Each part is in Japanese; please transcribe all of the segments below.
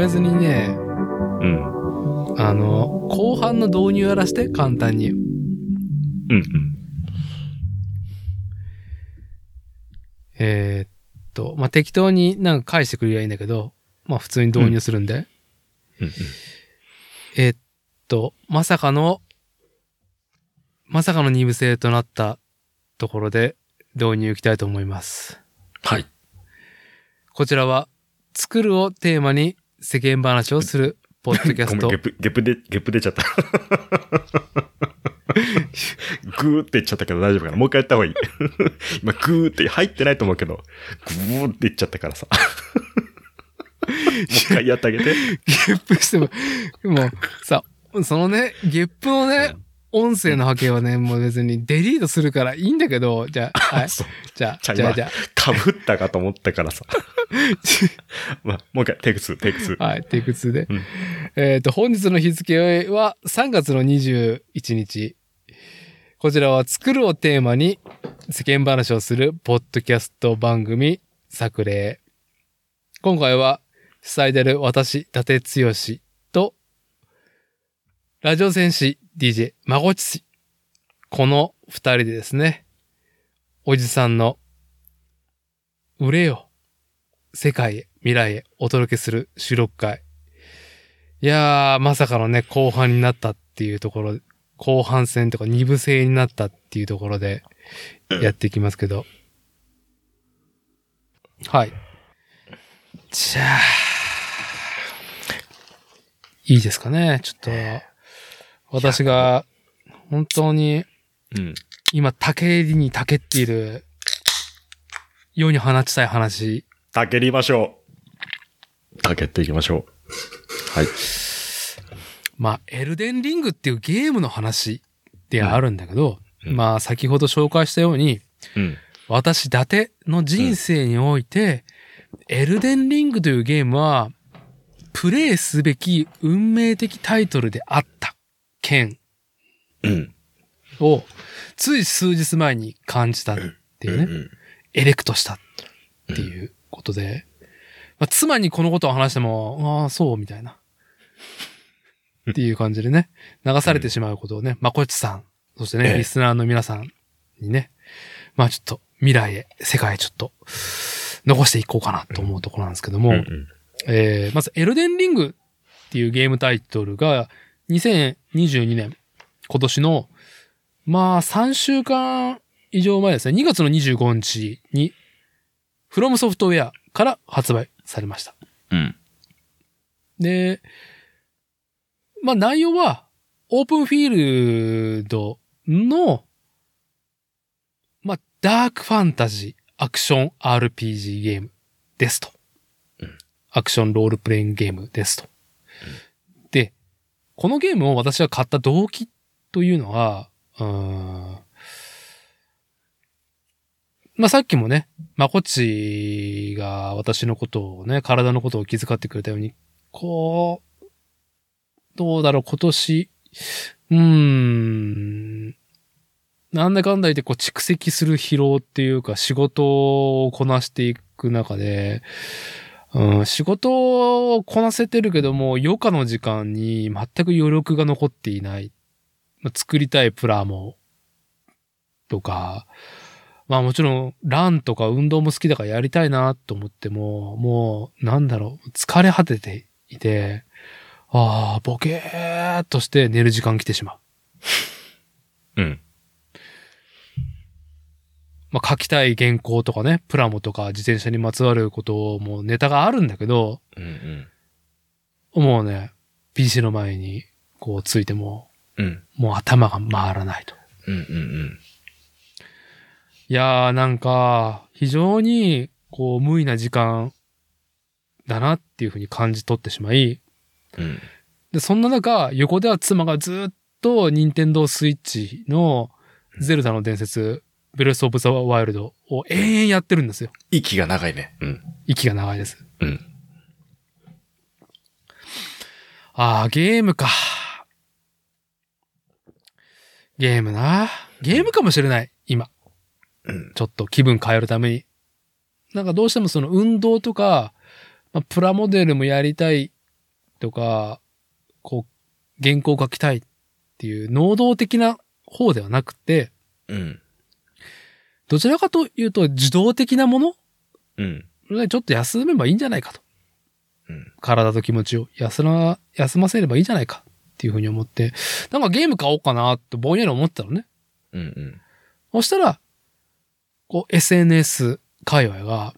めずにね、うん。あの、後半の導入やらして、簡単に。うんうん。えーっと、まあ、適当になんか返してくれりゃいいんだけど、まあ、普通に導入するんで。うんうん。えーっと、まさかの、まさかの二部制となったところで導入いきたいと思います。はい。こちらは、作るをテーマに世間話をするポッドキャストゲ。ップ、ゲップで、ゲップ出ちゃった。グーって言っちゃったけど大丈夫かなもう一回やった方がいい。今、グーって入ってないと思うけど、グーって言っちゃったからさ。もう一回やってあげて。ゲップしても、もう、さ、そのね、ゲップのね、音声の波形はね、もう別にデリートするからいいんだけど、じゃあ、はい。じゃあ、じゃあじゃあ、かぶったかと思ったからさ。まあ、もう一回、テイク2、テイク2。あ、はい、テイク2で。うんえっ、と、本日の日付は3月の21日。こちらは作るをテーマに世間話をするポッドキャスト番組作例。今回は主催である私、伊達剛と、ラジオ戦士 DJ まごちし。この二人でですね、おじさんの売れよ、世界へ、未来へお届けする収録会。いやー、まさかのね、後半になったっていうところ、後半戦とか二部制になったっていうところでやっていきますけど。はい。じゃあ、いいですかね。ちょっと、私が本当にうん。今、竹に竹っているように放ちたい話。たけりましょう。たけっていきましょう。はい。まあ、エルデンリングっていうゲームの話ではあるんだけど、うんまあ、先ほど紹介したように、うん。私、伊達の人生において、エルデンリングというゲームは、プレイすべき運命的タイトルであった件うん。を、つい数日前に感じたっていうね、ん。エレクトしたっていうことで、まあ、妻にこのことを話しても、ああ、そう、みたいな。っていう感じでね、流されてしまうことをね、まこっちさん、そしてね、ええリスナーの皆さんにね、まあちょっと未来へ、世界へちょっと、残していこうかなと思うところなんですけども、うん。えー、まず、エルデンリングっていうゲームタイトルが、2022年、今年の、まあ、3週間以上前ですね。2月の25日に、フロムソフトウェアから発売されました。うん。で、まあ内容は、オープンフィールドの、まあ、ダークファンタジー、アクション RPG ゲームですと。うんアクションロールプレイングゲームですと。このゲームを私が買った動機というのは、うん。まあ、さっきもね、まこっちが私のことをね、体のことを気遣ってくれたように、こう、どうだろう、今年、うーん、なんだかんだ言ってこう蓄積する疲労っていうか仕事をこなしていく中で、うん、仕事をこなせてるけども余暇の時間に全く余力が残っていない。作りたいプラモとか、まあもちろんランとか運動も好きだからやりたいなと思っても、もうなんだろう、疲れ果てていて、ああ、ボケーっとして寝る時間来てしまう。うん。まあ、書きたい原稿とかね、プラモとか自転車にまつわることもネタがあるんだけど、うん。うん。もうね、PC の前にこうついても、うん。もう頭が回らないと。うん。うん。いやーなんか、非常にこう無意な時間だなっていうふうに感じ取ってしまい、うん。で、そんな中、横では妻がずっと任天堂スイッチのゼルダの伝説、ブレスオブザワイルドを永遠やってるんですよ。息が長いね。うん。息が長いです。うん。ああ、ゲームか。ゲームな。ゲームかもしれない、今。うん。ちょっと気分変えるために。なんかどうしてもその運動とか、まあ、プラモデルもやりたいとか、こう、原稿書きたいっていう能動的な方ではなくて、うん。どちらかというと受動的なもの？うん。でちょっと休めばいいんじゃないかと。うん。体と気持ちを休ま、休ませればいいんじゃないかっていうふうに思って、なんかゲーム買おうかなってぼんやり思ってたのね。うん。うん。そしたら、こう SNS 界隈が、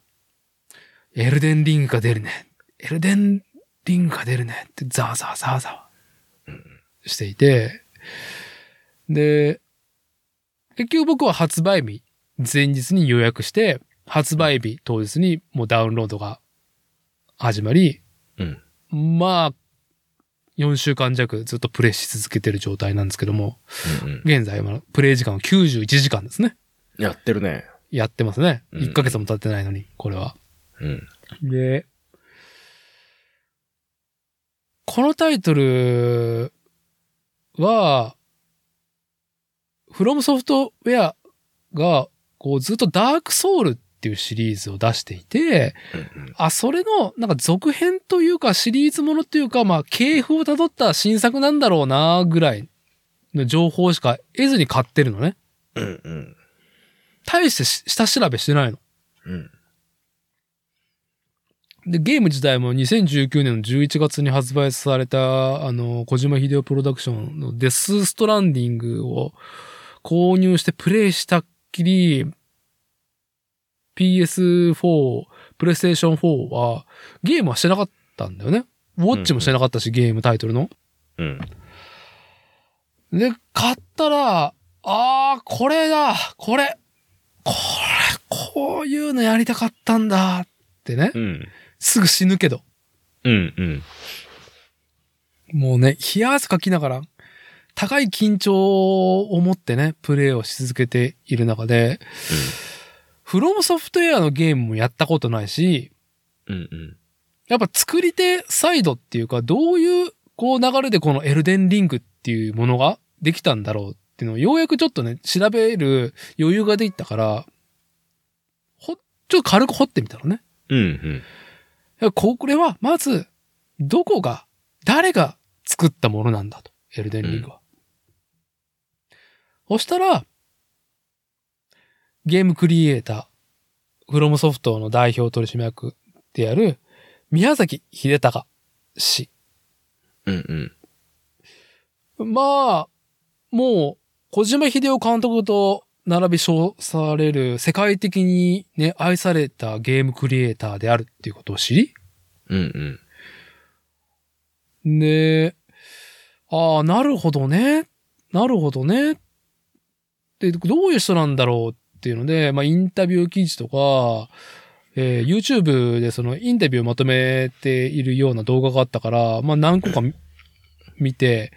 エルデンリングが出るね。エルデンリングが出るねってザーザーザーザーしていて、で、結局僕は発売日前日に予約して、発売日当日にもうダウンロードが始まり、うん。まあ、4週間弱ずっとプレイし続けてる状態なんですけども、うん。現在はプレイ時間は91時間ですね。やってるね。やってますね。うん1ヶ月も経ってないのに、これは。うん。で、このタイトルは、フロムソフトウェアが、こうずっとダークソウルっていうシリーズを出していて、うん。あ、それの、なんか続編というかシリーズものというか、まあ、系譜を辿った新作なんだろうな、ぐらいの情報しか得ずに買ってるのね。うん。うん。大してし下調べしてないの。うん。で、ゲーム自体も2019年の11月に発売された、あの、小島秀夫プロダクションのデスストランディングを購入してプレイしたっきり、PS4、プレイステーション4はゲームはしてなかったんだよね。ウォッチもしてなかったし、ゲームタイトルの。うん。で、買ったら、あー、これだこれこれ、こういうのやりたかったんだってね。うん。すぐ死ぬけど。うん。うん。もうね、冷や汗かきながら、高い緊張を持ってね、プレイをし続けている中で、フロムソフトウェアのゲームもやったことないし、うん。うん。やっぱ作り手サイドっていうか、どういう、こう流れでこのエルデンリングっていうものができたんだろうっていうのをようやくちょっとね、調べる余裕ができたから、ほ、ちょっと軽く掘ってみたのね。うん。うん。これは、まず、どこが、誰が作ったものなんだと。エルデンリングは。そしたら、ゲームクリエイター、フロムソフトの代表取締役である、宮崎秀隆氏。うん。うん。まあ、もう、小島秀夫監督と並び称される世界的にね、愛されたゲームクリエイターであるっていうことを知り、うん。うん。で、ああ、なるほどね。なるほどね。で、どういう人なんだろうっていうので、まあ、インタビュー記事とか、えー YouTube でそのインタビューをまとめているような動画があったから、まあ、何個か見て、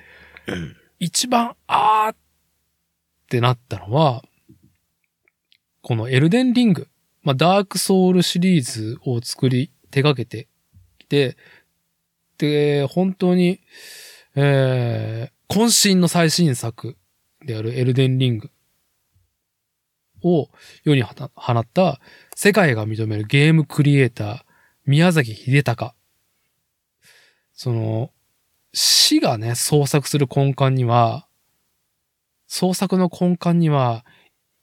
一番、あーってなったのは、このエルデンリング、まあ、ダークソウルシリーズを作り、手掛けてきて、で、本当に、えー、渾身の最新作であるエルデンリング。を世に放放った世界が認めるゲームクリエイター、宮崎秀隆。その、死がね、創作する根幹には、創作の根幹には、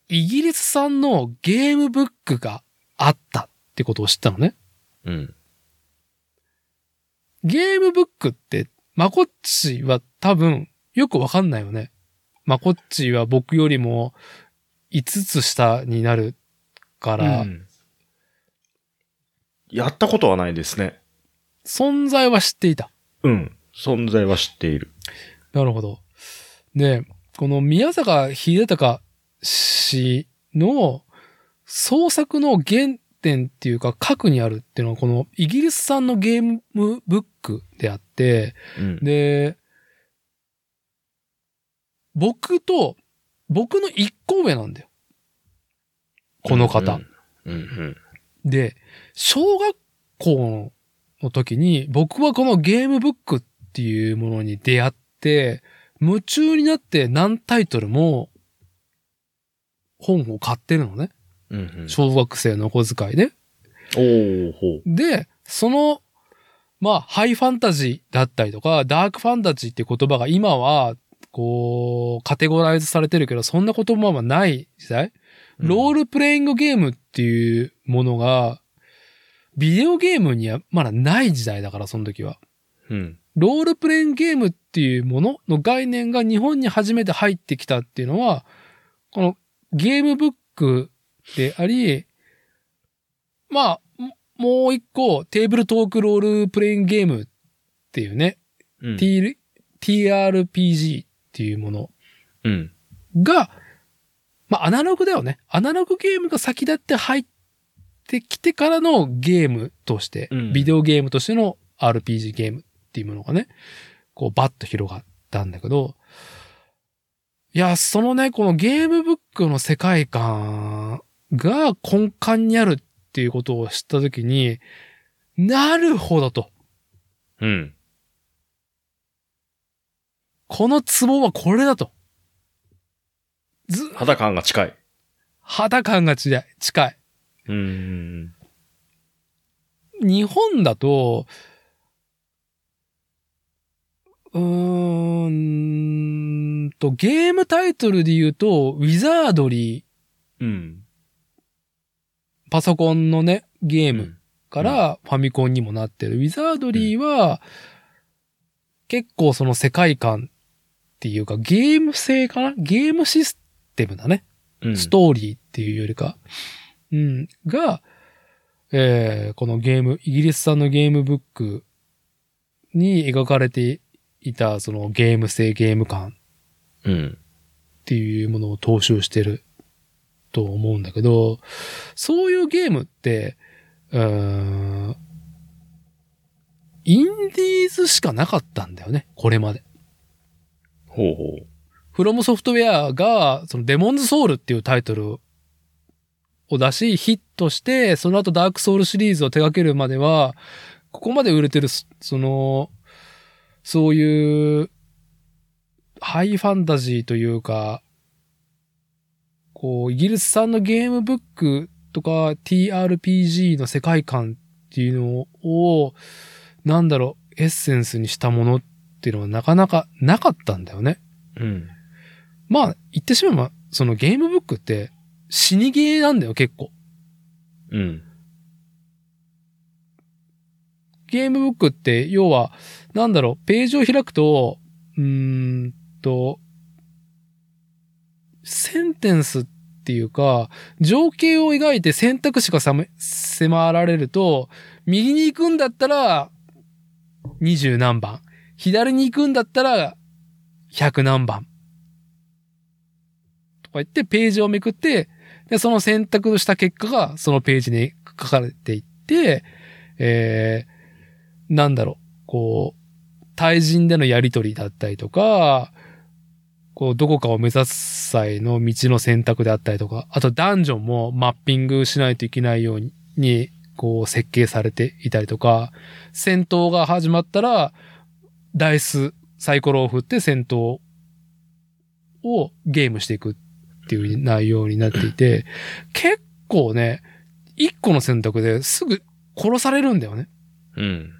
イギリス産のゲームブックがあったってことを知ったのね。うん。ゲームブックって、まこっちは多分よくわかんないよね。まこっちは僕よりも5つ下になるから、うんやったことはないですね。存在は知っていた。うん。存在は知っている。なるほど。で、この宮坂秀隆氏の創作の原点っていうか核にあるっていうのはこのイギリス産のゲームブックであって、うん。で、僕と、僕の一個上なんだよ。この方。うん。うん。で、小学校の時に僕はこのゲームブックっていうものに出会って、夢中になって何タイトルも本を買ってるのね。うん。うん。小学生のお小遣いで。で、その、まあ、ハイファンタジーだったりとか、ダークファンタジーって言葉が今は、こう、カテゴライズされてるけど、そんな言葉はない時代？ロールプレイングゲームっていうものが、ビデオゲームにはまだない時代だから、その時は。うん。ロールプレイングゲームっていうものの概念が日本に初めて入ってきたっていうのは、このゲームブックであり、まあ、ももう一個、テーブルトークロールプレイングゲームっていうね、うん。TRPG っていうものうん。が、まあ、アナログだよね。アナログゲームが先立って入ってきてからのゲームとして、うんビデオゲームとしての RPG ゲームっていうものがね、こうバッと広がったんだけど、いや、そのね、このゲームブックの世界観が根幹にあるっていうことを知ったときに、なるほどと。うん。このツボはこれだと。ず、肌感が近い。肌感が近い。近い。うん。日本だと、うーんと、ゲームタイトルで言うと、ウィザードリー、うん。パソコンのね、ゲームうん。からファミコンにもなってる。ウィザードリーは、結構その世界観っていうか、ゲーム性かな？ゲームシステムだね。うん。ストーリーっていうよりか。うん。が、えーこのゲーム、イギリス産のゲームブックに描かれていた、そのゲーム性、ゲーム感うん。っていうものを踏襲してると思うんだけど、そういうゲームって、うーん、インディーズしかなかったんだよね、これまで。ほうほう。フロムソフトウェアが、そのデモンズソウルっていうタイトルを出し、ヒットして、その後ダークソウルシリーズを手掛けるまでは、ここまで売れてる、その、そういう、ハイファンタジーというか、こう、イギリス産のゲームブックとか TRPG の世界観っていうのを、なんだろう、エッセンスにしたものっていうのはなかなかなかったんだよね。うん。まあ、言ってしまえば、そのゲームブックって死にゲーなんだよ、結構。うん。ゲームブックって、要は、なんだろう、ページを開くと、うーんと、センテンスっていうか、情景を描いて選択肢がさめ迫られると、右に行くんだったら、二十何番。左に行くんだったら、百何番。とか言って、ページをめくって、で、その選択した結果が、そのページに書かれていって、えー、なんだろう、こう、対人でのやりとりだったりとか、こう、どこかを目指す際の道の選択であったりとか、あとダンジョンもマッピングしないといけないよう、にこう、設計されていたりとか、戦闘が始まったら、ダイス、サイコロを振って戦闘をゲームしていくっていう内容になっていて、結構ね、一個の選択ですぐ殺されるんだよね。うん。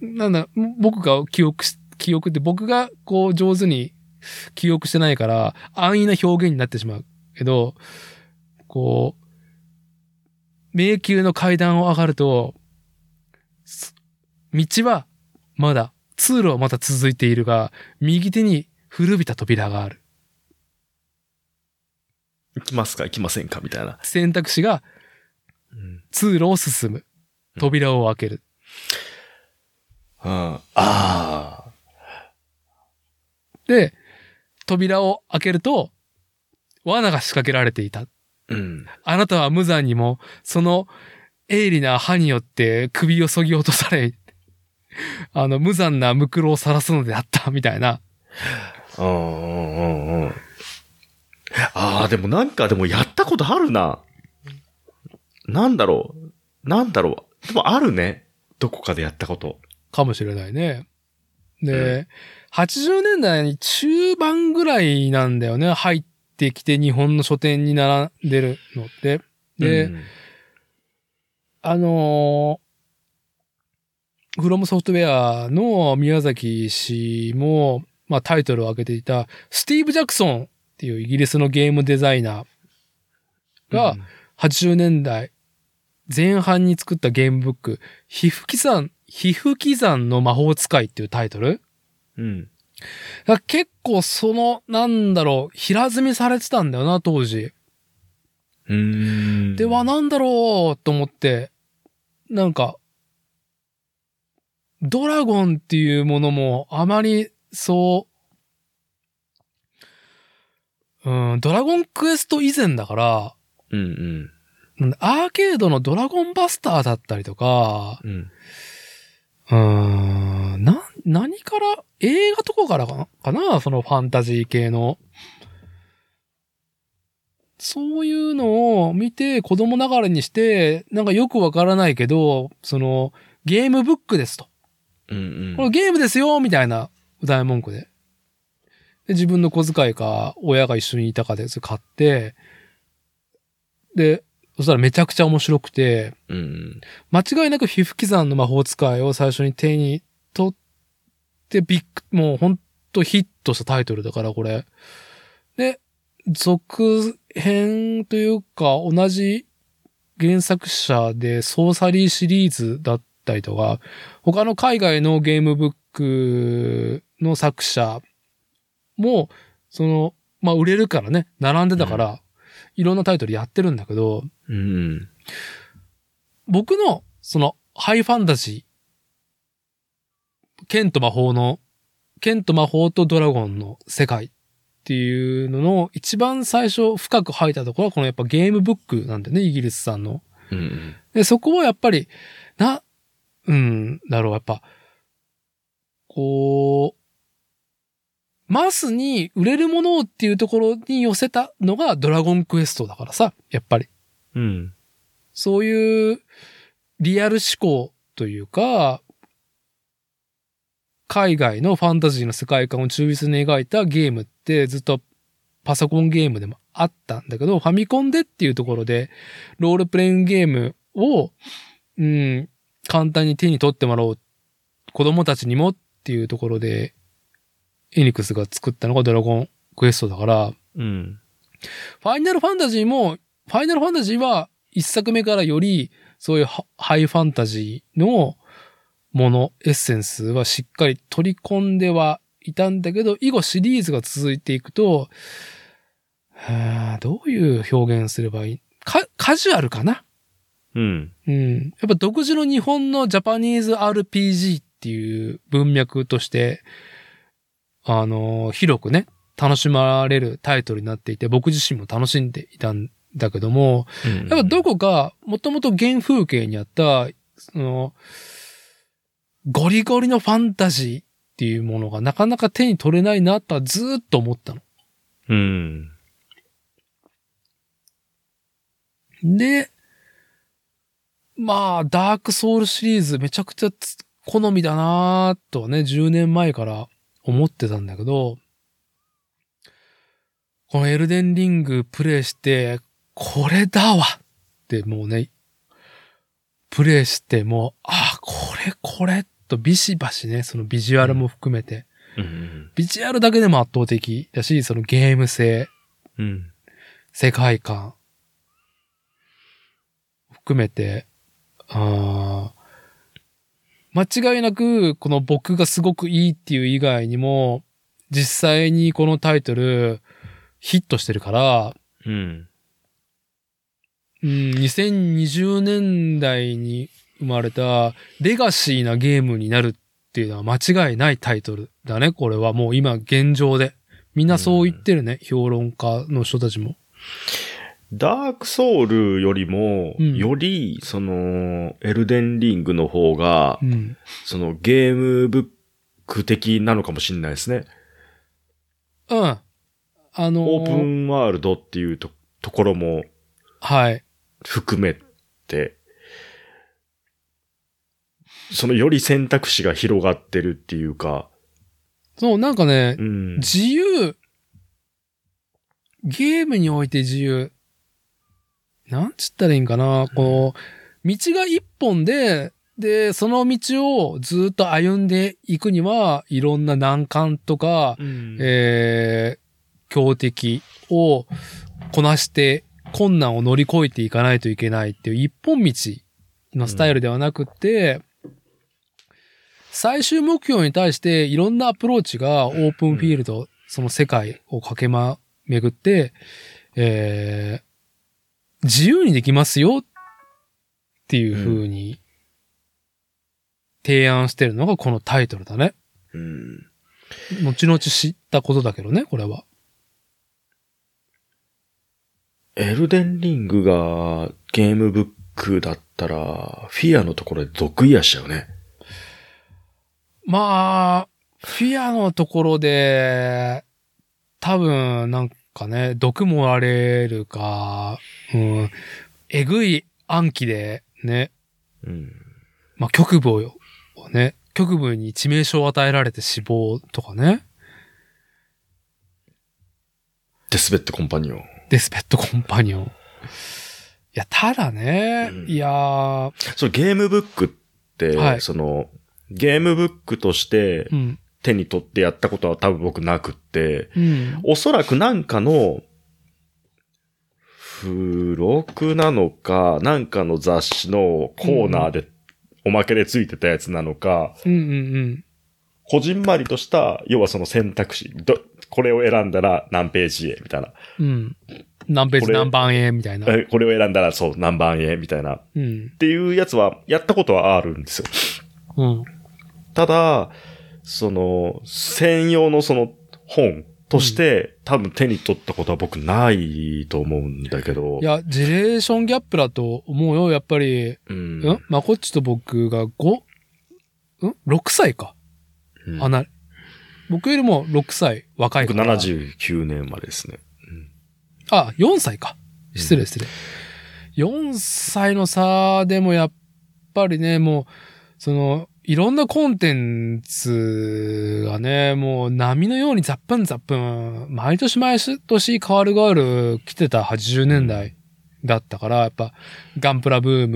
なんだ、僕が記憶し、記憶って僕がこう上手に記憶してないから安易な表現になってしまうけど、こう、迷宮の階段を上がると、す道はまだ、通路はまだ続いているが、右手に古びた扉がある。行きますか？行きませんか？みたいな。選択肢がうん。通路を進む。扉を開ける。ああ。で、扉を開けると、罠が仕掛けられていた。うん。あなたは無残にも、その鋭利な歯によって首を削ぎ落とされ、あの、無残なムクロを晒すのであった、みたいな。うんうんうんうん。ああ、でもなんかでもやったことあるな。なんだろう。なんだろう。でもあるね。どこかでやったこと。かもしれないね。で、80年代に中盤ぐらいなんだよね。入ってきて日本の書店に並んでるのって。で、うんあのフロムソフトウェアの宮崎氏も、まあタイトルを挙げていた、スティーブ・ジャクソンっていうイギリスのゲームデザイナーが、80年代前半に作ったゲームブック、皮膚刻山、皮膚刻山の魔法使いっていうタイトルうん。が結構その、なんだろう、平積みされてたんだよな、当時。うん。では、なんだろうと思って、なんか、ドラゴンっていうものもあまりそう、うん、ドラゴンクエスト以前だから、うんうん。アーケードのドラゴンバスターだったりとか、うん。うーん、な、何から、映画とかからかなかなそのファンタジー系の。そういうのを見て子供ながらにして、なんかよくわからないけど、その、ゲームブックですと。うんうん。これゲームですよみたいな歌い文句で。で自分の小遣いか、親が一緒にいたかでそれ買って、で、そしたらめちゃくちゃ面白くて、うん間違いなく皮膚刻んの魔法使いを最初に手に取ってビッグ、もうほんとヒットしたタイトルだからこれ。で、続編というか同じ原作者でソーサリーシリーズだったりとか、他の海外のゲームブックの作者も、その、まあ売れるからね、並んでたから、いろんなタイトルやってるんだけど、うん。うん。僕の、その、ハイファンタジー、剣と魔法の、剣と魔法とドラゴンの世界っていうのの一番最初深く入ったところはこのやっぱゲームブックなんだよね、イギリスさんの。うんで、そこはやっぱり、な、うん、だろう、やっぱ、こう、マスに売れるものっていうところに寄せたのがドラゴンクエストだからさ、やっぱり。うん。そういうリアル思考というか、海外のファンタジーの世界観を忠実に描いたゲームってずっとパソコンゲームでもあったんだけど、ファミコンでっていうところで、ロールプレイングゲームを、うん、簡単に手に取ってもらおう。子供たちにもっていうところで、エニックスが作ったのがドラゴンクエストだから、うん。ファイナルファンタジーも、ファイナルファンタジーは一作目からより、そういうハハイファンタジーのもの、エッセンスはしっかり取り込んではいたんだけど、以後シリーズが続いていくと、はあどういう表現すればいい？か、カジュアルかな？うん。うん。やっぱ独自の日本のジャパニーズ RPG っていう文脈として、あの、広くね、楽しまれるタイトルになっていて、僕自身も楽しんでいたんだけども、やっぱどこか、もともと原風景にあった、その、ゴリゴリのファンタジーっていうものがなかなか手に取れないなとはずーっと思ったの。うん。で、まあ、ダークソウルシリーズめちゃくちゃつ好みだなーとはね、10年前から思ってたんだけど、このエルデンリングプレイして、これだわってもうね、プレイしてもう、ああ、これこれとビシバシね、そのビジュアルも含めて、うん。ビジュアルだけでも圧倒的だし、そのゲーム性、うん。世界観。含めて、あー間違いなく、この僕がすごくいいっていう以外にも、実際にこのタイトルヒットしてるから、うん。うん、2020年代に生まれたレガシーなゲームになるっていうのは間違いないタイトルだね、これはもう今現状で。みんなそう言ってるね、評論家の人たちも。ダークソウルよりも、うんより、その、エルデンリングの方がう、ん。そのゲームブック的なのかもしれないですね。うん。あのーオープンワールドっていうとところもはい。含めて、そのより選択肢が広がってるっていうか、そう、なんかねう、ん。自由、ゲームにおいて自由。なんつったらいいんかな、この、道が一本でで、その道をずっと歩んでいくには、いろんな難関とか、うん。えー、強敵をこなして困難を乗り越えていかないといけないっていう一本道のスタイルではなくって、最終目標に対していろんなアプローチがオープンフィールド、その世界を駆けま、巡って、えー、自由にできますよっていう風に提案してるのがこのタイトルだね。うん。後々知ったことだけどね、これは。エルデンリングがゲームブックだったら、フィアのところで毒癒しちゃうね。まあ、フィアのところで、多分、なんかね、毒もられるか、うん、えぐい暗記でね、うん。まあ、局部をね、局部に致命傷を与えられて死亡とかね、デスベットコンパニオン。デスペットコンパニオン。いや、ただね、うんいやー、そのゲームブックって、はいその、ゲームブックとしてうん、手に取ってやったことは多分僕なくって、うん、おそらくなんかの、付録なのか、なんかの雑誌のコーナーで、おまけでついてたやつなのか、うん、うん、うん。こじんまりとした、要はその選択肢、ど、これを選んだら何ページへ、みたいな。うん。何ページ何番へ、みたいな。えこれを選んだらそう、何番へ、みたいな。っうん。ていうやつは、やったことはあるんですよ。うん。ただ、その、専用のその本として、多分手に取ったことは僕ないと思うんだけど。いや、ジェネレーションギャップだと思うよ。やっぱり、うん。ん？まこっちと僕が 5? ん ?6 歳か。うんあな、僕よりも6歳若い僕から。79年までですね。あ、4歳か。失礼失礼。4歳の差でもやっぱりね、もう、その、いろんなコンテンツがね、もう波のようにザップンザップン、毎年毎年変わる変わる来てた80年代だったから、やっぱガンプラブー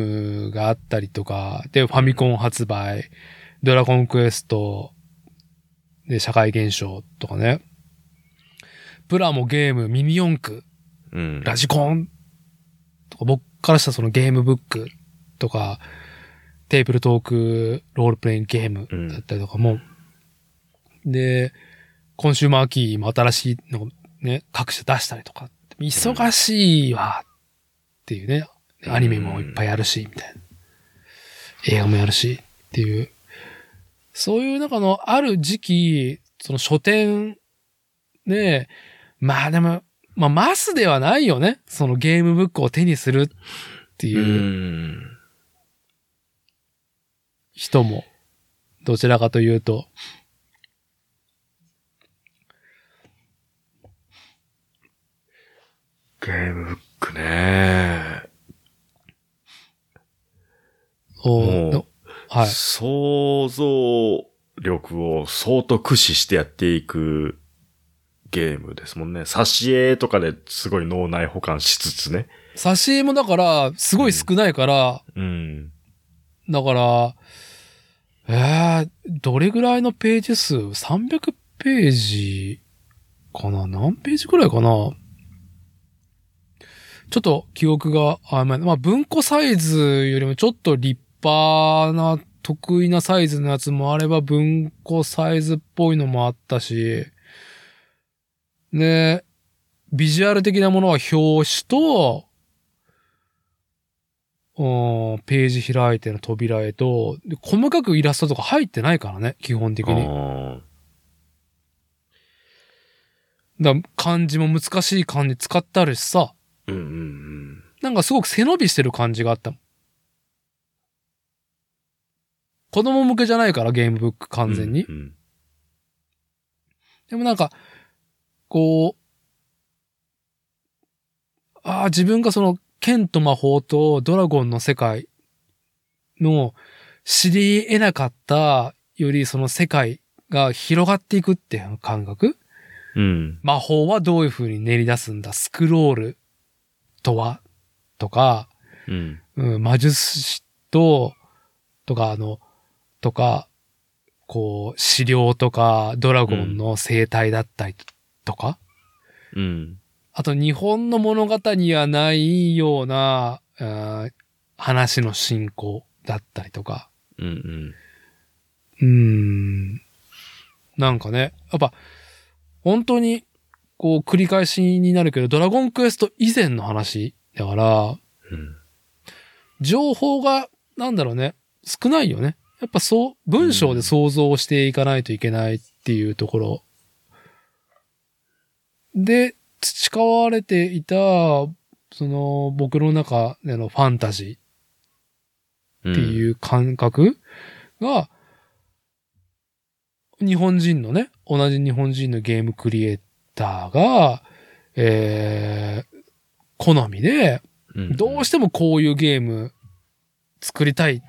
ムがあったりとか、で、ファミコン発売、ドラゴンクエスト、で、社会現象とかね。プラモゲーム、ミニ四駆、うん。ラジコンとか、僕からしたらそのゲームブックとか、テーブルトークロールプレインゲームだったりとかも、で、コンシューマーキーも新しいのをね、各社出したりとか、忙しいわっていうね、アニメもいっぱいあるし、みたいな。映画もやるしっていう。そういう中のある時期、その書店で、まあでも、まあマスではないよね。そのゲームブックを手にするってういうん。人も、どちらかというと、ゲームブックね。おはい。想像力を相当駆使してやっていくゲームですもんね。挿絵とかですごい脳内保管しつつね。挿絵もだから、すごい少ないから、うん。だから、えー、どれぐらいのページ数 ?300 ページかな？何ページくらいかな？ちょっと記憶が曖昧な。まあ、文庫サイズよりもちょっと立派な得意なサイズのやつもあれば、文庫サイズっぽいのもあったし、で、ビジュアル的なものは表紙と、うんページ開いての扉絵と、で細かくイラストとか入ってないからね、基本的に。あだ漢字も難しい漢字使ってあるしさ、ーうんうんうん。なんかすごく背伸びしてる感じがあったもん。子供向けじゃないから、ゲームブック完全に。うんうんでもなんか、こう、ああ、自分がその、剣と魔法とドラゴンの世界の知り得なかったよりその世界が広がっていくっていう感覚？うん。魔法はどういう風に練り出すんだ？スクロールとは？とか、うん。うん、魔術師と、とか、あの、とか、こう、資料とか、ドラゴンの生態だったりとか、うん。あと日本の物語にはないような、あー話の進行だったりとか、うんうん。うーん。なんかね、やっぱ、本当に、こう、繰り返しになるけど、ドラゴンクエスト以前の話だから、うん。情報が、なんだろうね、少ないよね。やっぱそう、文章で想像していかないといけないっていうところ。で、培われていた、その、僕の中でのファンタジーっっていう感覚が、日本人のね、同じ日本人のゲームクリエイターが、えー、好みで、うん、どうしてもこういうゲーム作りたい。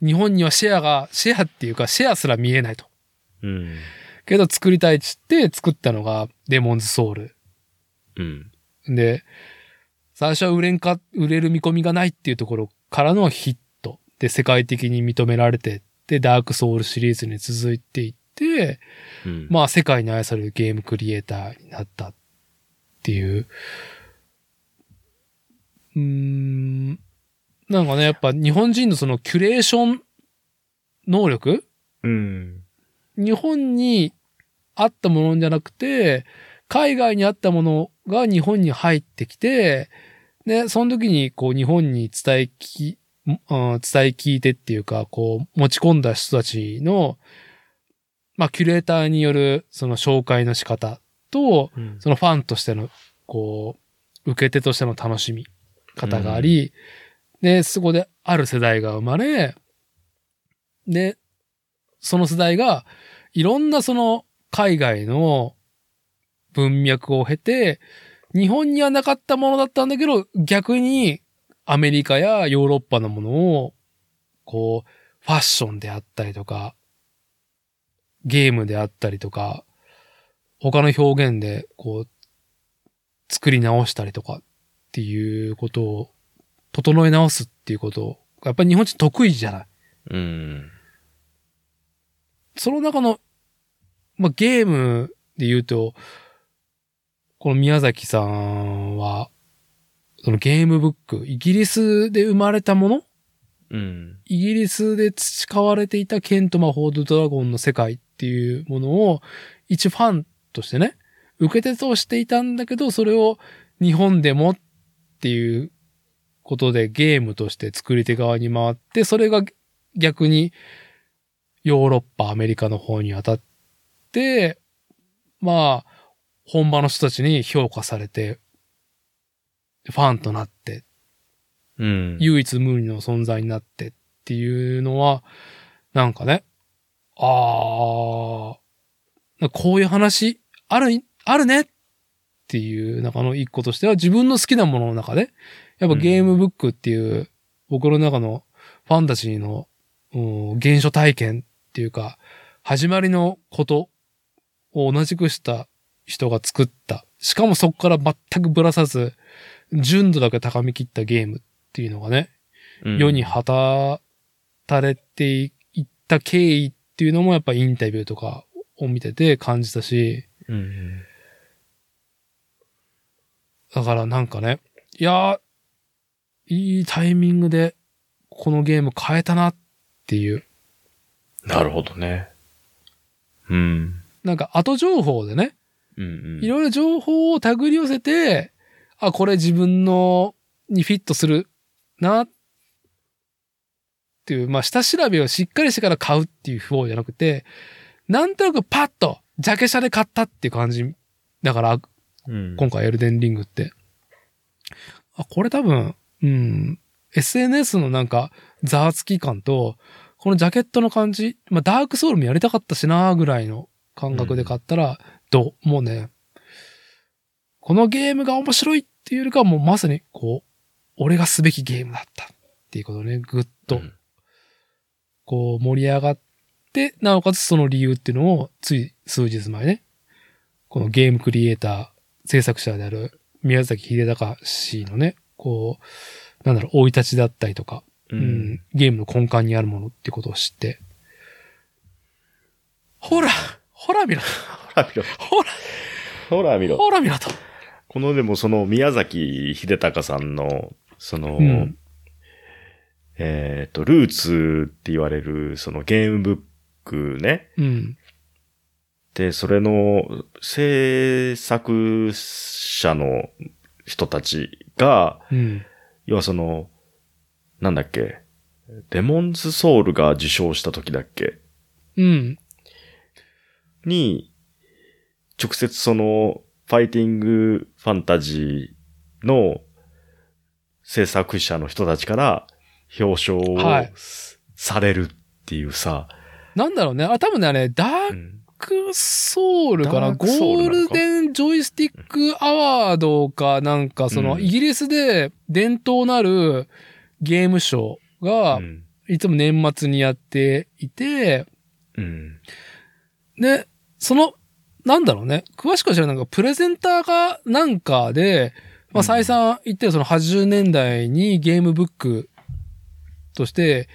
日本にはシェアが、シェアっていうかシェアすら見えないと。うん。けど作りたいっつって作ったのがデモンズソウル。うん。で、最初は売れんか、売れる見込みがないっていうところからのヒット。で、世界的に認められてって、ダークソウルシリーズに続いていって、うん。まあ世界に愛されるゲームクリエイターになったっていう。うーん。なんかね、やっぱ日本人のそのキュレーション能力？うん。日本にあったものじゃなくて、海外にあったものが日本に入ってきて、で、その時にこう日本に伝えき、うん伝え聞いてっていうか、こう持ち込んだ人たちの、まあ、キュレーターによるその紹介の仕方と、うん。そのファンとしての、こう、受け手としての楽しみ方があり、で、そこである世代が生まれ、で、その世代が、いろんなその海外の文脈を経て、日本にはなかったものだったんだけど、逆にアメリカやヨーロッパのものを、こう、ファッションであったりとか、ゲームであったりとか、他の表現で、こう、作り直したりとかっていうことを、整え直すっていうことを、やっぱり日本人得意じゃない。うん。その中の、まあ、ゲームで言うと、この宮崎さんは、そのゲームブック、イギリスで生まれたもの？うん。イギリスで培われていたケント魔法とドラゴンの世界っていうものを、一ファンとしてね、受け手としていたんだけど、それを日本でもっていうことでゲームとして作り手側に回って、それが逆にヨーロッパ、アメリカの方に当たって、まあ、本場の人たちに評価されて、ファンとなってうん。唯一無二の存在になってっていうのは、なんかね、ああ、こういう話ある、あるねっていう中の一個としては自分の好きなものの中で、やっぱゲームブックっていう僕の中のファンタジーの、うん、原初体験っていうか、始まりのことを同じくした人が作った。しかもそこから全くぶらさず、純度だけ高み切ったゲームっていうのがね、うん世に放たれていった経緯っていうのもやっぱインタビューとかを見てて感じたし、うん。だからなんかね、いやー、いいタイミングでこのゲーム変えたなっていう、なるほどね。うん。なんか後情報でね。いろいろ情報を手繰り寄せて、あ、これ自分のにフィットするなっていう、まあ下調べをしっかりしてから買うっていう方じゃなくて、なんとなくパッと、ジャケ写で買ったっていう感じ。だから、うん。今回エルデンリングって。あ、これ多分、うん、SNS のなんか、ざわつき感と、このジャケットの感じ、まあ、ダークソウルもやりたかったしなぐらいの感覚で買ったら、どう？もうね、このゲームが面白いっていうよりかはもうまさに、こう、俺がすべきゲームだったっていうことね、ぐっと、こう盛り上がって、なおかつその理由っていうのを、つい数日前ね、このゲームクリエイター、制作者である宮崎秀隆氏のね、こう、なんだろう、生い立ちだったりとか、ううん。ゲームの根幹にあるものってことを知って。ほらほら見ろほら見ろ。ほらほら見ろ。ほら見ろと。このでもその宮崎秀隆さんの、その、うんえっ、と、ルーツって言われる、そのゲームブックね。うん。で、それの制作者の人たちが、うん。要はその、なんだっけ、デモンズソウルが受賞した時だっけ？うん。に、直接その、ファイティングファンタジーの制作者の人たちから表彰を、はいされるっていうさ、なんだろうね。あ、多分ね、あれ、ダーうんクソウルか？なゴールデンジョイスティックアワードかなんか、その、うんイギリスで伝統なるゲームショーがう、ん。いつも年末にやっていて、うん。で、その、なんだろうね。詳しくは知らないけど、プレゼンターがなんかで、まあ、うん再三言ってるその80年代にゲームブックとして、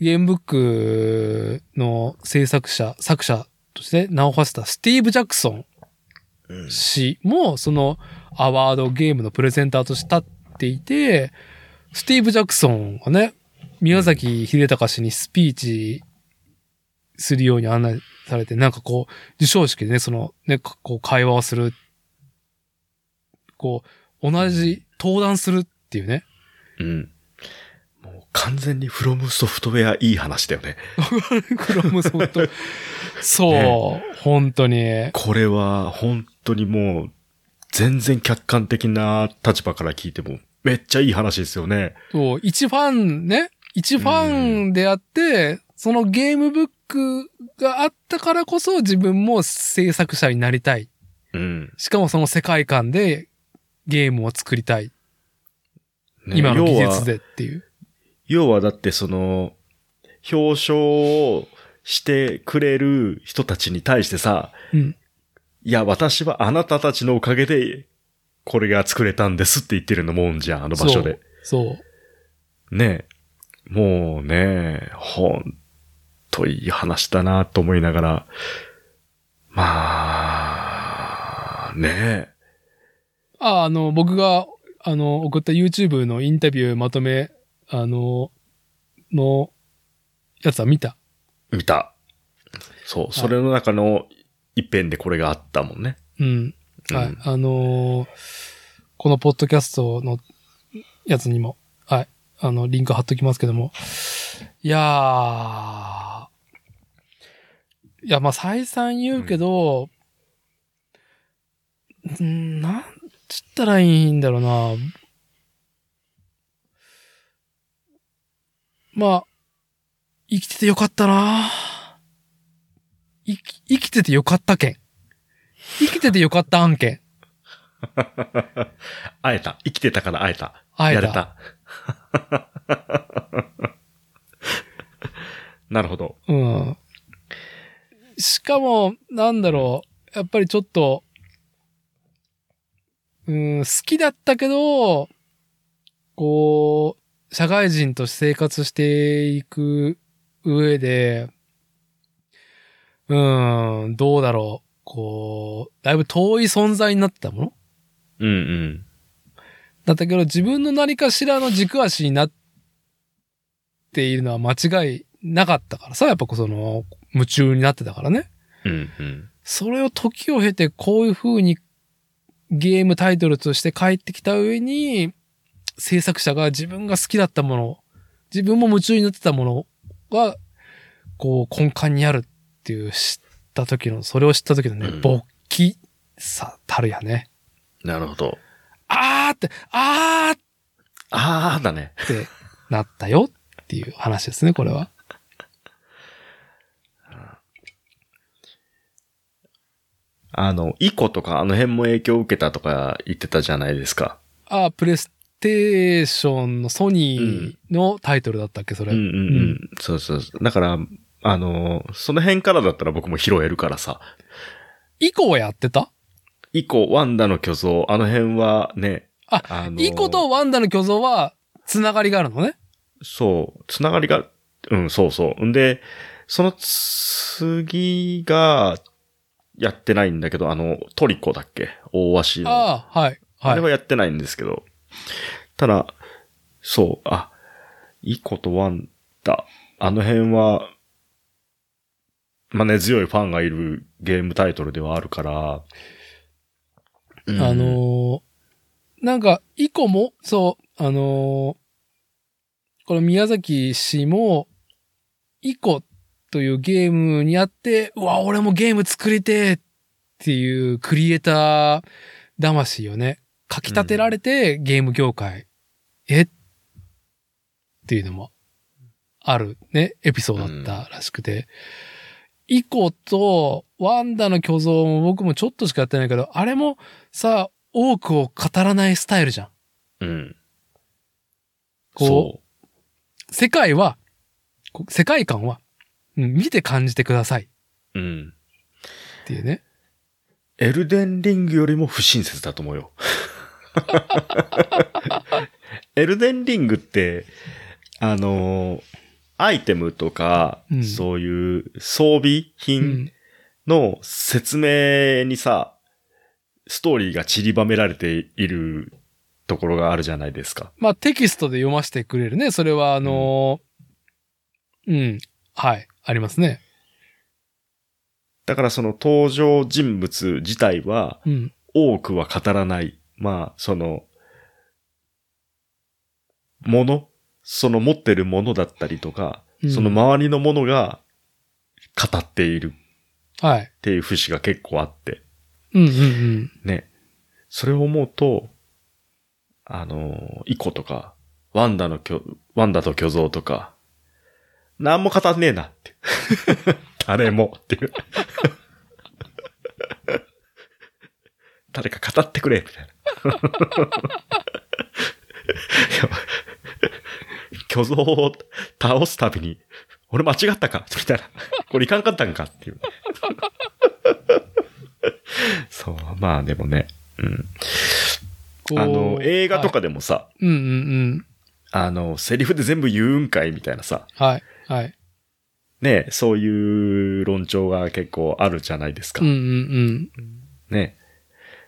ゲームブックの制作者、作者として名を馳せたスティーブ・ジャクソンうん氏も、そのアワードゲームのプレゼンターとして立っていて、スティーブ・ジャクソンがね、宮崎秀隆氏にスピーチするように案内されて、なんかこう、授賞式でね、そのね、こう会話をする。こう、同じ登壇するっていうね。うん。もう完全にフロムソフトウェアいい話だよね。クロムソフト。そう、ね本当に。これは本当にもう全然客観的な立場から聞いてもめっちゃいい話ですよね。そう、一ファンね、一ファンであって、そのゲームブックがあったからこそ自分も制作者になりたい。うん。しかもその世界観でゲームを作りたい。ね今の技術でっていう。要はだってその、表彰をしてくれる人たちに対してさ、うん。いや、私はあなたたちのおかげで、これが作れたんですって言ってるのもんじゃん、あの場所で。そう。ねもうね、ほんといい話だなと思いながら、まあ、ねあ、あの、僕が、あの、送った YouTube のインタビューまとめ、あの、の、やつは見た？見た。そう、それの中の一編でこれがあったもんね。うん。はい。うんあのーこのポッドキャストのやつにも、はい。あの、リンク貼っときますけども。いやー。いや、まあ、再三言うけど、うん、なんつったらいいんだろうな。まあ、生きててよかったな生き、生きててよかった件。生きててよかった案件。会えた。生きてたから会えた。会えた。やれた。なるほど。うん。しかも、なんだろう。やっぱりちょっと、うん、好きだったけど、こう、社会人として生活していく上で、うん、どうだろう。こう、だいぶ遠い存在になってたもの？うんうん。だったけど、自分の何かしらの軸足になっているのは間違いなかったからさ、やっぱその、夢中になってたからね。うんうん。それを時を経てこういう風にゲームタイトルとして帰ってきた上に、制作者が自分が好きだったもの、自分も夢中になってたものが、こう根幹にあるっていう知った時の、それを知った時のね、うん勃起さたるやね。なるほど。あーって、あーっあーだね。ってなったよっていう話ですね、これは。あの、イコとかあの辺も影響を受けたとか言ってたじゃないですか。あープレイステーションのソニーのタイトルだったっけ、それ。うんうんうん。そうそうそう。だから、あの、その辺からだったら僕も拾えるからさ。以降はやってた？イコ、ワンダの巨像、あの辺はね、ああのイコとワンダの巨像は、つながりがあるのね？そう、つながりが、うん、そうそう。んで、その次が、やってないんだけど、あの、トリコだっけ？大足の。ああ、はい。はい。あれはやってないんですけど。ただ、そう、あ、いいことワンダ。あの辺は、まあ、根強いファンがいるゲームタイトルではあるから、あのーなんか、イコも、そう、あのーこの宮崎氏も、イコというゲームにあって、うわ、俺もゲーム作りてっていうクリエイター魂をね、かき立てられて、ゲーム業界、えっていうのもあるね、エピソードだったらしくて、イコとワンダの巨像も僕もちょっとしかやってないけど、あれもさ、多くを語らないスタイルじゃん。うん。こうそ世界は、こ世界観は、うん見て感じてくださいっう。うん。ていうね。エルデンリングよりも不親切だと思うよ。エルデンリングって、あのーアイテムとか、うんそういう装備う品ん。の説明にさ、ストーリーが散りばめられているところがあるじゃないですか。まあテキストで読ませてくれるね。それはあのーうん、はい、ありますね。だからその登場人物自体はうん。多くは語らない。まあ、その、もの？その持ってるものだったりとか、うんその周りのものが語っているはい。っていう節が結構あって、うんうん。ね。それを思うと、あの、イコとか、ワンダの巨、ワンダと巨像とか、なんも語んねえなって。誰もっていう。誰か語ってくれみたいな。巨像を倒すたびに、俺間違ったかみたいな。これいかんかったんかっていう。そう、まあでもね。うん。あの、映画とかでもさ、はいうんうんうん。あの、セリフで全部言うんかいみたいなさ、はい。はい。ね、そういう論調が結構あるじゃないですか。うんうんうん。ね。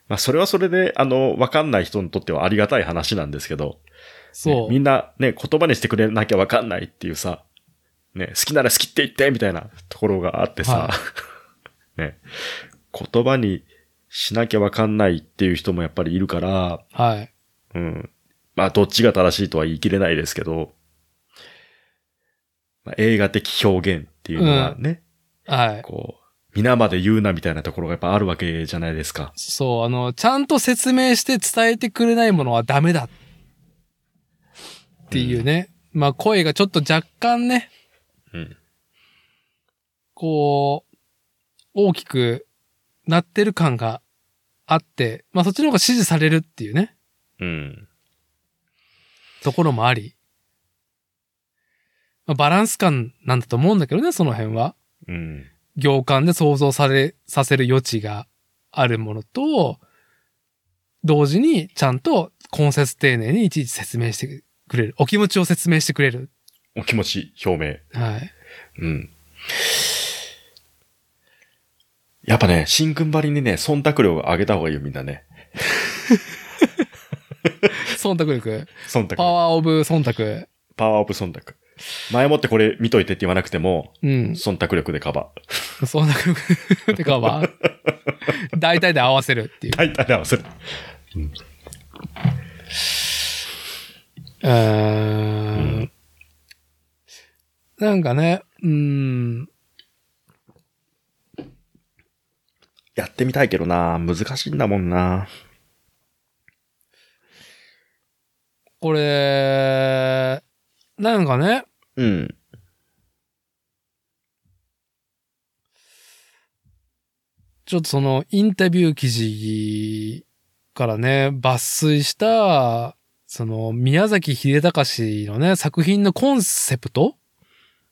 まあ、それはそれで、あの、わかんない人にとってはありがたい話なんですけど、そう。ねみんなね、言葉にしてくれなきゃわかんないっていうさ、ね、好きなら好きって言ってみたいなところがあってさ、は ね、言葉にしなきゃわかんないっていう人もやっぱりいるから、はい。うん。まあ、どっちが正しいとは言い切れないですけど、まあ、映画的表現っていうのはね、はい。こう、皆まで言うなみたいなところがやっぱあるわけじゃないですか。そう、あの、ちゃんと説明して伝えてくれないものはダメだ。っていうね。まあ声がちょっと若干ね、うん。こう、大きくなってる感があって、まあそっちの方が支持されるっていうね、うん。ところもあり。まあ、バランス感なんだと思うんだけどね、その辺は。うん。行間で想像され、させる余地があるものと、同時にちゃんと根節丁寧にいちいち説明してくれる。お気持ちを説明してくれる。お気持ち表明。はい。うん。やっぱね、新軍張りにね、忖度量を上げた方がいいよ、みんなね。忖度力？忖度。パワーオブ忖度？パワーオブ忖度。前もってこれ見といてって言わなくても、うん。忖度力でカバー。忖度力。ってかまあ、大体で合わせるっていう。大体で合わせる。うーん。なんかね、うーん。やってみたいけどな難しいんだもんなこれ、なんかね、うん。ちょっとそのインタビュー記事からね、抜粋した、その宮崎秀隆のね、作品のコンセプト？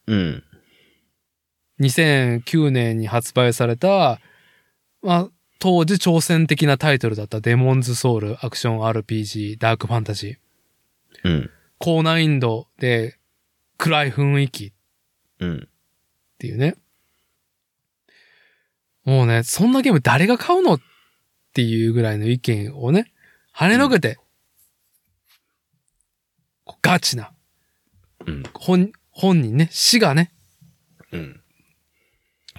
うん。2009年に発売された、まあ、当時挑戦的なタイトルだったデモンズソウルアクション RPG ダークファンタジー。うん。高難易度で暗い雰囲気っうん。ていうね。もうね、そんなゲーム誰が買うのっていうぐらいの意見をね、跳ねのけて、こうガチな、うん。本、本人ね、死がね、うん。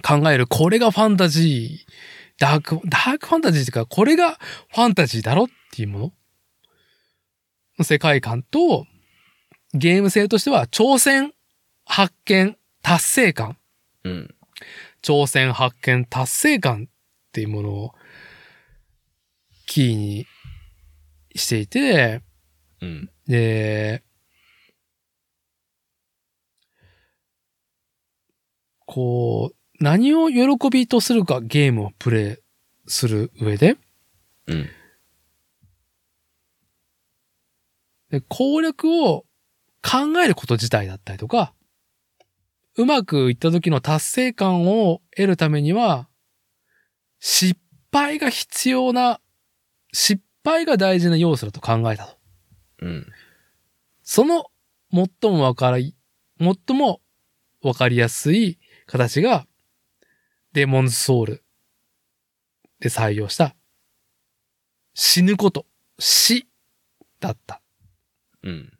考える、これがファンタジー、ダーク、ダークファンタジーっていうか、これがファンタジーだろっていうもの？の世界観と、ゲーム性としては、挑戦、発見、達成感。うん。挑戦、発見、達成感っていうものを、キーにしていて、うん。で、こう、何を喜びとするかゲームをプレイする上で、うん。で攻略を考えること自体だったりとか、うまくいった時の達成感を得るためには、失敗が必要な、失敗が大事な要素だと考えたと。うん。その最もわかり、最もわかりやすい形が、デモンズソウルで採用した死ぬこと、死だった。うん。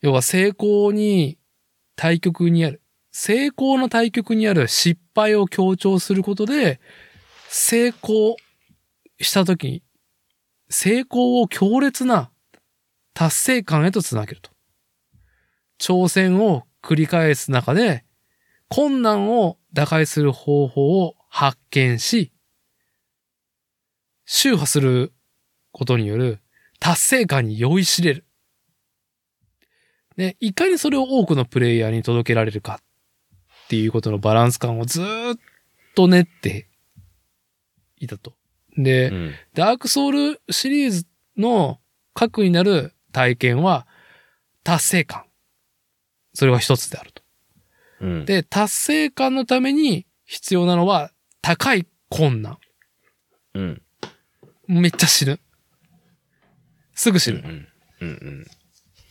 要は成功に対極にある、成功の対極にある失敗を強調することで、成功した時に、成功を強烈な達成感へとつなげると。挑戦を繰り返す中で、困難を打開する方法を発見し、周波することによる達成感に酔いしれる。ね、いかにそれを多くのプレイヤーに届けられるかっていうことのバランス感をずーっと練っていたと。で、うん。ダークソウルシリーズの核になる体験は達成感。それが一つであると。うん。で、達成感のために必要なのは高い困難。うん。めっちゃ死ぬ。すぐ死ぬ。うん。うん。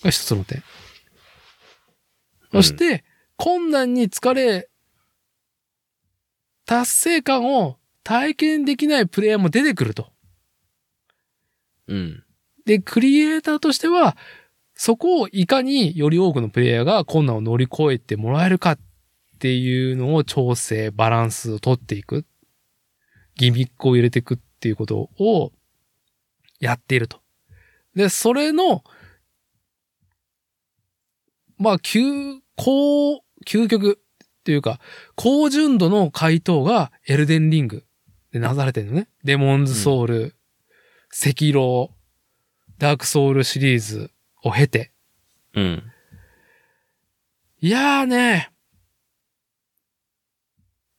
が一つの点。そして、困難に疲れ、達成感を体験できないプレイヤーも出てくると。うん。で、クリエイターとしては、そこをいかにより多くのプレイヤーが困難を乗り越えてもらえるかっていうのを調整、バランスを取っていく。ギミックを入れていくっていうことをやっていると。で、それの、まあ、究、高、究極っていうか、高純度の回答がエルデンリングでなされてるのね。デモンズソウル、赤狼、ダークソウルシリーズを経て。うん。いやーね。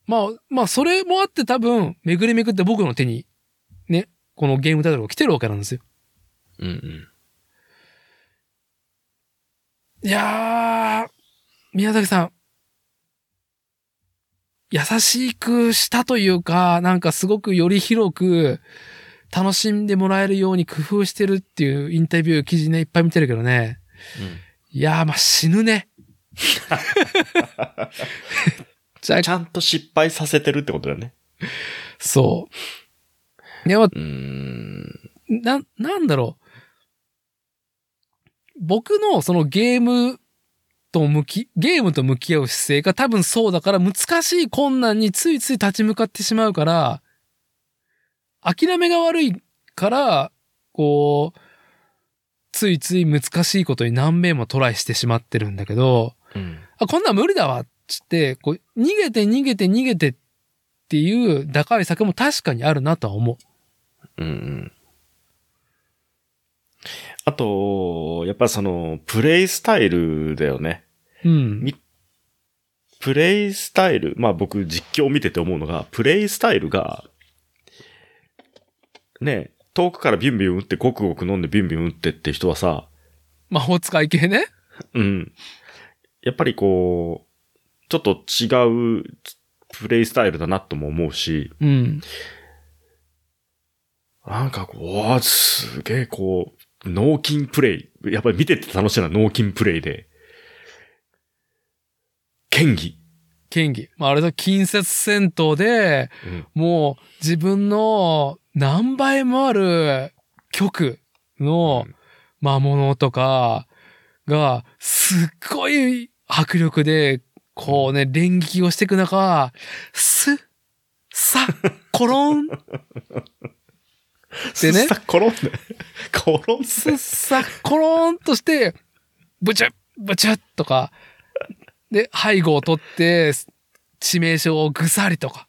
まあ、まあ、それもあって多分、巡り巡って僕の手に、ね、このゲームタイトルが来てるわけなんですよ。うん。うん。いやー、宮崎さん、優しくしたというか、なんかすごくより広く楽しんでもらえるように工夫してるっていうインタビュー記事ね、いっぱい見てるけどね。いやー、まあ、死ぬね。じゃあちゃんと失敗させてるってことだよね。そう。でも、うーん。な、なんだろう。僕のそのゲームと向き、ゲームと向き合う姿勢が多分そうだから難しい困難についつい立ち向かってしまうから、諦めが悪いから、こう、ついつい難しいことに何遍もトライしてしまってるんだけど、うん。あ、こんなん無理だわっつって、こう、逃げて逃げて逃げてっていう打開策も確かにあるなとは思う。うんうん。あと、やっぱその、プレイスタイルだよね。うん。みプレイスタイル、まあ僕実況を見てて思うのが、プレイスタイルが、ね、遠くからビュンビュン打って、ごくごく飲んでビュンビュン打ってって人はさ、魔法使い系ね。うん。やっぱりこう、ちょっと違うプレイスタイルだなとも思うし、うん。なんかこう、わあ、すげえこう、脳筋プレイ。やっぱり見てて楽しいのは脳筋プレイで。剣技。剣技。まあ、あれだ、近接戦闘で、うん。もう自分の何倍もある曲のうん魔物とかが、すっごい迫力で、こうね、連撃をしていく中、スッ、サッ、コロン、でねさ、転んで。転んスッ、サッ、コロンとして、ブチュッ、ブチュッとか、で、背後を取って、致命傷をぐさりとか。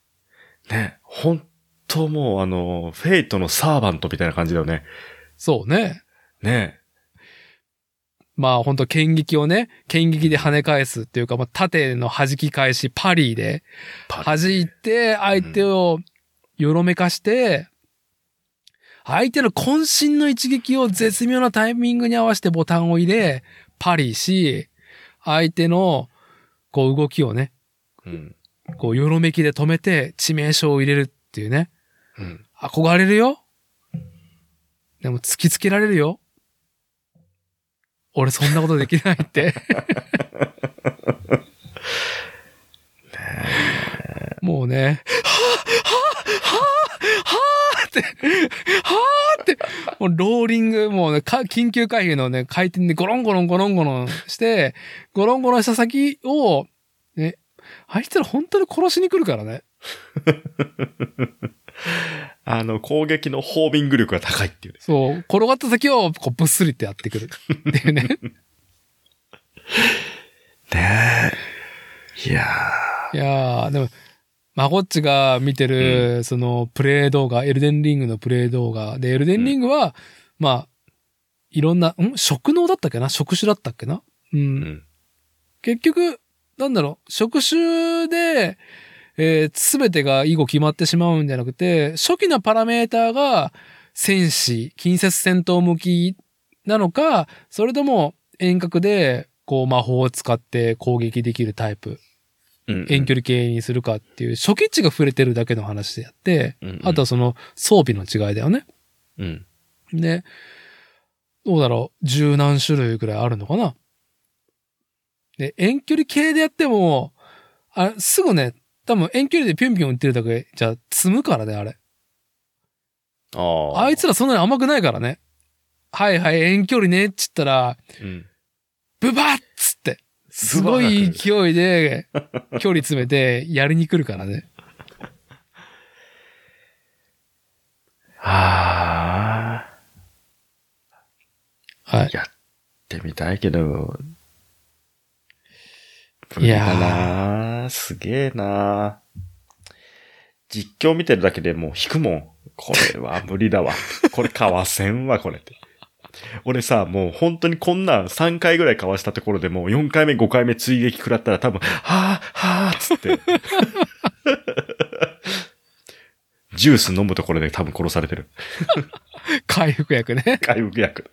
ね。本当もうあの、フェイトのサーバントみたいな感じだよね。そうね。ね。まあ本当剣撃をね、剣撃で跳ね返すっていうか、まあ縦の弾き返し、パリーでパ弾いて、相手をよろめかして、相手の渾身の一撃を絶妙なタイミングに合わせてボタンを入れ、パリーし、相手のこう動きをね、うん。こうよろめきで止めて致命傷を入れるっていうね。うん。憧れるよ。でも突きつけられるよ。俺そんなことできないって。もうね、はぁ、はぁ、はぁ、はぁって、はぁって、もうローリング、もうね、か緊急回避のね、回転でゴロンゴロンゴロンゴロンして、ゴロンゴロンした先を、ね、あいつら本当に殺しに来るからね。あの、攻撃のホービング力が高いっていうね。そう、転がった先をこうぶっすりってやってくるっていうね。ねえ。いやいやー、でも、まこっちが見てる、その、プレイ動画、エルデンリングのプレイ動画。で、エルデンリングは、まあ、いろんな、ん？職能だったっけな？職種だったっけな？う。ー。うんん。結局、なんだろう、職種で、えすべてが以後決まってしまうんじゃなくて、初期のパラメーターが戦士、近接戦闘向きなのか、それとも遠隔で、こう魔法を使って攻撃できるタイプ。うん。遠距離系にするかっていう初期値が触れてるだけの話であって、うん。あとはその装備の違いだよね。うん。で、どうだろう、十何種類くらいあるのかな。で、遠距離系でやっても、あすぐね、多分遠距離でピュンピュン打ってるだけじゃ積むからね、あれ。ああ。あいつらそんなに甘くないからね。はいはい、遠距離ね、っつったら、うん。ブバッつって、すごい勢いで、距離詰めて、やりに来るからね。ああ。はい。やってみたいけど。いやーなすげえな実況見てるだけでもう引くもん。これは無理だわ。これかわせんわ、これって。俺さ、もう本当にこんなん3回ぐらいかわしたところでもう4回目、5回目追撃食らったら多分、はぁ、はぁ、つって。ジュース飲むところで多分殺されてる。回復薬ね。回復薬で。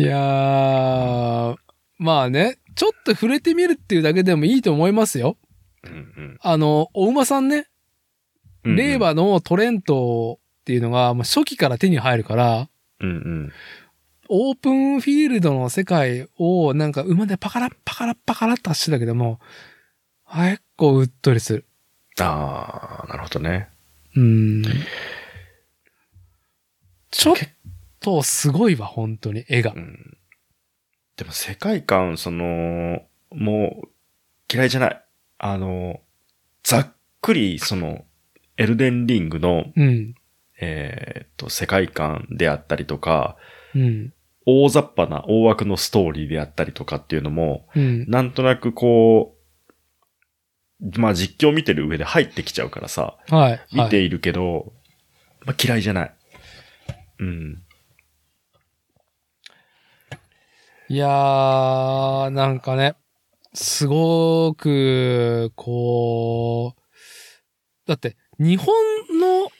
いやー、まあね、ちょっと触れてみるっていうだけでもいいと思いますよ。うんあの、お馬さんね、うん。令和のトレントっていうのが、まあ、初期から手に入るから、うんうん。オープンフィールドの世界をなんか馬でパカラッパカラッパカラッと走ってたけども、結構うっとりする。ああ、なるほどね。うん。ちょっとすごいわ、本当に、絵がう。ん。でも世界観、その、もう、嫌いじゃない。あの、ざっくり、その、エルデンリングの、うん。えーっと、世界観であったりとか、うん。大雑把な大枠のストーリーであったりとかっていうのも、うん。なんとなくこう、まあ実況見てる上で入ってきちゃうからさ、はい。はい見ているけど、まあ嫌いじゃない。うん。いやー、なんかね、すごく、こう、だって、日本の、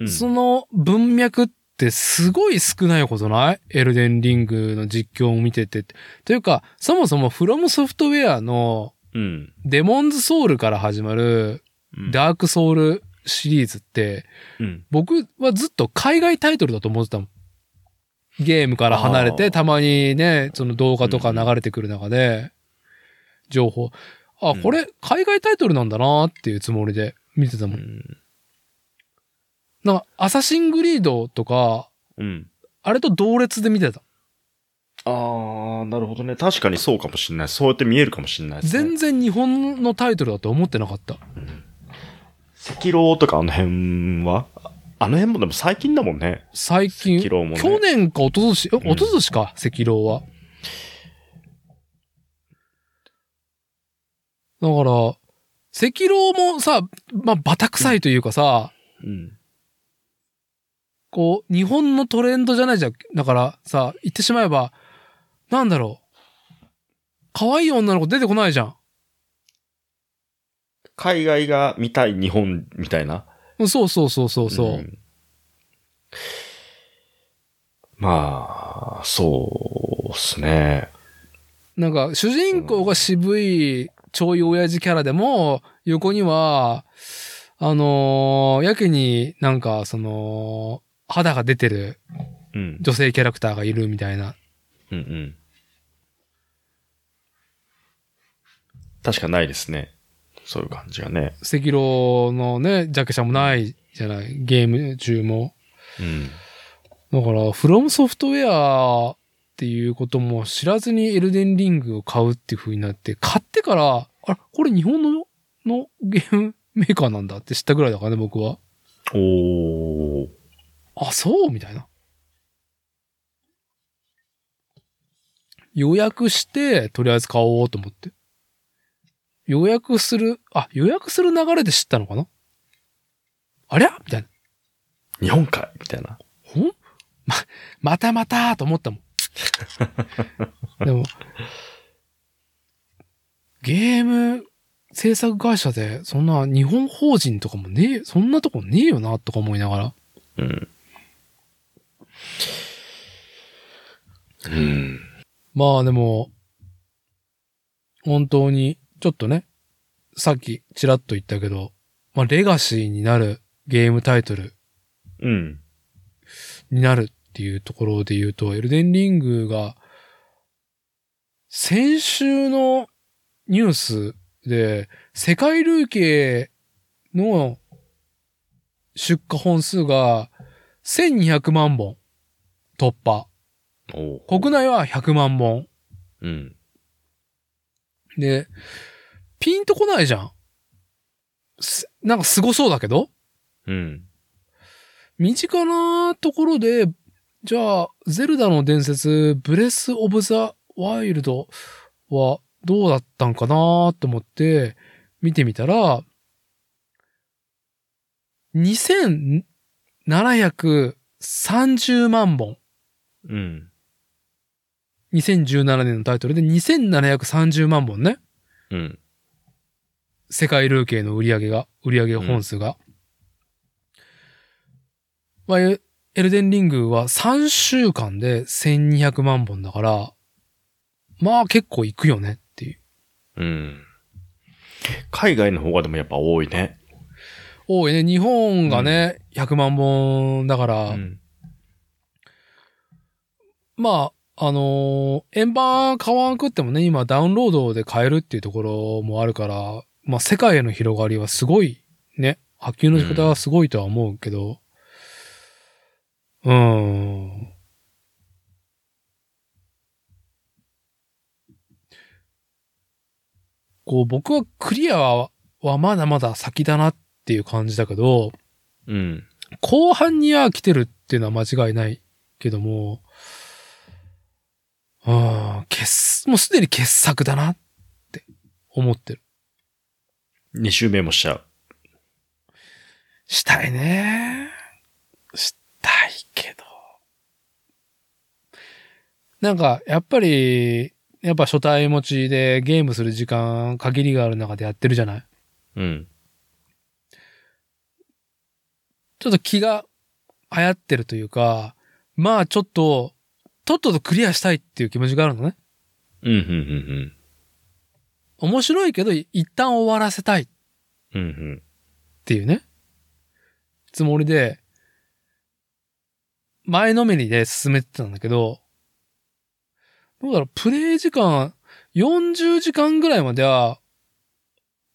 うんその文脈ってすごい少ないことない？エルデンリングの実況を見てて。というか、そもそもフロムソフトウェアのうん。デモンズソウルから始まるうんダークソウルシリーズって、うん。僕はずっと海外タイトルだと思ってたもん。ゲームから離れて、たまにね、その動画とか流れてくる中で、情報。あ、うんこれ、海外タイトルなんだなっていうつもりで見てたも。うんん。なんか、アサシングリードとか、うん。あれと同列で見てた。あー、なるほどね。確かにそうかもしんない。そうやって見えるかもしんないね。全然日本のタイトルだと思ってなかった。赤狼とかあの辺は？あの辺もでも最近だもんね。最近、赤狼もね去年か一昨年、一昨年か、赤狼は。だから、赤狼もさ、まあ、バタ臭いというかさ、うん。こう、日本のトレンドじゃないじゃん。だからさ、言ってしまえば、なんだろう。可愛い女の子出てこないじゃん。海外が見たい日本みたいな？そうそうそうそうそう。んまあ、そうっすね。なんか、主人公が渋い、ちょい親父キャラでも、横には、あのーやけになんか、その、肌が出てるうん。女性キャラクターがいるみたいな。うんうん。確かないですね。そういう感じがね。赤狼のね、ジャケ写もないじゃない。ゲーム中も。うん。だから、フロムソフトウェアっていうことも知らずにエルデンリングを買うっていう風になって、買ってから、あれ、これ日本ののゲームメーカーなんだって知ったぐらいだからね、僕は。おー。あ、そう？みたいな。予約して、とりあえず買おうと思って。予約する、あ、予約する流れで知ったのかな？ありゃ？みたいな。日本海みたいな。ほん？ま、またまたと思ったもん。でも、ゲーム制作会社で、そんな日本法人とかもねえ、そんなとこねえよな、とか思いながら。うん。うん。まあでも、本当に、ちょっとね、さっきちらっと言ったけど、まあレガシーになるゲームタイトルうん。になるっていうところで言うと、エルデンリングが、先週のニュースで、世界累計の出荷本数が1200万本突破。国内は100万本。うん。で、ピンとこないじゃん。すなんか凄そうだけどうん。身近なところで、じゃあ、ゼルダの伝説、ブレス・オブ・ザ・ワイルドはどうだったんかなと思って見てみたら、2730万本。うん。2017年のタイトルで2730万本ね。うん。世界累計の売り上げが、売り上げ本数が。まあ、エエルデンリングは3週間で1200万本だから、まあ結構いくよねっていう。うん。海外の方がでもやっぱ多いね。多いね。日本がね、100万本だから、うん。まあ、あのー円盤買わんくってもね、今ダウンロードで買えるっていうところもあるから、まあ世界への広がりはすごいね、波及の仕方はすごいとは思うけど、うーん。こう僕はクリアははまだまだ先だなっていう感じだけど、うん。後半には来てるっていうのは間違いないけども、うん、傑、もうすでに傑作だなって思ってる。2周目もしちゃう。したいね。したいけど。なんか、やっぱり、やっぱ初対持ちでゲームする時間限りがある中でやってるじゃない？うん。ちょっと気が流行ってるというか、まあちょっと、とっととクリアしたいっていう気持ちがあるのね。うん、うん、うん、面白いけど、一旦終わらせたいっうん。うん、ていうね。つもりで、前のめりで進めてたんだけど、どうだろう、プレイ時間40時間ぐらいまでは、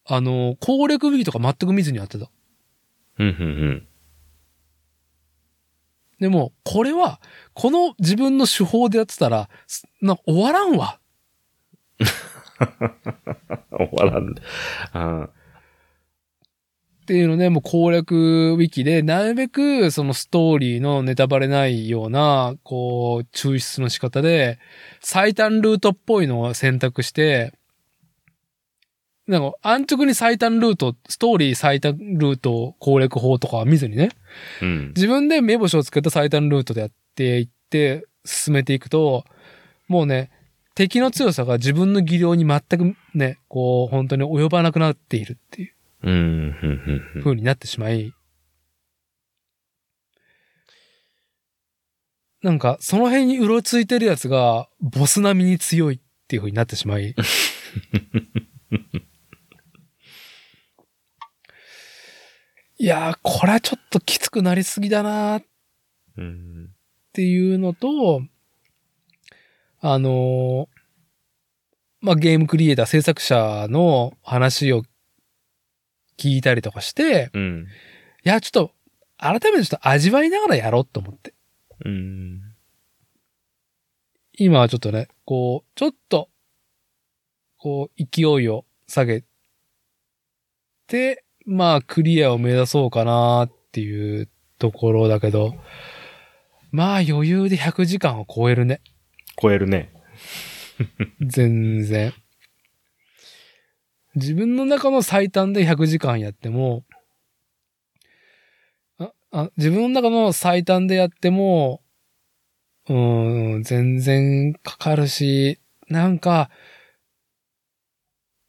あの、攻略ウィキとか全く見ずにやってた。うん、うん、でも、これは、この自分の手法でやってたら、すな終わらんわ。終わらん。あっていうので、もう攻略ウィキで、なるべくそのストーリーのネタバレないような、こう、抽出の仕方で、最短ルートっぽいのを選択して、なんか、安直に最短ルート、ストーリー最短ルート攻略法とかは見ずにね、うん。自分で目星をつけた最短ルートでやっていって、進めていくと、もうね、敵の強さが自分の技量に全くね、こう、本当に及ばなくなっているっていう。う。風になってしまい、なんか、その辺にうろついてるやつが、ボス並みに強いっていう風になってしまい。いやー、これはちょっときつくなりすぎだなーっうん。ていうのと、あのーまあ、ゲームクリエイター制作者の話を聞いたりとかして、うん。いや、ちょっと、改めてちょっと味わいながらやろうと思って。うん。今はちょっとね、こう、ちょっと、こう、勢いを下げて、まあ、クリアを目指そうかなっていうところだけど、まあ、余裕で100時間を超えるね。超えるね。全然。自分の中の最短で100時間やっても、あ、あ、自分の中の最短でやっても、うーん、全然かかるし、なんか、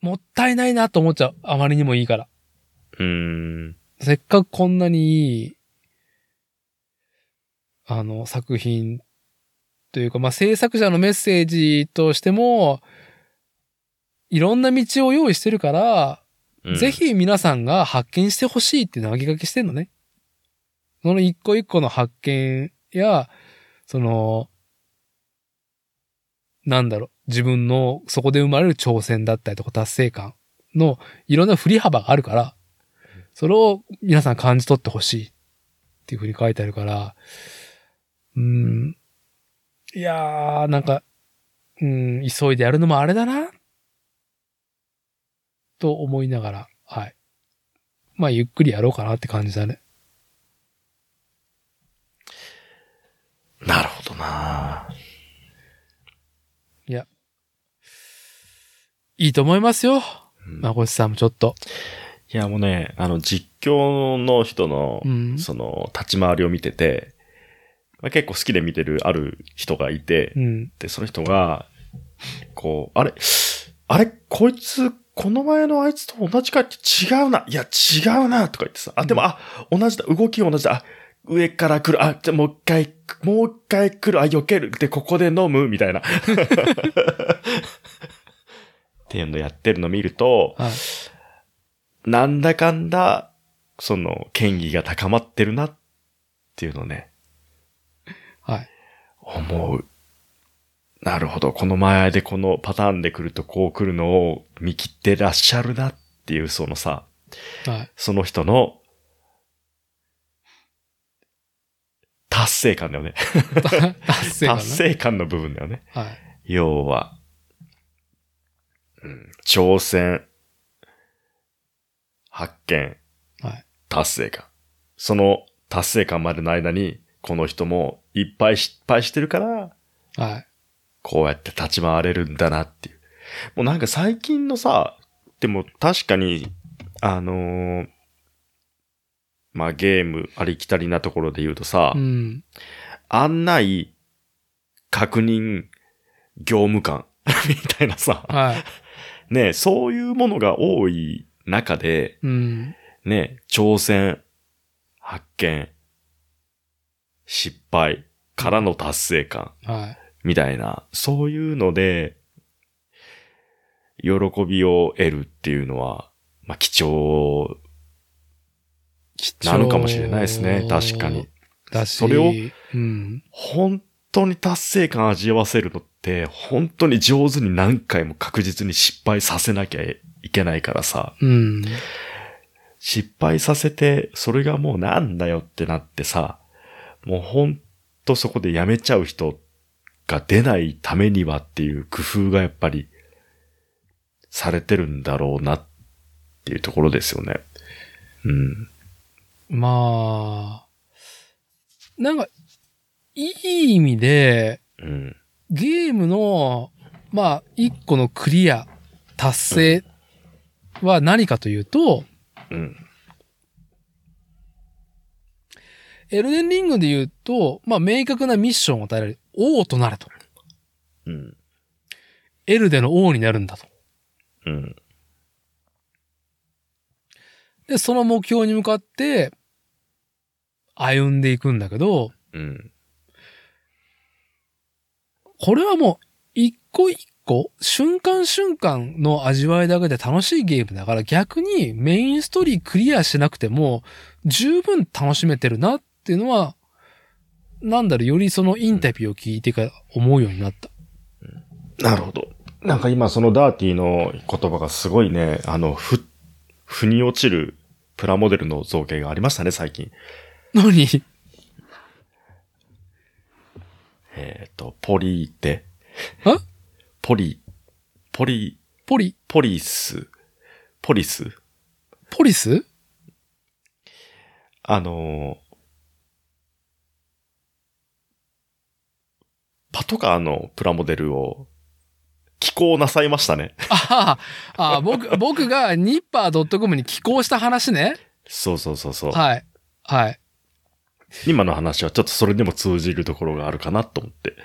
もったいないなと思っちゃう。あまりにもいいから。うん。せっかくこんなにいい、あの、作品というか、まあ、制作者のメッセージとしても、いろんな道を用意してるから、うんぜ。ひ皆さんが発見してほしいって投げかけしてんのね。その一個一個の発見や、その、なんだろう、自分のそこで生まれる挑戦だったりとか達成感のいろんな振り幅があるから、それを皆さん感じ取ってほしいっていうふうに書いてあるから、うーん、いやー、なんか、うん、急いでやるのもあれだな、と思いながら、はい。まあ、ゆっくりやろうかなって感じだね。なるほどないや。いいと思いますよ。うんまこしさんもちょっと。いや、もうね、あの、実況の人のう、ん。その、立ち回りを見てて、まあ、結構好きで見てるある人がいて、うん。で、その人が、こう、あれ、あれ、こいつ、この前のあいつと同じかって違うな。いや、違うな、とか言ってさ。あ、でも、あ、同じだ。動き同じだ。あ、上から来る。あ、じゃあもう一回、もう一回来る。あ、避ける。で、ここで飲む。みたいな。っていうのやってるの見ると、はい。なんだかんだ、その、権威が高まってるなっていうのをね、はい。思う。なるほど。この前でこのパターンで来るとこう来るのを見切ってらっしゃるなっていうそのさ、はい。その人の達成感だよね。達成感ね達成感の部分だよね。はい。要は、うん、挑戦、発見、はい。達成感。その達成感までの間に、この人もいっぱい失敗してるから、はい。こうやって立ち回れるんだなっていう。もうなんか最近のさ、でも確かに、あのーまあゲームありきたりなところで言うとさ、うん。案内、確認、業務官 みたいなさ、はい。ね、そういうものが多い中で、うん。ね、挑戦、発見、失敗からの達成感、はい。みたいな、そういうので、喜びを得るっていうのは、まあ貴重なのかもしれないですね。確かに。。だし、それをうん。本当に達成感味わせるのって、本当に上手に何回も確実に失敗させなきゃいけないからさ、うん。失敗させて、それがもうなんだよってなってさ、もう本当そこでやめちゃう人が出ないためにはっていう工夫がやっぱりされてるんだろうなっていうところですよね。うん。まあ、なんか、いい意味で、うん。ゲームの、まあ、一個のクリア、達成は何かというと、うん。エルデンリングで言うと、まあ、明確なミッションを与えられる。王となれと。うん。エルデの王になるんだと。うん。で、その目標に向かって、歩んでいくんだけど、うん。これはもう、一個一個、瞬間瞬間の味わいだけで楽しいゲームだから逆にメインストーリークリアしなくても十分楽しめてるなっていうのは、なんだろう、よりそのインタビューを聞いてから思うようになった。なるほど。なんか今そのダーティーの言葉がすごいね、あの、ふ、腑に落ちるプラモデルの造形がありましたね、最近。何？えっ、と、ポリーって。あポリ、ポリ、ポリ、ポリス、ポリス？ポリス？あのーパトカーのプラモデルを寄稿なさいましたね。ああ、あ僕、僕がニッパー .com に寄稿した話ね。そうそうそうそう。はい。はい。今の話はちょっとそれでも通じるところがあるかなと思って。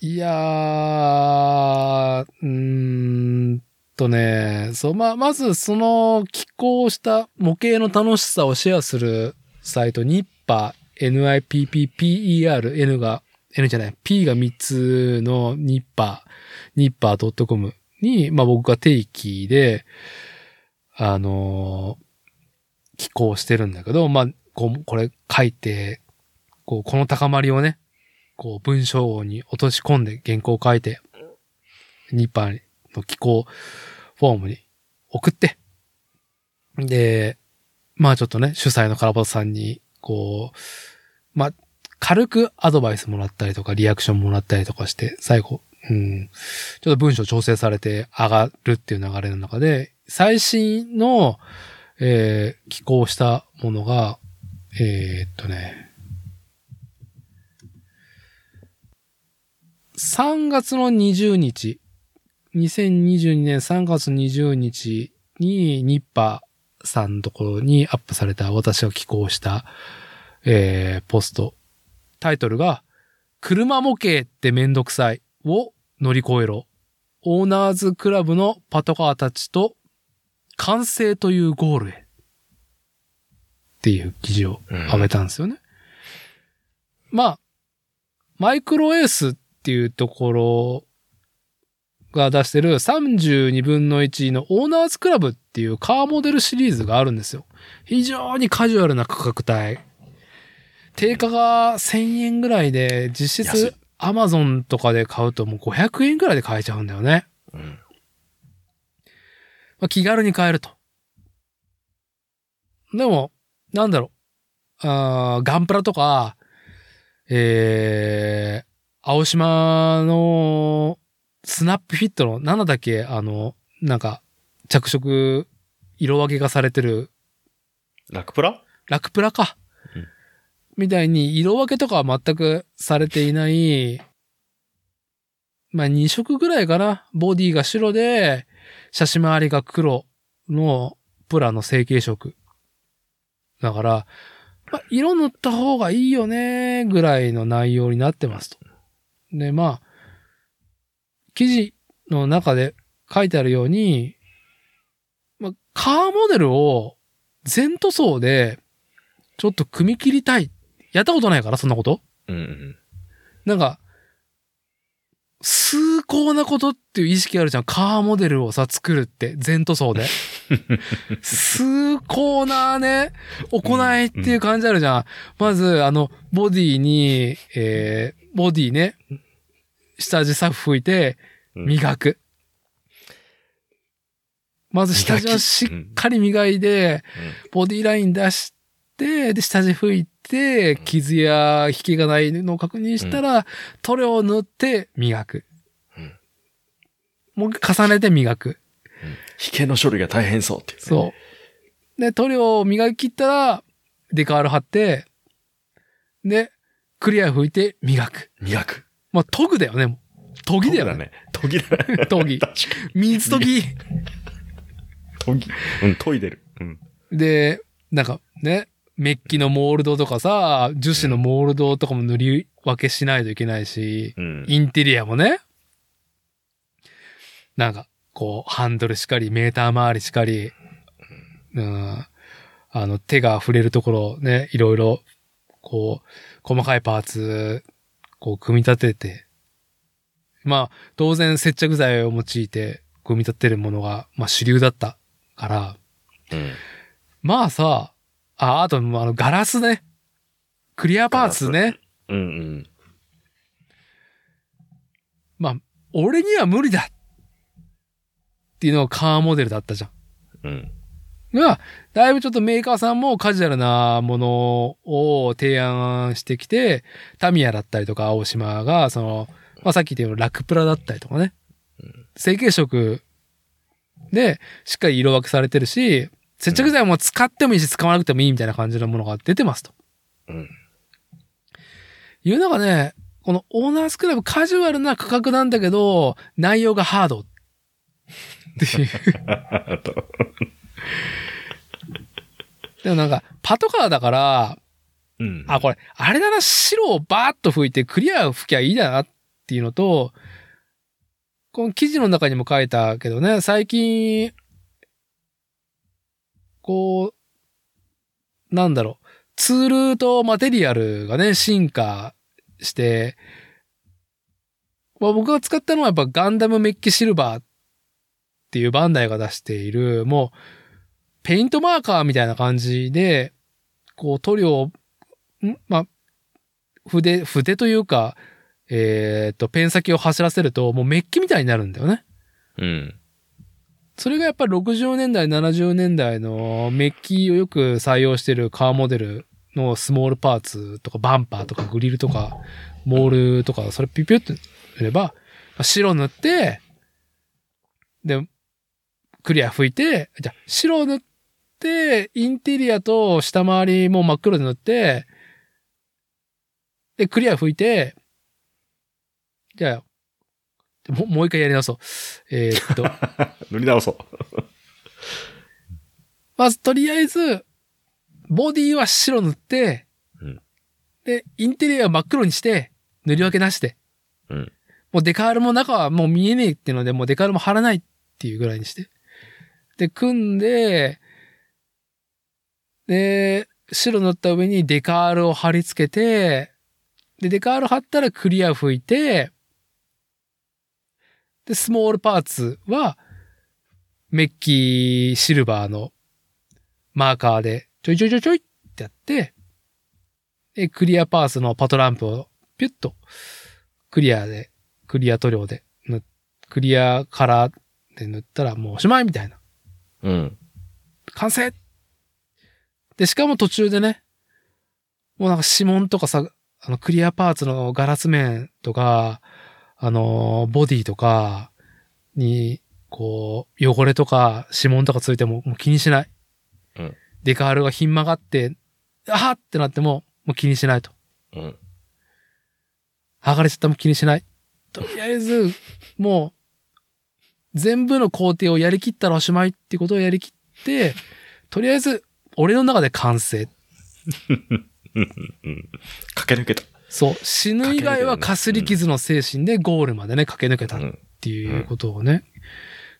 いやー、うーんとね、そう、まあ、まずその寄稿した模型の楽しさをシェアするサイト、ニッパー、NIPPPER、N が、N じゃない、P が3つのニッパー、ニッパー .com に、まあ僕が定期で、あのー寄稿してるんだけど、まあ、こ、これ書いて、こう、この高まりをね、こう、文章に落とし込んで原稿を書いて、ニッパーの寄稿フォームに送って、で、まあちょっとね、主催のカラボトさんに、こう、まあ、軽くアドバイスもらったりとか、リアクションもらったりとかして、最後、うん、ちょっと文章調整されて上がるっていう流れの中で、最新の、えー、寄稿したものが、えーっとね、3月の20日、2022年3月20日にニッパーさんのところにアップされた私が寄稿した、えー、ポスト。タイトルが、車模型ってめんどくさいを乗り越えろ。オーナーズクラブのパトカーたちと完成というゴールへ。っていう記事を上げたんですよね。まあ、マイクロエースっていうところが出してる32分の1のオーナーズクラブっていうカーモデルシリーズがあるんですよ。非常にカジュアルな価格帯。定価が1000円ぐらいで、実質アマゾンとかで買うともう500円ぐらいで買えちゃうんだよね。うん。まあ、気軽に買えると。でも、なんだろう。あーガンプラとか、えー、青島のスナップフィットの、なんだっけ、あの、なんか、着色、色分けがされてる、ラクプラ？ラクプラか。うんみたいに、色分けとかは全くされていない、まあ、2色ぐらいかな。ボディが白で、写真周りが黒のプラの成型色。だから、まあ、色塗った方がいいよね、ぐらいの内容になってますと。で、まあ、記事の中で書いてあるように、まあ、カーモデルを全塗装で、ちょっと組み切りたい。やったことないから、そんなことうんうん。なんか、崇高なことっていう意識あるじゃん。カーモデルをさ、作るって、全塗装で。崇高なね、行いっていう感じあるじゃん。まず、あの、ボディに、えー、ボディね、下地サフ拭いて、うん磨く。まず下地はしっかり磨いて、ボディライン出して、で、下地拭いて、傷や引きがないのを確認したら、塗料を塗って磨く。うんもう重ねて磨く。引けの処理が大変そうっていう、ね。そう。で、塗料を磨き切ったら、デカール貼って、で、クリア拭いて磨く。磨く。まあ、研ぐだよね。もう研ぎだよね。ね。研ぎだね。研ぎ。水研ぎ。に。研ぎ。うん、研いでる。うん。で、なんかね、メッキのモールドとかさ、樹脂のモールドとかも塗り分けしないといけないし、うん。インテリアもね、なんか、こう、ハンドルしかり、メーター周りしかり、うん、あの、手が触れるところね、いろいろ、こう、細かいパーツ、こう、組み立てて、まあ、当然接着剤を用いて、組み立てるものが、まあ主流だったから、うん。まあさ、あ、あと、あの、ガラスね。クリアパーツね。うんうん。まあ、俺には無理だっていうのがカーモデルだったじゃん。うん。が、だいぶちょっとメーカーさんもカジュアルなものを提案してきて、タミヤだったりとか青島が、その、まあ、さっき言ったようにラクプラだったりとかね。成型色でしっかり色分けされてるし、接着剤も使ってもいいし使わなくてもいいみたいな感じのものが出てますと。うん。いうのがね、このオーナースクラブカジュアルな価格なんだけど、内容がハード。っていう。でもなんか、パトカーだから、うん。あ、これ、あれだな、白をバーッと拭いてクリア拭きゃいいだなっていうのと、この記事の中にも書いたけどね、最近、こう、なんだろう、ツールとマテリアルがね、進化して、まあ、僕が使ったのはやっぱガンダムメッキシルバーっていうバンダイが出している、もう、ペイントマーカーみたいな感じで、こう塗料まあ、筆、筆というか、えっ、と、ペン先を走らせると、もうメッキみたいになるんだよね。うん。それがやっぱり60年代、70年代のメッキをよく採用してるカーモデルのスモールパーツとかバンパーとかグリルとかモールとかそれピュピュって塗れば白塗ってでクリア拭いてじゃあ白塗ってインテリアと下回りも真っ黒で塗ってでクリア拭いてじゃあももう一回やり直そう。えーっと。塗り直そう。まずとりあえず、ボディは白塗って、うんで、インテリアは真っ黒にして、塗り分けなしで。うんもうデカールも中はもう見えねえっていうので、もうデカールも貼らないっていうぐらいにして。で、組んで、で、白塗った上にデカールを貼り付けて、で、デカール貼ったらクリア拭いて、で、スモールパーツは、メッキシルバーのマーカーでちょいちょいちょいちょいってやって、で、クリアパーツのパトランプをピュッとクリアで、クリア塗料で塗っ、クリアカラーで塗ったらもうおしまいみたいな。うん。完成で、しかも途中でね、もうなんか指紋とかさ、あの、クリアパーツのガラス面とか、あのーボディとかに、こう、汚れとか指紋とかついてももう気にしない。うんデカールがひん曲がって、あはってなっても、もう気にしないと。うん。剥がれちゃっても気にしない。とりあえず、もう、全部の工程をやりきったらおしまいってことをやりきって、とりあえず、俺の中で完成。うん。駆け抜けた。そう。死ぬ以外はかすり傷の精神でゴールまでね、駆け抜けたっうん。ていうことをね、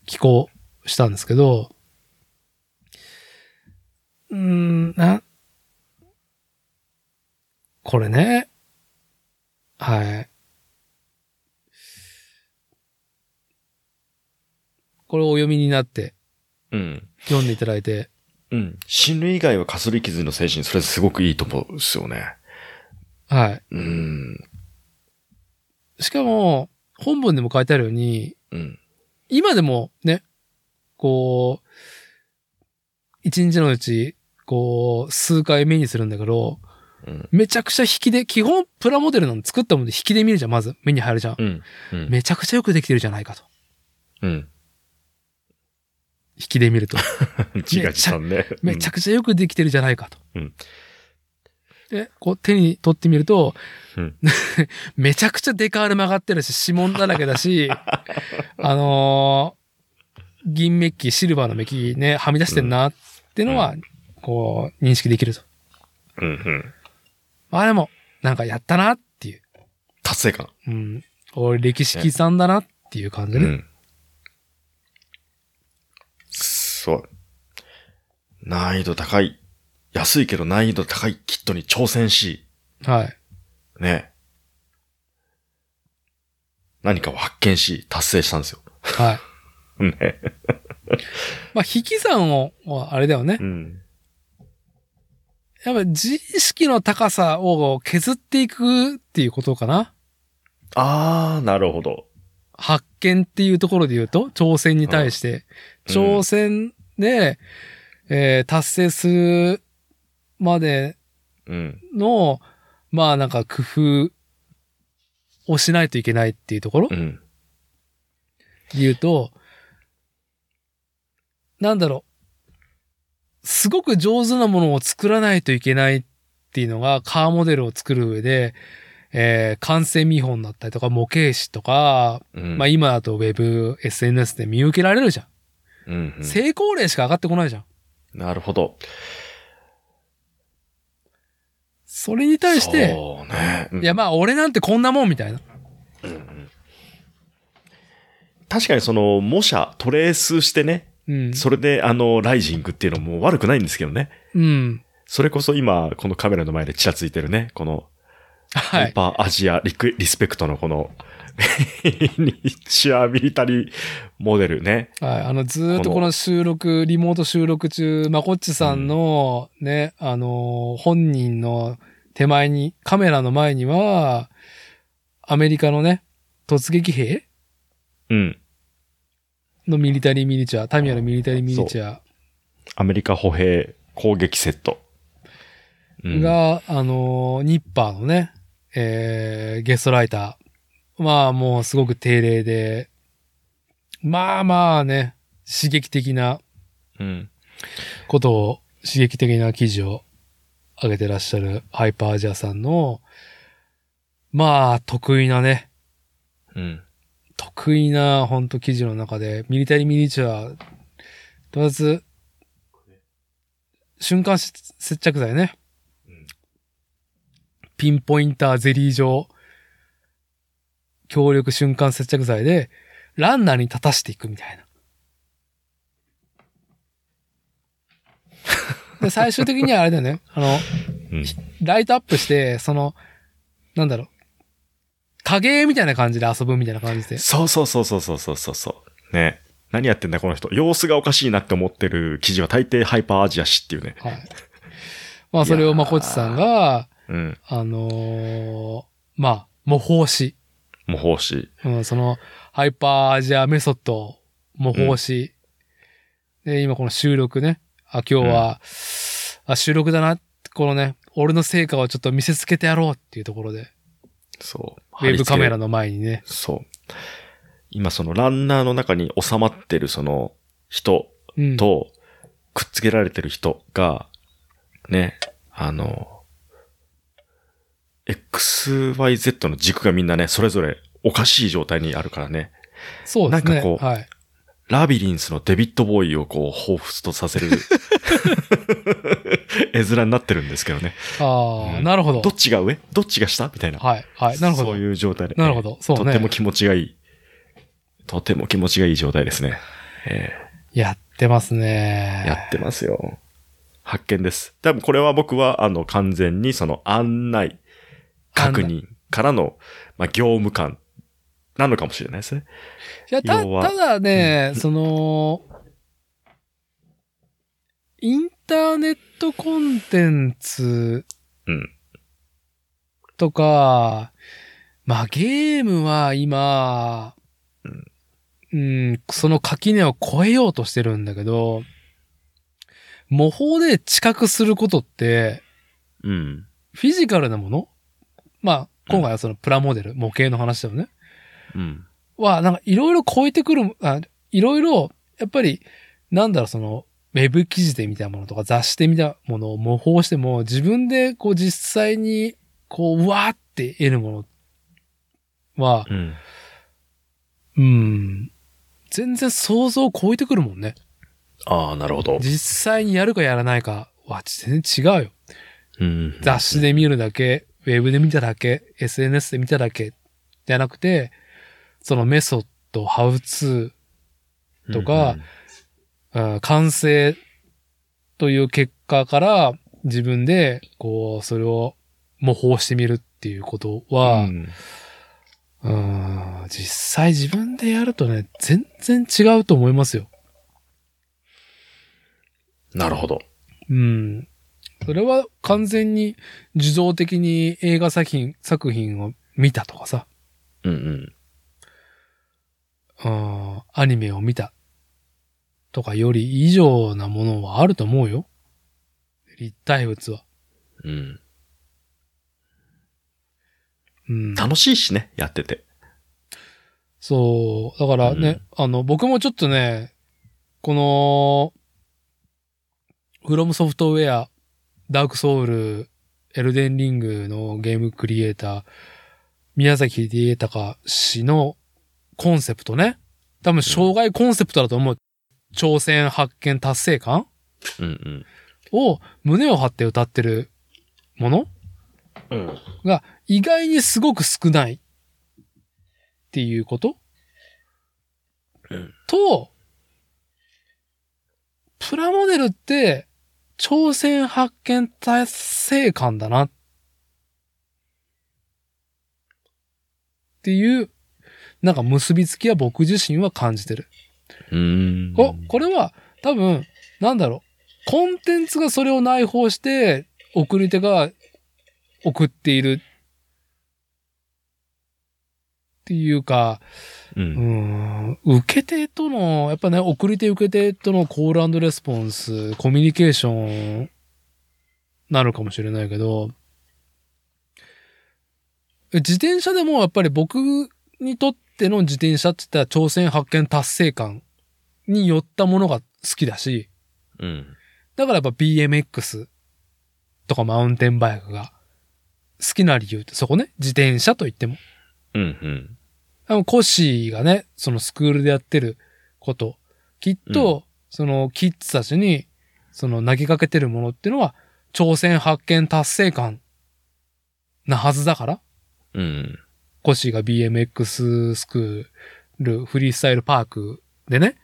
寄稿したんですけど、うーん、な、これね、はい。これをお読みになってうん。読んでいただいて、うん。死ぬ以外はかすり傷の精神、それすごくいいと思うんですよね。はい。うん。しかも、本文でも書いてあるように、うん。今でもね、こう、一日のうち、こう、数回目にするんだけど、うん。めちゃくちゃ引きで、基本プラモデルなの作ったもので引きで見るじゃん、まず。目に入るじゃん。うん。めちゃくちゃよくできてるじゃないかと。うん。引きで見ると。自画自賛ね。めちゃくちゃよくできてるじゃないかと。うんで、こう手に取ってみると、うん めちゃくちゃデカール曲がってるし、指紋だらけだし、あのー銀メッキ、シルバーのメッキね、はみ出してんなっていうのは、こう、認識できると。うん。うん。まあでも、なんかやったなっていう。達成感。うん。俺歴史刻んだなっていう感じでね。うん。そう。難易度高い。安いけど難易度高いキットに挑戦し、はい。ね。何かを発見し、達成したんですよ。はい。ね。まあ、引き算を、あれだよね。うん。やっぱ自意識の高さを削っていくっていうことかな。あー、なるほど。発見っていうところで言うと、挑戦に対して、うん挑戦で、えー達成するまでうん。の、まあなんか工夫をしないといけないっていうところ？でうん。言うと、なんだろう。すごく上手なものを作らないといけないっていうのが、カーモデルを作る上で、えー完成見本だったりとか、模型紙とか、うん。まあ今だとウェブ、SNS で見受けられるじゃん。うんうん成功例しか上がってこないじゃん。なるほど。それに対して、そうね。うんいやまあ俺なんてこんなもんみたいな。確かにその、模写、トレースしてね、うん。それであの、ライジングっていうのも悪くないんですけどね。うん。それこそ今、このカメラの前でちらついてるね、この、はい。ハイパーアジアリクリスペクトのこの、ニッチアミリタリーモデルね。はい。あの、ずーっとこの収録、リモート収録中、まこっちさんの、ね、あのー、本人の手前に、カメラの前には、アメリカのね、突撃兵？うん。のミリタリーミニチュア、タミヤのミリタリーミニチュアアメリカ歩兵攻撃セット。うん、が、あのー、ニッパーのね、えー、ゲストライター。まあもうすごく定例で、まあまあね、刺激的なうん。ことを、刺激的な記事を上げてらっしゃるハイパーアジアさんの、まあ得意なね、うん。得意な本当記事の中で、ミリタリーミニチュア、とりあえず、瞬間接着剤ね。うんピンポインターゼリー状、強力瞬間接着剤で、ランナーに立たしていくみたいな。で、最終的にはあれだよね。あの、うん、ライトアップして、その、なんだろう、影みたいな感じで遊ぶみたいな感じで。そうそうそうそうそうそうそう。ね。何やってんだこの人。様子がおかしいなって思ってる記事は大抵ハイパーアジア誌っていうね。はい。まあそれをまこちさんが、うん、あのー、まあ、模倣し。模倣し。うん、その、ハイパーアジアメソッドを模倣し、で、今この収録ね、あ、今日は、あ、収録だな、このね、俺の成果をちょっと見せつけてやろうっていうところで、そう。ウェブカメラの。の前にね、そう。今そのランナーの中に収まってるその人うん。とくっつけられてる人が、ね、あの、XYZ の軸がみんなね、それぞれおかしい状態にあるからね。そうですね。なんかこうはい。ラビリンスのデビッド・ボーイをこう、彷彿とさせる 絵面になってるんですけどね。ああ、うんなるほどど。っちが上？どっちが下？みたいな。はい、はい。なるほど。そういう状態で。なるほどそうねとても気持ちがいい。とても気持ちがいい状態ですね。えやってますねー。やってますよ。発見です。多分これは僕は、あの、完全にその案内、確認からの、まあ、業務感なのかもしれないですね。いや、た、ただね、その、インターネットコンテンツうん。とか、まあゲームは今、うん、その垣根を越えようとしてるんだけど、模倣で知覚することって、うん。フィジカルなものまあ、今回はそのプラモデル、模型の話だよね。うん。は、なんかいろいろ超えてくる、あいろいろ、やっぱり、なんだろう、その、ウェブ記事で見たものとか雑誌で見たものを模倣しても、自分でこう実際に、こう、うわーって得るものは、うん。うん、全然想像を超えてくるもんね。ああ、なるほど。実際にやるかやらないかは全然違うよ。うん。雑誌で見るだけ、ウェブで見ただけ、SNS で見ただけ、じゃなくて、そのメソッド、ハウツー、とかうん完成という結果から自分で、こう、それを模倣してみるっていうことうん、は、うんうん、実際自分でやるとね、全然違うと思いますよ。なるほど。うん。それは完全に受動的に映画作品、作品を見たとかさ、うんうん。うん、アニメを見たとかより以上なものはあると思うよ。立体物は。うん。うん。楽しいしね、やってて。そう。だからね、あの、僕もちょっとね、この、フロムソフトウェア、ダークソウル、エルデンリングのゲームクリエイター、宮崎秀隆氏のコンセプトね。多分、障害コンセプトだと思う。挑戦発見達成感？うんを胸を張って歌ってるもの？うん。うん。が意外にすごく少ないっていうこと、うんと、プラモデルって挑戦発見達成感だなっていう、なんか結びつきは僕自身は感じてる。うん。ここれは多分、なんだろう。コンテンツがそれを内包して、送り手が送っているっていうか、う。うんん、受け手との、やっぱね、送り手受け手とのコールレスポンス、コミュニケーションなのかもしれないけど、自転車でもやっぱり僕にとっての自転車って言ったら挑戦発見達成感によったものが好きだし、うん。だからやっぱ BMX とかマウンテンバイクが好きな理由ってそこね、自転車と言っても。うん。うん。あのコッシーがね、そのスクールでやってること、きっと、そのキッズたちに、その投げかけてるものっていうのは、挑戦発見達成感なはずだから、うん。コッシーが BMX スクール、フリースタイルパークでね、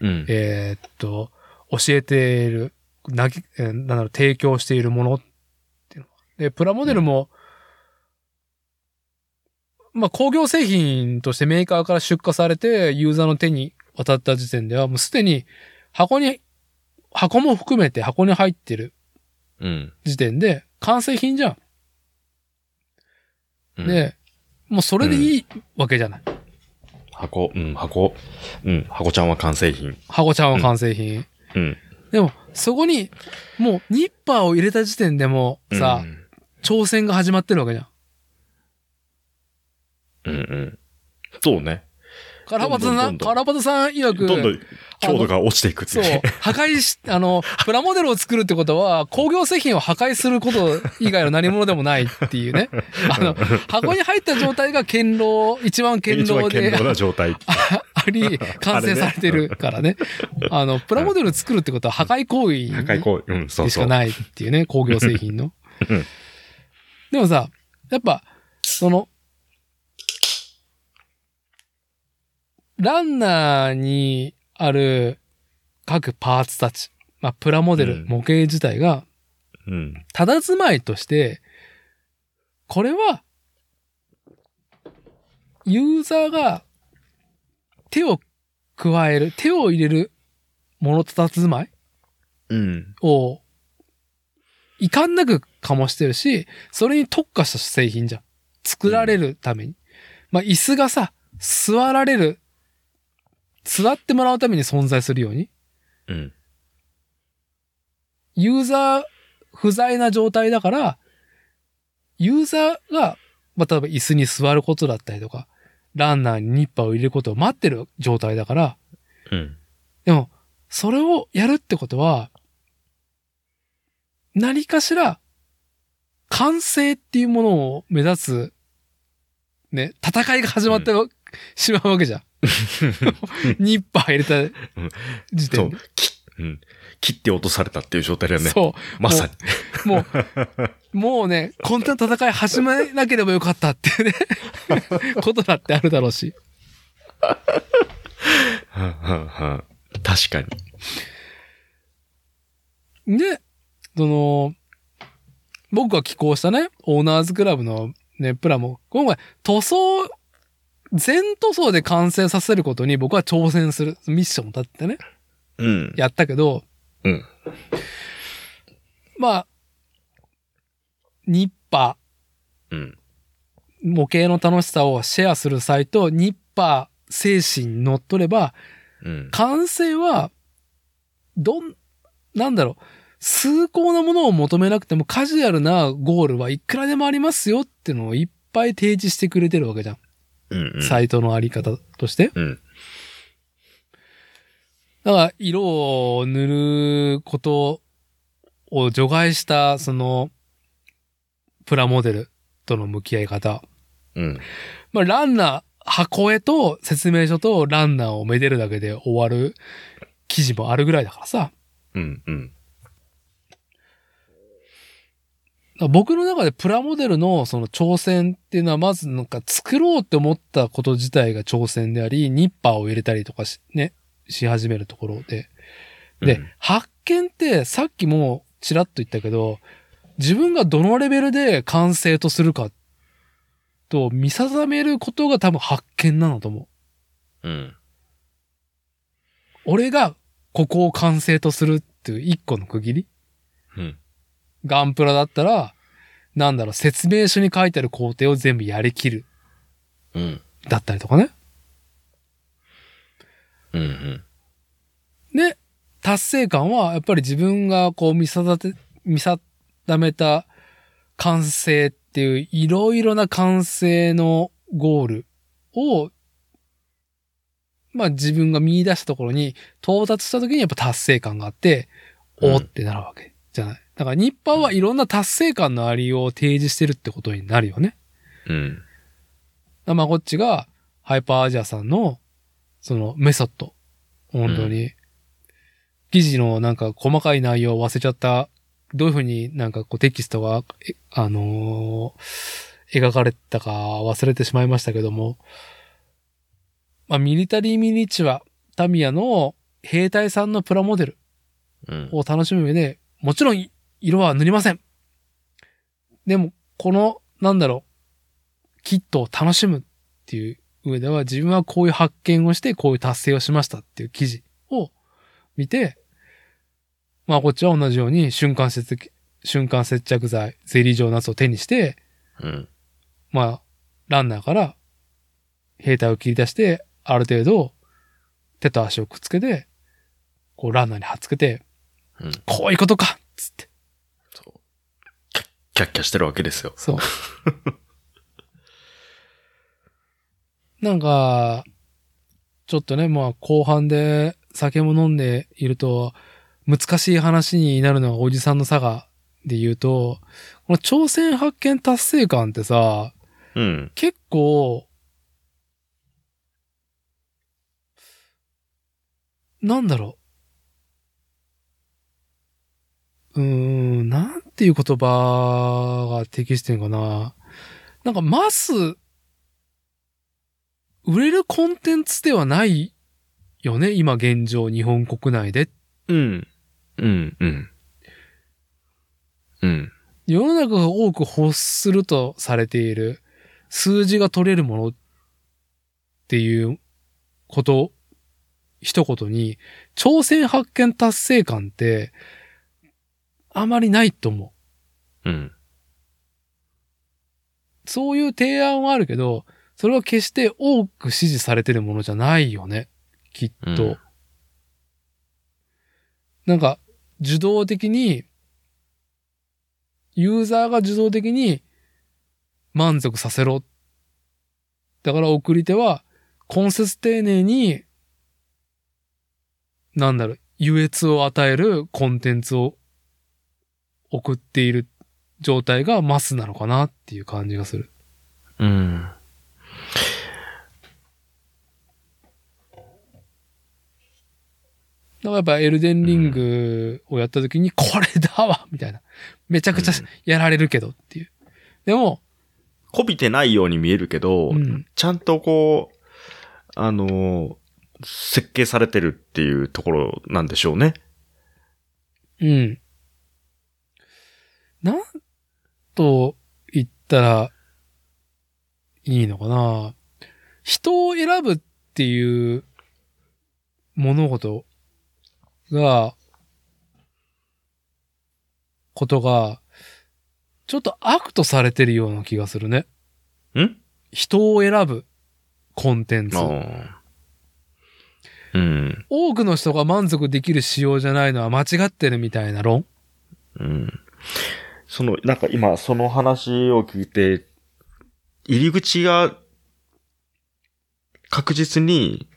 うん。えーっと、教えている、なぎ、えーなんだろう、提供しているものっていうの。で、プラモデルも、まあ、工業製品としてメーカーから出荷されて、ユーザーの手に渡った時点では、もうすでに箱に、箱も含めて箱に入ってるうん。時点で、完成品じゃん。うん、で、もうそれでいいわけじゃない。箱、うん、箱、うん、箱ちゃんは完成品。箱ちゃんは完成品。うん。でも、そこに、もうニッパーを入れた時点でもうさ、うん挑戦が始まってるわけじゃん。うんうん。そうね。カラバタさん、カラバタさん曰く、どんどん強度が落ちていくってそいう破壊し、あの、プラモデルを作るってことは、工業製品を破壊すること以外の何者でもないっていうね。あの、箱に入った状態が堅牢、一番堅一番牢で堅牢な状態。あり、完成されてるからね。あの、プラモデル作るってことは破壊行為破壊行為。うん、そうそう。でしかないっていうね、工業製品のうん。でもさ、やっぱ、その、ランナーにある各パーツたち、まあ、プラモデル、うん模型自体が、うん。佇まいとして、これは、ユーザーが手を加える、手を入れるものたたずまいうん。を、いかんなく醸してるし、それに特化した製品じゃん。作られるために。まあ、椅子がさ、座られる、座ってもらうために存在するように、うん。ユーザー不在な状態だから、ユーザーが、まあ、例えば椅子に座ることだったりとか、ランナーにニッパーを入れることを待ってる状態だから、うん。でも、それをやるってことは、何かしら、完成っていうものを目指す、ね、戦いが始まってしまうわけじゃん。ニッパー入れた時そう点で。。き、うん。切って落とされたっていう状態だよね。そう。まさに。もう、もうね、こんな戦い始めなければよかったっていうね、ことだってあるだろうし。はんはんはん確かに。で、その、僕が寄稿したね、オーナーズクラブのね、プラも、今回塗装、全塗装で完成させることに僕は挑戦するミッションを立ってね、うん。やったけど、うん。まあ、ニッパうん。ー、模型の楽しさをシェアするサイト、ニッパー精神に乗っ取れば、うん。完成は、どん、なんだろう、崇高なものを求めなくてもカジュアルなゴールはいくらでもありますよっていうのをいっぱい提示してくれてるわけじゃん。サイトのあり方として。うん。だから、色を塗ることを除外した、その、プラモデルとの向き合い方。うん。まあ、ランナー、箱絵と説明書とランナーをめでるだけで終わる記事もあるぐらいだからさ。うん。うん。僕の中でプラモデルのその挑戦っていうのはまずなんか作ろうって思ったこと自体が挑戦であり、ニッパーを入れたりとかし、ね、し始めるところで。で、うん発見ってさっきもちらっと言ったけど、自分がどのレベルで完成とするかと見定めることが多分発見なのと思う。うん。俺がここを完成とするっていう一個の区切りうん。ガンプラだったら、なんだろう、説明書に書いてある工程を全部やりきる。うん。だったりとかね。うん。うん。で、達成感はやっぱり自分がこう見定て、見定めた完成っていういろいろな完成のゴールを、まあ自分が見出したところに到達した時にやっぱ達成感があって、うんおーってなるわけじゃない。だから日パはいろんな達成感のありを提示してるってことになるよね。うん。まあこっちがハイパーアジアさんのそのメソッド。本当に。記事のなんか細かい内容を忘れちゃった。どういうふうになんかこうテキストが、えあのー描かれたか忘れてしまいましたけども。まあミリタリーミニチュア、タミヤの兵隊さんのプラモデルうん。を楽しむ上で、もちろん色は塗りません。でも、この、なんだろう、キットを楽しむっていう上では、自分はこういう発見をして、こういう達成をしましたっていう記事を見て、まあ、こっちは同じように瞬間接着、瞬間接着剤、ゼリー状のやつを手にして、うん。まあ、ランナーから兵隊を切り出して、ある程度、手と足をくっつけて、こうランナーに貼っつけて、うん。こういうことかっつって。そう。キャッ、キャッキャしてるわけですよ。そう。なんか、ちょっとね、まあ後半で酒も飲んでいると、難しい話になるのがおじさんの差がで言うと、この挑戦発見達成感ってさ、うん。結構、なんだろう。うーん、なんていう言葉が適してんかな。なんか、マス、売れるコンテンツではないよね、今現状、日本国内で。うん。うん。うん。うん。世の中が多く欲するとされている数字が取れるものっっていうこと、一言に、挑戦発見達成感って、あまりないと思う。うん。そういう提案はあるけど、それは決して多く支持されてるものじゃないよね。きっと。うんなんか、受動的に、ユーザーが受動的に満足させろ。だから送り手は、根節丁寧に、なんだろう、優越を与えるコンテンツを送っている状態がマスなのかなっていう感じがする。うん。だからやっぱエルデンリングをやった時に、これだわみたいな。めちゃくちゃうんやられるけどっていう。でも、こびてないように見えるけど、うん。ちゃんとこう、あのー設計されてるっていうところなんでしょうね。うん。なんと言ったらいいのかな人を選ぶっていう物事が、ことが、ちょっと悪とされてるような気がするね。ん？人を選ぶコンテンツ。うん。多くの人が満足できる仕様じゃないのは間違ってるみたいな論うん。その、なんか今、その話を聞いて、入り口が確実に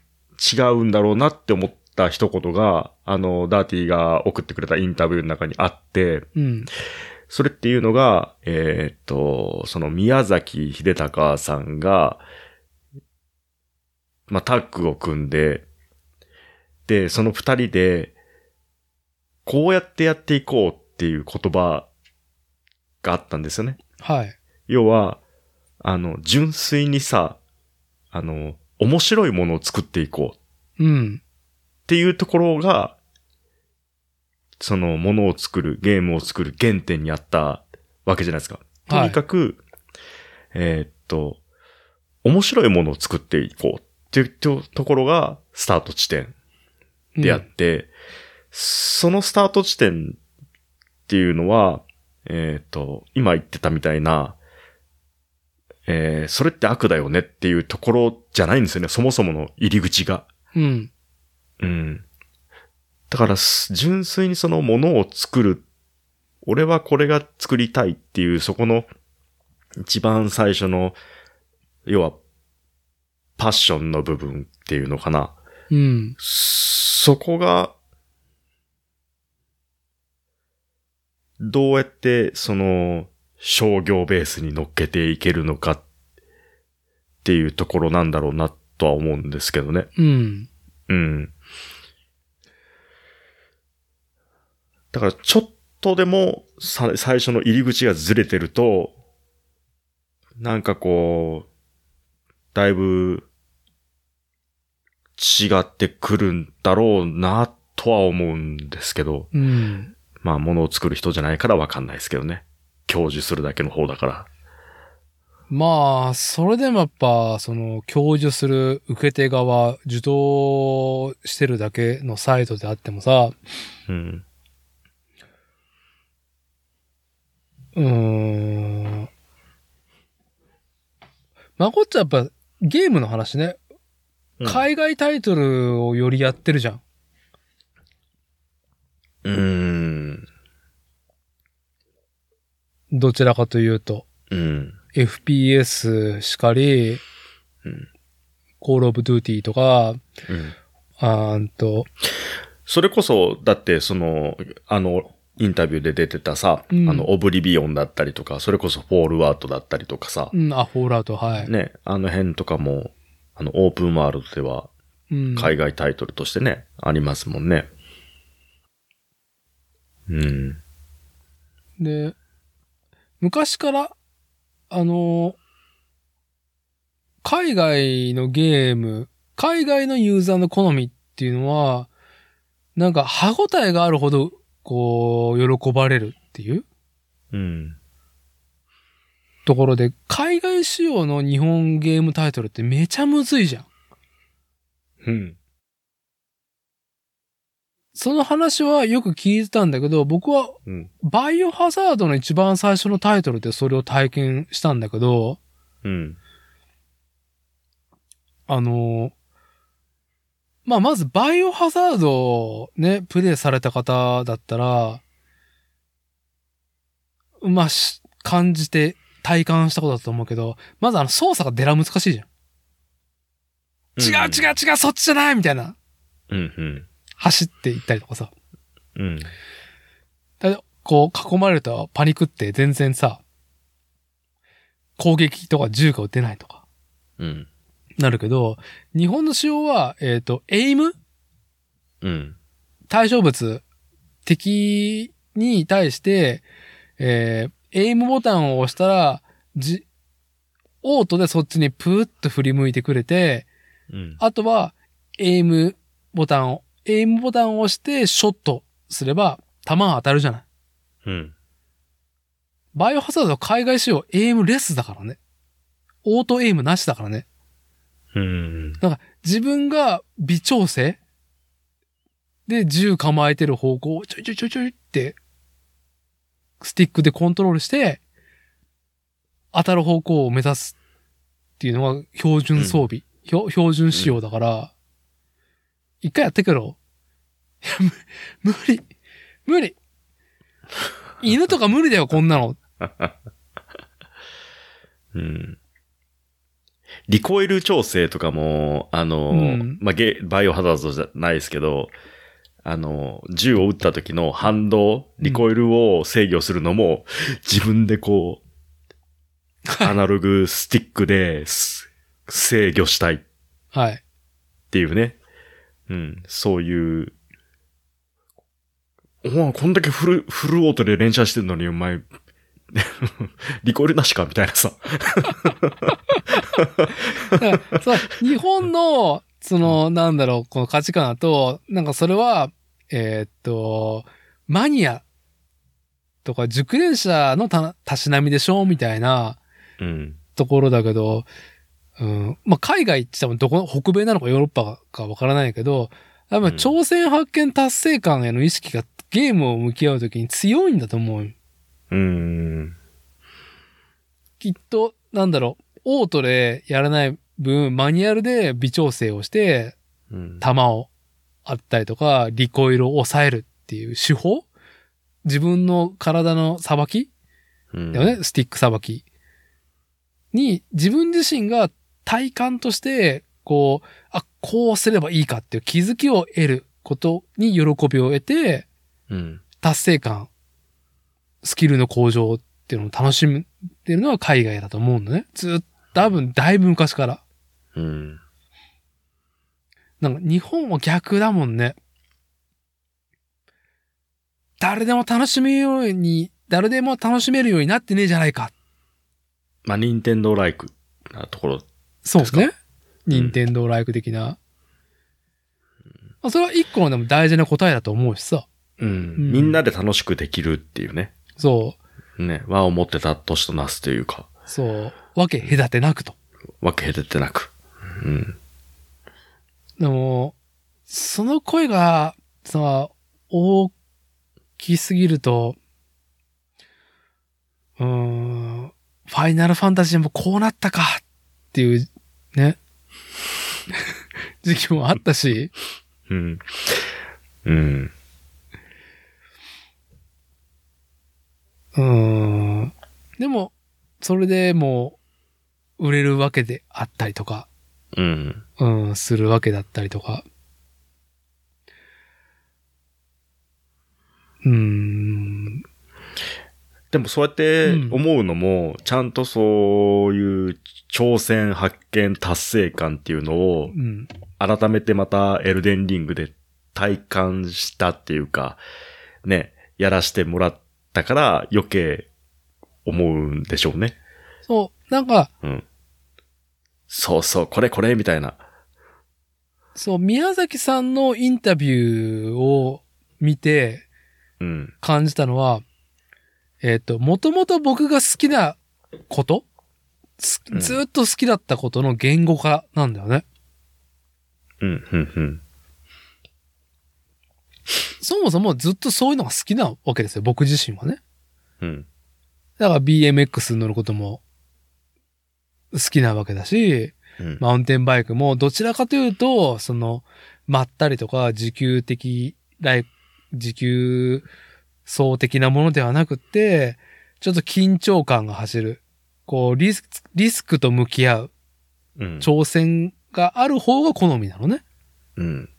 違うんだろうなって思った一言が、あの、ダーティが送ってくれたインタビューの中にあって、うん。それっていうのが、えーっと、その宮崎秀隆さんが、まあ、タッグを組んで、で、その二人で、こうやってやっていこうっていう言葉があったんですよね。はい。要は、あの、純粋にさ、あの、面白いものを作っていこううん。っていうところが、そのものを作る、ゲームを作る原点にあったわけじゃないですか。とにかく、えーっと、面白いものを作っていこうっていうとところがスタート地点であって、そのスタート地点っていうのは、えーっと、今言ってたみたいな、えーそれって悪だよねっていうところじゃないんですよね。そもそもの入り口が。うん。うん。だから、す純粋にそのものを作る。俺はこれが作りたいっていう、そこの一番最初の、要は、パッションの部分っていうのかな。うん。そこが、どうやってその商業ベースに乗っけていけるのかっていうところなんだろうなとは思うんですけどね。うん。うん。だからちょっとでも最初の入り口がずれてると、なんかこう、だいぶ違ってくるんだろうなとは思うんですけど、うん。まあ物を作る人じゃないからわかんないですけどね。享受するだけの方だから。まあ、それでもやっぱ、その、享受する受け手側、受動してるだけのサイトであってもさ、うん。うーん。まこっちゃんやっぱ、ゲームの話ね。海外タイトルをよりやってるじゃん。うーん。どちらかというと。うん。FPS しかり、うん Call of Duty とか、うん。あーんと、それこそ、だって、その、あの、インタビューで出てたさ、うんあの、オブリビオンだったりとか、それこそフォールアウトだったりとかさ、うん、あ、フォールアウト、はい。ね、あの辺とかも、あの、オープンワールドでは、うん。海外タイトルとしてね、ありますもんね。うん。で、昔から、あの、海外のゲーム、海外のユーザーの好みっていうのは、なんか歯応えがあるほど、こう、喜ばれるっていううん。ところで、海外仕様の日本ゲームタイトルってめちゃむずいじゃん。うん。その話はよく聞いてたんだけど、僕はうん。バイオハザードの一番最初のタイトルでそれを体験したんだけど、うん。あの、まあ、まずバイオハザードをね、プレイされた方だったら、まあ、し感じて体感したことだと思うけど、まずあの操作がデラ難しいじゃん。違う違う違うそっちじゃないみたいな。うん。うん。走っていったりとかさ。うん。だこう囲まれるとパニックって全然さ、攻撃とか銃が撃てないとかうん。なるけど、日本の仕様は、えっ、と、エイム？うん。対象物、敵に対して、えー、エイムボタンを押したら、じ、オートでそっちにプーッと振り向いてくれて、うん。あとは、エイムボタンを、エイムボタンを押してショットすれば、弾が当たるじゃない。うん。バイオハザードは海外仕様、エイムレスだからね。オートエイムなしだからね。うん。だから自分が微調整で銃構えてる方向をちょいちょいちょいちょいって、スティックでコントロールして、当たる方向を目指すっていうのが標準装備、標標準仕様だから、一回やってくろ。いや、む、無理。無理。犬とか無理だよ、こんなの。うん。リコイル調整とかも、あの、うんまあ、ゲ、バイオハザードじゃないですけど、あの、銃を撃った時の反動、リコイルを制御するのも、自分でこう、アナログスティックです制御したいっはい。ていうね。うん、そういう、お前こんだけフル、フルオートで連射してんのに、お前、リコイルなしかみたいなさ。日本の、その、なんだろう、この価値観だと、なんかそれは、えーっと、マニアとか熟練者のた、たしなみでしょみたいなうん。ところだけど、うん、まあ、海外って言ってもどこ、北米なのかヨーロッパかわからないけど、多分うん挑戦発見達成感への意識がゲームを向き合うときに強いんだと思うよ。うん。きっと、なんだろう、オートでやらない分、マニュアルで微調整をして、うん。弾をあったりとか、リコイルを抑えるっていう手法？自分の体のさばき？うんだよね、スティックさばき。に、自分自身が体感として、こう、あ、こうすればいいかっていう気づきを得ることに喜びを得て、うん。達成感、スキルの向上っていうのを楽しむっていうのは海外だと思うのね。ずっと、多分、だいぶ昔から。うん。なんか日本は逆だもんね。誰でも楽しめるように、誰でも楽しめるようになってねえじゃないか。まあ、ニンテンドーライクなところ。そうですね。ん任天堂ライク的な。まあ、それは一個のでも大事な答えだと思うしさ。うん。んみんなで楽しくできるっていうね。そう。ね。和を持ってた年となすというか、そう。わけ隔てなくと。分け隔てなく。うん。でも、その声が、さ、大きすぎると、うーん、ファイナルファンタジーもこうなったかっていう、ね、時期もあったし、うん。うん。うーん、でも、それでもう、売れるわけであったりとか、うん。うん、するわけだったりとか。うーん。でもそうやって思うのも、ちゃんとそういう挑戦、発見、達成感っていうのをう、ん。改めてまたエルデンリングで体感したっていうか、ね、やらしてもらったから余計思うんでしょうね。そう、なんか、うん。そうそう、これこれ、みたいな。そう、宮崎さんのインタビューを見てうん。感じたのは、えっ、と、もともと僕が好きなこと、ずっと好きだったことの言語化なんだよね。うん、うん、うん。そもそもずっとそういうのが好きなわけですよ、僕自身はね。うん。だから BMX に乗ることも好きなわけだし、うん。マウンテンバイクもどちらかというと、その、まったりとか持久的、ライ持久走的なものではなくって、ちょっと緊張感が走る。こう、リスク、リスクと向き合ううん。挑戦がある方が好みなのね。うん。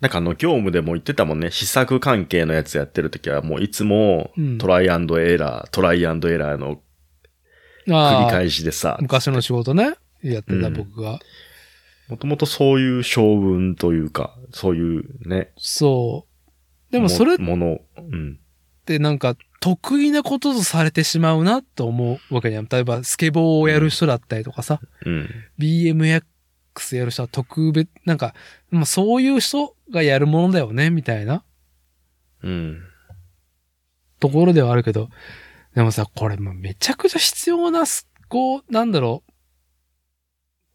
なんかあの、業務でも言ってたもんね。試作関係のやつやってるときは、もういつもうん、トライアンドエラー、トライアンドエラーの繰り返しでさ、昔の仕事ね、やってたうん僕が。もともとそういう性分というか、そういうね。そう。でもそれっもの、うん。てなんか得意なこととされてしまうなと思うわけじゃん。例えばスケボーをやる人だったりとかさ、うん。BMX やる人は特別、なんか、まあそういう人がやるものだよね、みたいなうん。ところではあるけど、でもさ、これもうめちゃくちゃ必要なす、こう、なんだろう、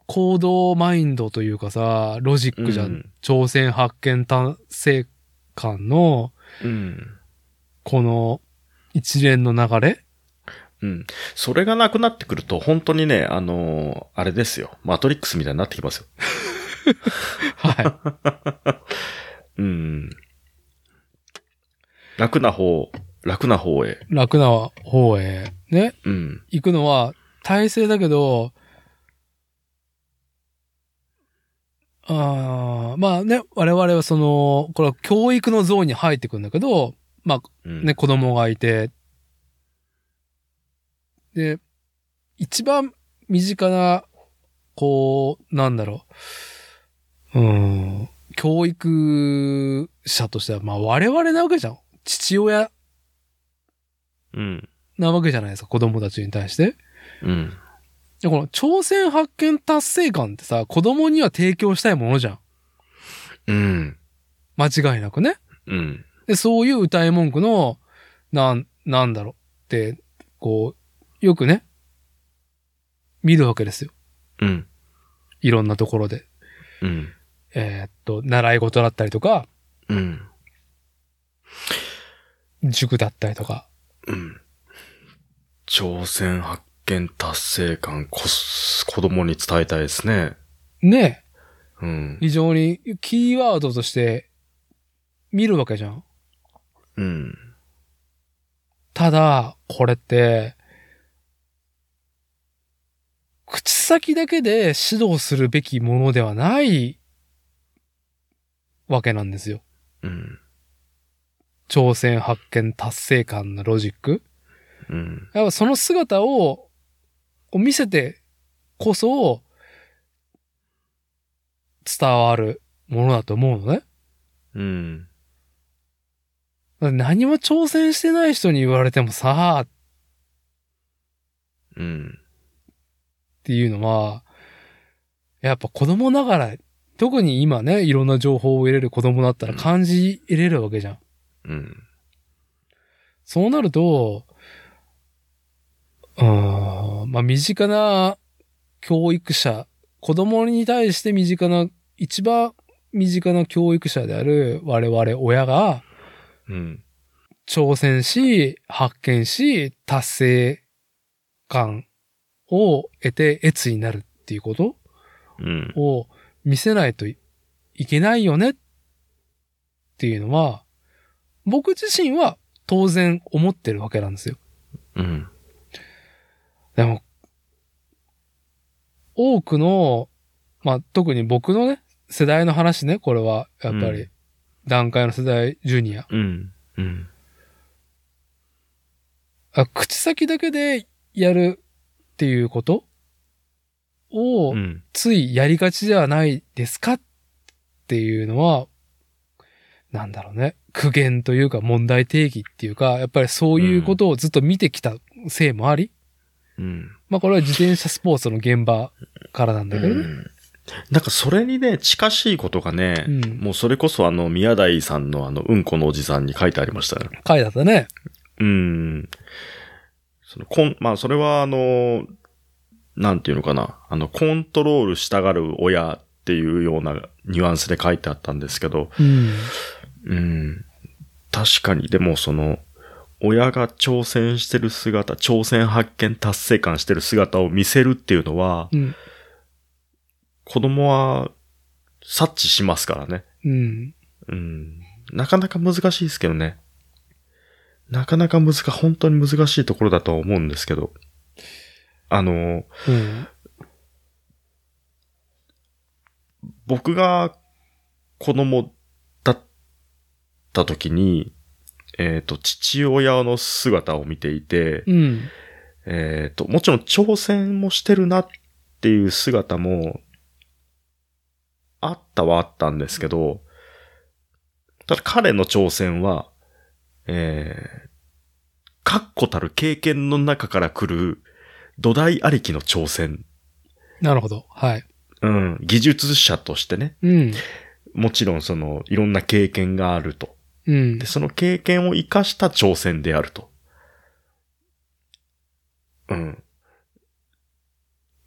行動マインドというかさ、ロジックじゃん。うん挑戦発見達成感の、うん。この一連の流れ？うん。それがなくなってくると、本当にね、あのーあれですよ。マトリックスみたいになってきますよ。は うん。楽な方、楽な方へ。い。楽な方へね、うん。行くのは体制だけど、あーまあね、我々はその、これは教育のゾーンに入ってくるんだけど、まあうん。ね、子供がいて、で、一番身近な、こう、なんだろう、うん、教育者としては、まあ我々なわけじゃん。父親うん。なわけじゃないですか、子供たちに対して。うん。で、この挑戦発見達成感ってさ、子供には提供したいものじゃん。うん。間違いなくね。うん。で、そういう歌い文句の、なん、なんだろうって、こう、よくね、見るわけですよ。うん。いろんなところで。うん。えーっと、習い事だったりとか、うん。塾だったりとか。うん。挑戦発見達成感こす、子供に伝えたいですね。ね、うん。非常にキーワードとして見るわけじゃん。うん。ただ、これって、口先だけで指導するべきものではないわけなんですよ。うん。挑戦発見達成感のロジック。うん。やっぱその姿をこう見せてこそ伝わるものだと思うのね。うん。何も挑戦してない人に言われてもさうん。ていうのは、やっぱ子供ながら、特に今ね、いろんな情報を入れる子供だったら感じ入れるわけじゃん。うん。そうなると、うーん、まあ身近な教育者、子供に対して身近な、一番身近な教育者である我々親がうん。挑戦し、発見し、達成感を得て越になるっていうことうん。を見せないといけないよねっていうのは、僕自身は当然思ってるわけなんですよ。うん。でも、多くの、まあ、特に僕のね、世代の話ね、これは、やっぱりうん、段階の世代ジュニア。うん。うん。あ口先だけでやるっていうことをう、ん。ついやりがちではないですかっていうのは、なんだろうね。苦言というか問題定義っていうか、やっぱりそういうことをずっと見てきたせいもあり、うん。まあこれは自転車スポーツの現場からなんだけどね。なんかそれにね、近しいことがね、うんもうそれこそあの、宮台さんのあの、うんこのおじさんに書いてありましたね。回だったね。うん。その、こん、まあそれはあの、なんていうのかな。あの、コントロールしたがる親っっていうようなニュアンスで書いてあったんですけど、うん。うん。確かに、でもその、親が挑戦してる姿、挑戦発見達成感してる姿を見せるっていうのは、うん。子供は察知しますからね。うん。うん。なかなか難しいですけどね。なかなか難か、本当に難しいところだとは思うんですけど。あの、うん。僕が子供だった時に、えっ、と、父親の姿を見ていて、うん。えっ、と、もちろん挑戦もしてるなっていう姿も、あったはあったんですけど、ただ彼の挑戦は、えー、確固たる経験の中から来る土台ありきの挑戦。なるほど。はい。うん、技術者としてね。うん。もちろんその、いろんな経験があると。うんで、。その経験を活かした挑戦であると。うん。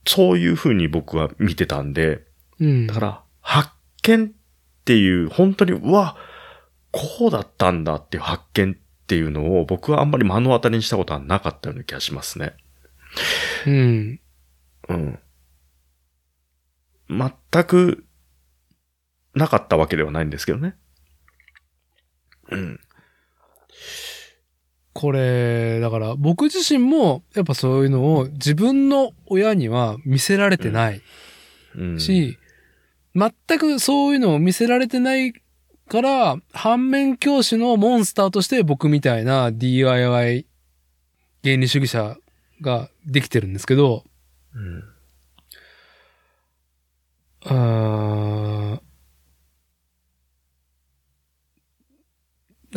そういう風に僕は見てたんで、うん。だから、発見っていう、本当に、うわ、こうだったんだっていう発見っていうのを僕はあんまり目の当たりにしたことはなかったような気がしますね。うん。うん。全く、なかったわけではないんですけどね。うん。これ、だから僕自身もやっぱそういうのを自分の親には見せられてないうん。し、全くそういうのを見せられてないから、反面教師のモンスターとして僕みたいな DIY 原理主義者ができてるんですけど、うん。うー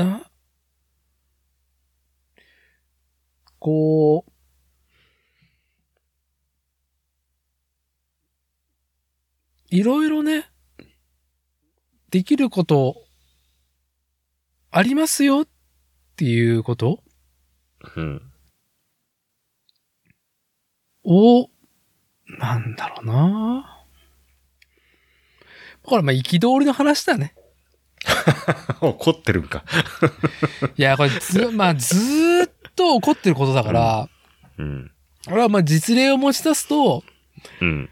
な、こう、いろいろね、できること、ありますよ。っていうこと？うん。を、なんだろうな。これ、まあ、憤りの話だね。怒ってるんか。いや、これず、まあ、ずーっと起こってることだから、うん。これはまあ実例を持ち出すと、うん。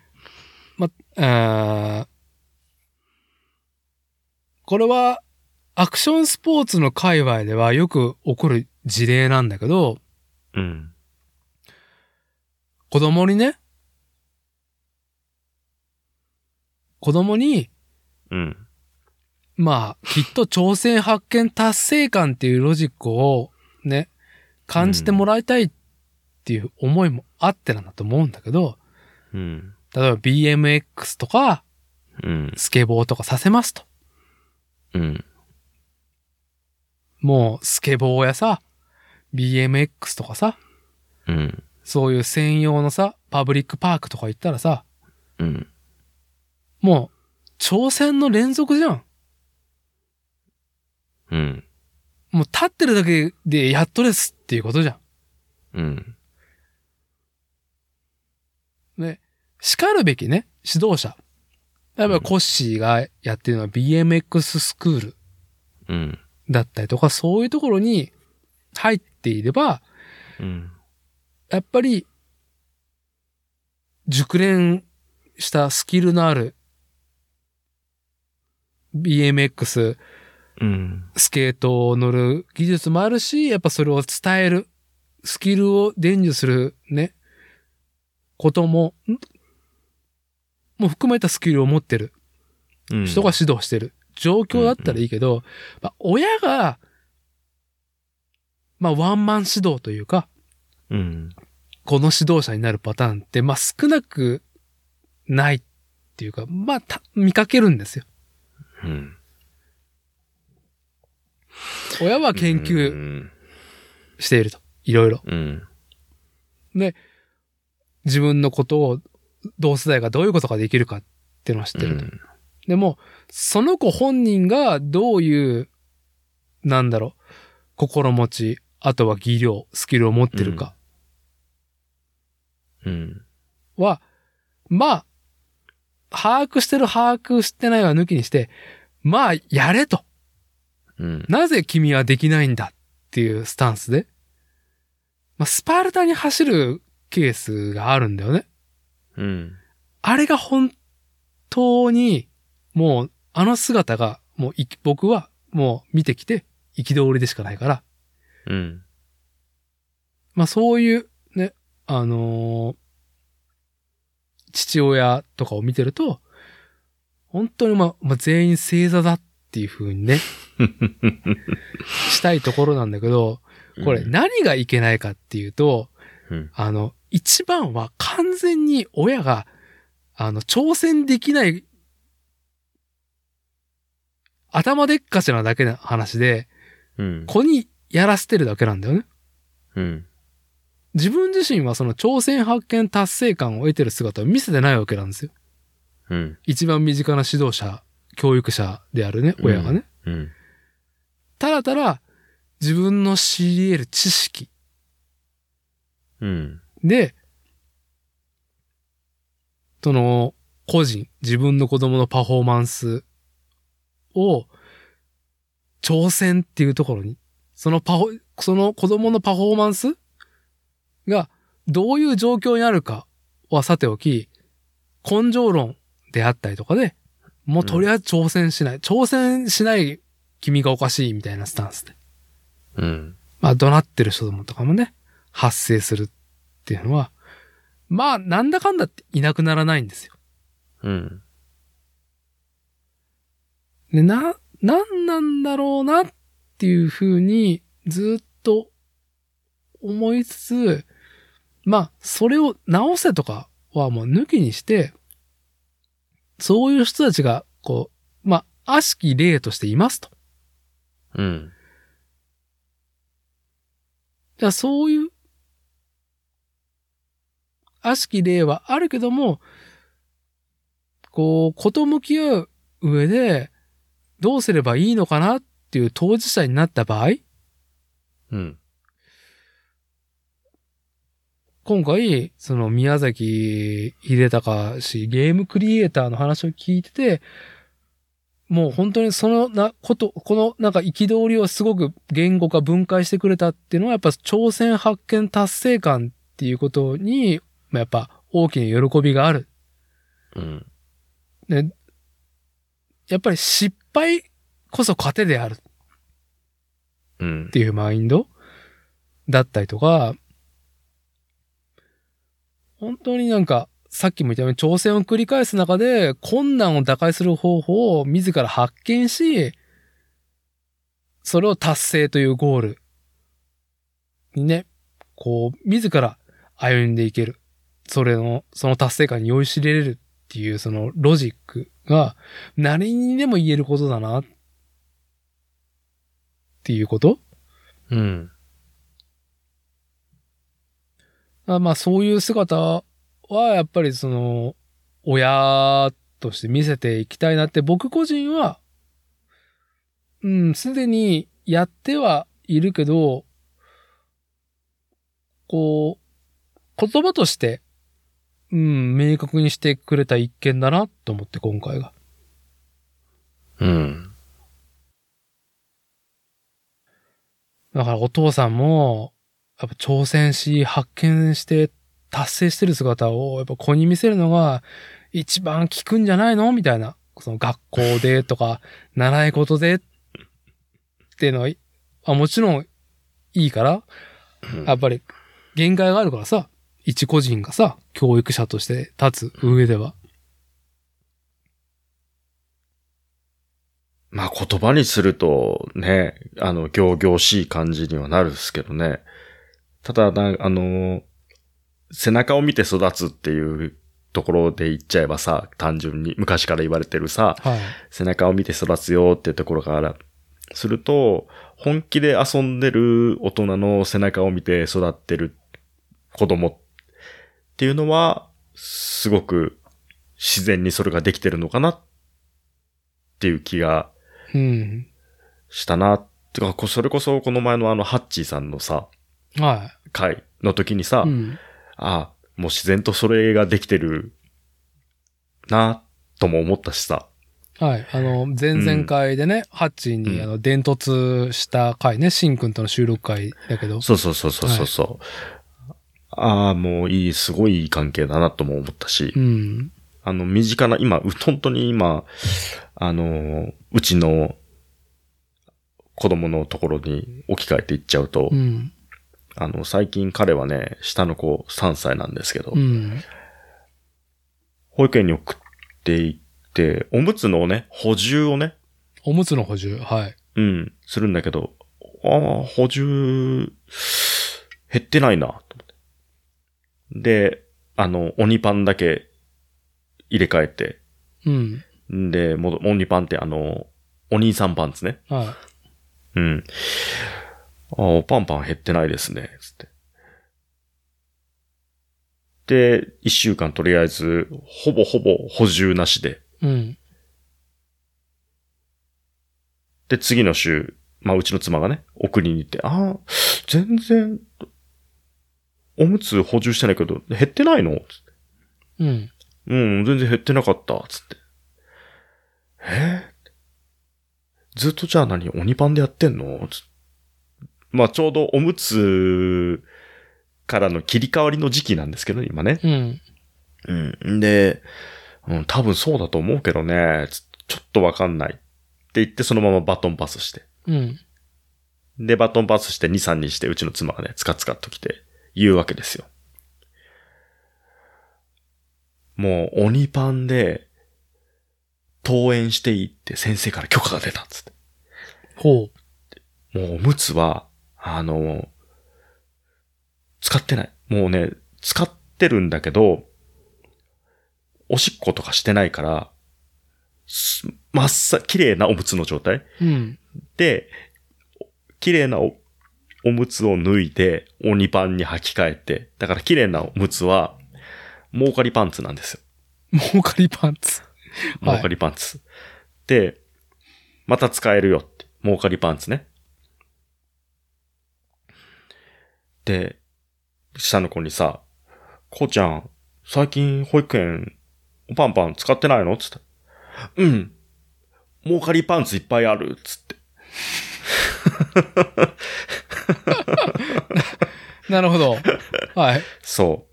あーこれは、アクションスポーツの界隈ではよく起こる事例なんだけど、うん。子供にね、子供に、うん。まあ、きっと挑戦発見達成感っていうロジックをね、感じてもらいたいっていう思いもあってなんだと思うんだけど、うん。例えば BMX とかうん。スケボーとかさせますと。うん。もうスケボーやさ、BMX とかさ、うん。そういう専用のさ、パブリックパークとか行ったらさ、うん。もう挑戦の連続じゃん。うん。もう立ってるだけでやっとですっていうことじゃん。うん。ね、叱るべきね、指導者。例えばコッシーがやってるのは BMX スクールうん。だったりとか、そういうところに入っていれば、うん。やっぱり、熟練したスキルのある BMX、うん。スケートを乗る技術もあるし、やっぱそれを伝える、スキルを伝授するね、ことも、んもう含めたスキルを持ってるうん。人が指導してる状況だったらいいけど、まあ、親が、まあ、ワンマン指導というか、うん。この指導者になるパターンって、まあ、少なくないっていうか、まあ、た見かけるんですよ。うん。親は研う究ん。していると。いろいろ。うん。で、自分のことを、同世代がどういうことができるかっていうのは知ってると。でも、その子本人がどういう、なんだろう、心持ち、あとは技量、スキルを持ってるかうん。は、まあ、把握してる把握してないは抜きにして、まあ、やれと。うん。なぜ君はできないんだっていうスタンスで？まあ、スパルタに走るケースがあるんだよね。うん。あれが本当に、もう、あの姿が、もうい、僕はもう見てきて、憤りでしかないから、うん。まあそういうね、あのー父親とかを見てると、本当にまあ、まあ、全員星座だっていう風にね、したいところなんだけど、これ何がいけないかっていうと、うん。あの、一番は完全に親が、あの、挑戦できない、頭でっかちなだけの話で、うん。子にやらせてるだけなんだよね。うん。自分自身はその挑戦発見達成感を得てる姿を見せてないわけなんですよ。うん。一番身近な指導者、教育者であるね、親がね。うん。ただただ、自分の知り得る知識うん。で、その、個人、自分の子供のパフォーマンスを、挑戦っていうところに、そのパフォ、その子供のパフォーマンスが、どういう状況にあるかはさておき、根性論であったりとかで、もうとりあえず挑戦しない。挑戦しない君がおかしいみたいなスタンスで。うん。まあ、怒鳴ってる人どもとかもね、発生するっていうのは、まあ、なんだかんだっていなくならないんですよ。うん。で、な、なんなんだろうなっていうふうにずっと思いつつ、まあ、それを直せとかはもう抜きにして、そういう人たちが、こう、まあ、悪しき例としていますと。うん。じゃあそういう、悪しき例はあるけども、こう、こと向き合う上で、どうすればいいのかなっていう当事者になった場合、うん。今回、その宮崎秀隆氏、ゲームクリエイターの話を聞いてて、もう本当にそのな、こと、このなんか憤りをすごく言語化分解してくれたっていうのはやっぱ挑戦発見達成感っていうことに、まあやっぱ大きな喜びがある。うん。ね、やっぱり失敗こそ糧であるうんっ。ていうマインドだったりとか、本当になんか、さっきも言ったように挑戦を繰り返す中で困難を打開する方法を自ら発見し、それを達成というゴールにね、こう、自ら歩んでいける。それの、その達成感に酔いしれれるっていうそのロジックが何にでも言えることだなっていうことうん。あまあそういう姿はやっぱりその親として見せていきたいなって僕個人はうん、すでにやってはいるけど、こう、言葉として、うん、明確にしてくれた一件だなと思って今回が。うん。だからお父さんも、やっぱ挑戦し、発見して、達成してる姿を、やっぱ子に見せるのが、一番効くんじゃないの？みたいな。その学校でとか、習い事でっていうのは、あもちろんいいから、やっぱり限界があるからさ、一個人がさ、教育者として立つ上では。まあ言葉にするとね、あの、行々しい感じにはなるんですけどね。ただ、なあの、背中を見て育つっていうところで言っちゃえばさ、単純に昔から言われてるさ、はい。背中を見て育つよっていうところからすると、本気で遊んでる大人の背中を見て育ってる子供っていうのは、すごく自然にそれができてるのかなっていう気がうん。したな。てか、こそれこそこの前のあのハッチーさんのさ、は回の時にさ、い。うん。ああ、もう自然とそれができてるなっとも思ったしさ。はい。あの、前々回でね、ハッチーに、うんあの、伝突した回ね、シンくんとの収録回だけど。そうそうそうそうそうそう。ああ、もういい、すごいいい関係だなとも思ったし、うん。あの、身近な、今、う本当に今、あの、うちの子供のところに置き換えていっちゃうと、うん。あの、最近彼はね、下の子3歳なんですけど、うん。保育園に送っていって、おむつのね、補充をね、おむつの補充。はい。うん、するんだけど、ああ、補充、減ってないな、と思って。で、あの、鬼パンだけ入れ替えて、うん。んで、もど鬼パンってあの、お兄さんパンツね。はうん。ああ、パンパン減ってないですね、つって。で、一週間とりあえず、ほぼほぼ補充なしで。い。うん。で、次の週、まあ、うちの妻がね、送りに行って、ああ、全然、おむつ補充してないけど、減ってないの？つってうん。うん、全然減ってなかった、つって。えー？ずっとじゃあ何鬼パンでやってんの？つまあ、ちょうどおむつからの切り替わりの時期なんですけど、今ね。うん。うん。で、うん、多分そうだと思うけどね、つちょっとわかんない。って言って、そのままバトンパスして。うん。で、バトンパスして2、3にして、うちの妻がね、つかつかっと来て、言うわけですよ。もう、鬼パンで、登園していいって先生から許可が出たっつって。ほう。もう、おむつは、あの、使ってない。もうね、使ってるんだけど、おしっことかしてないから、すまっさ、綺麗なおむつの状態うん。で、綺麗なおおむつを脱いで、鬼パンに履き替えて、だから綺麗なおむつは、儲かりパンツなんですよ。儲かりパンツ。はい儲かりパンツ。で、また使えるよって。儲かりパンツね。で、下の子にさ、こうちゃん、最近保育園、おパンパン使ってないの？つって。うん。儲かりパンツいっぱいある。つって。なるほど。はい。そ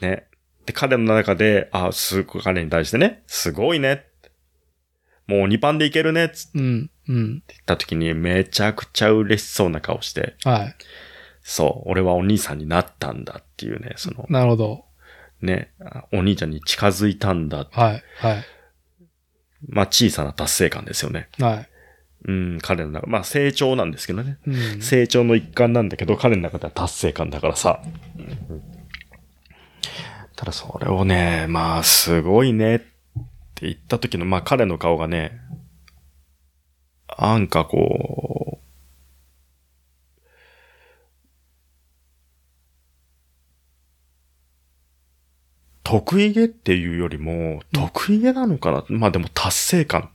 う。ね。で、彼の中で、あ、すごい、彼に対してね、すごいね。もう2パンでいけるね。つってうん。うん。言った時にめちゃくちゃ嬉しそうな顔して、はい。そう、俺はお兄さんになったんだっていうね、その、なるほど。ね、あお兄ちゃんに近づいたんだ。はい。はい。まあ、小さな達成感ですよね。はい。うん、彼の中、まあ、成長なんですけどね。うん。成長の一環なんだけど、彼の中では達成感だからさ。ただそれをね、まあ、すごいねって言った時の、まあ彼の顔がね、なんかこ得意げっていうよりも、得意げなのかな、まあでも達成感。やっ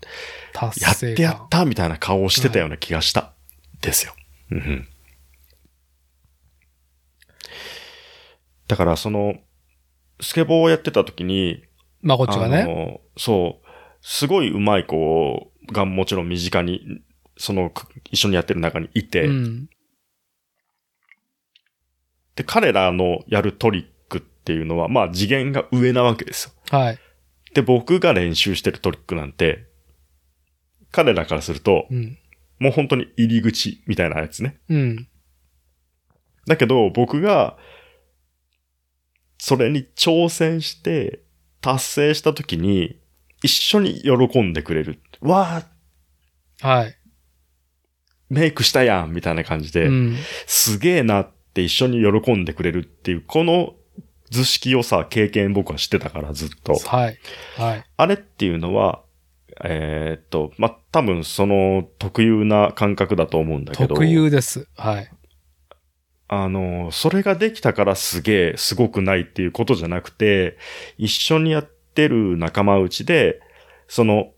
達成感。てやったみたいな顔をしてたような気がした。ですよ。うん。だからその、スケボーをやってた時に、まあ、こっちがね。そう、すごい上手い子がもちろん身近に、その、く一緒にやってる中にいて、うん。で、彼らのやるトリックっていうのは、まあ次元が上なわけですよ。はい。で、僕が練習してるトリックなんて、彼らからすると、うん。もう本当に入り口みたいなやつね。うん。だけど、僕が、それに挑戦して、達成した時に、一緒に喜んでくれる。わあ、はい。メイクしたやんみたいな感じで、うん。すげえなって一緒に喜んでくれるっていう、この図式をさ、経験僕はしてたからずっと。はい。はい。あれっていうのは、えーっと、ま、多分その特有な感覚だと思うんだけど。特有です。はい。あの、それができたからすげえ、すごくないっていうことじゃなくて、一緒にやってる仲間内で、その、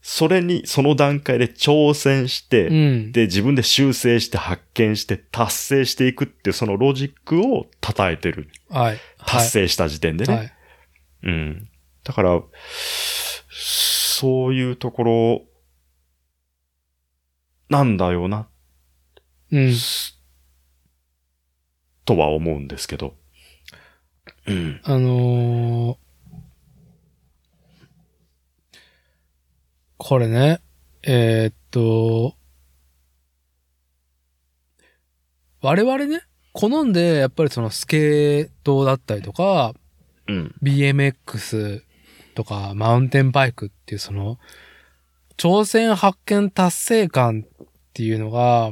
それに、その段階で挑戦して、うん。で、自分で修正して発見して達成していくっていうそのロジックを称えてる。はい。達成した時点でね。はい。うん。だから、そういうところ、なんだよな、うん。とは思うんですけど。うん。あのーこれね、えーっと、我々ね、好んで、やっぱりそのスケートだったりとか、うん。BMX とか、マウンテンバイクっていうその、挑戦発見達成感っていうのが、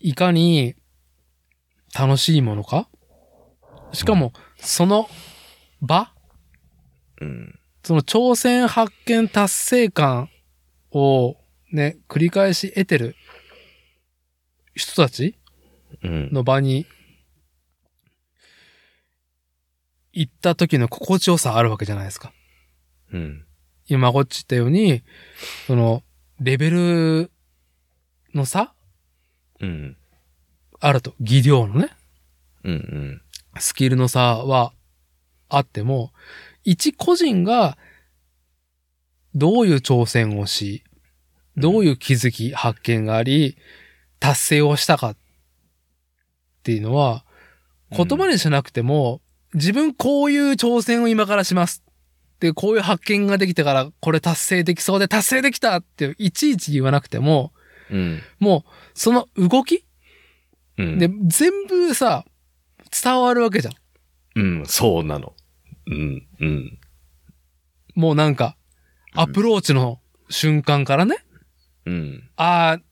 いかに楽しいものか？しかも、その場？うん。その挑戦発見達成感をね、繰り返し得てる人たちうん。の場に行った時の心地よさあるわけじゃないですか。うん。今こっち言ったように、その、レベルの差うん。あると。技量のね、うん。うん。スキルの差はあっても、一個人がどういう挑戦をし、どういう気づき、発見があり、達成をしたかっていうのは、言葉にしなくても、自分こういう挑戦を今からします。で、こういう発見ができたから、これ達成できそうで達成できたっていちいち言わなくても、うん。もう、その動きうん。で、全部さ、伝わるわけじゃん。うん、そうなの。うん。うん。もうなんか、アプローチの瞬間からね、うん。ああ、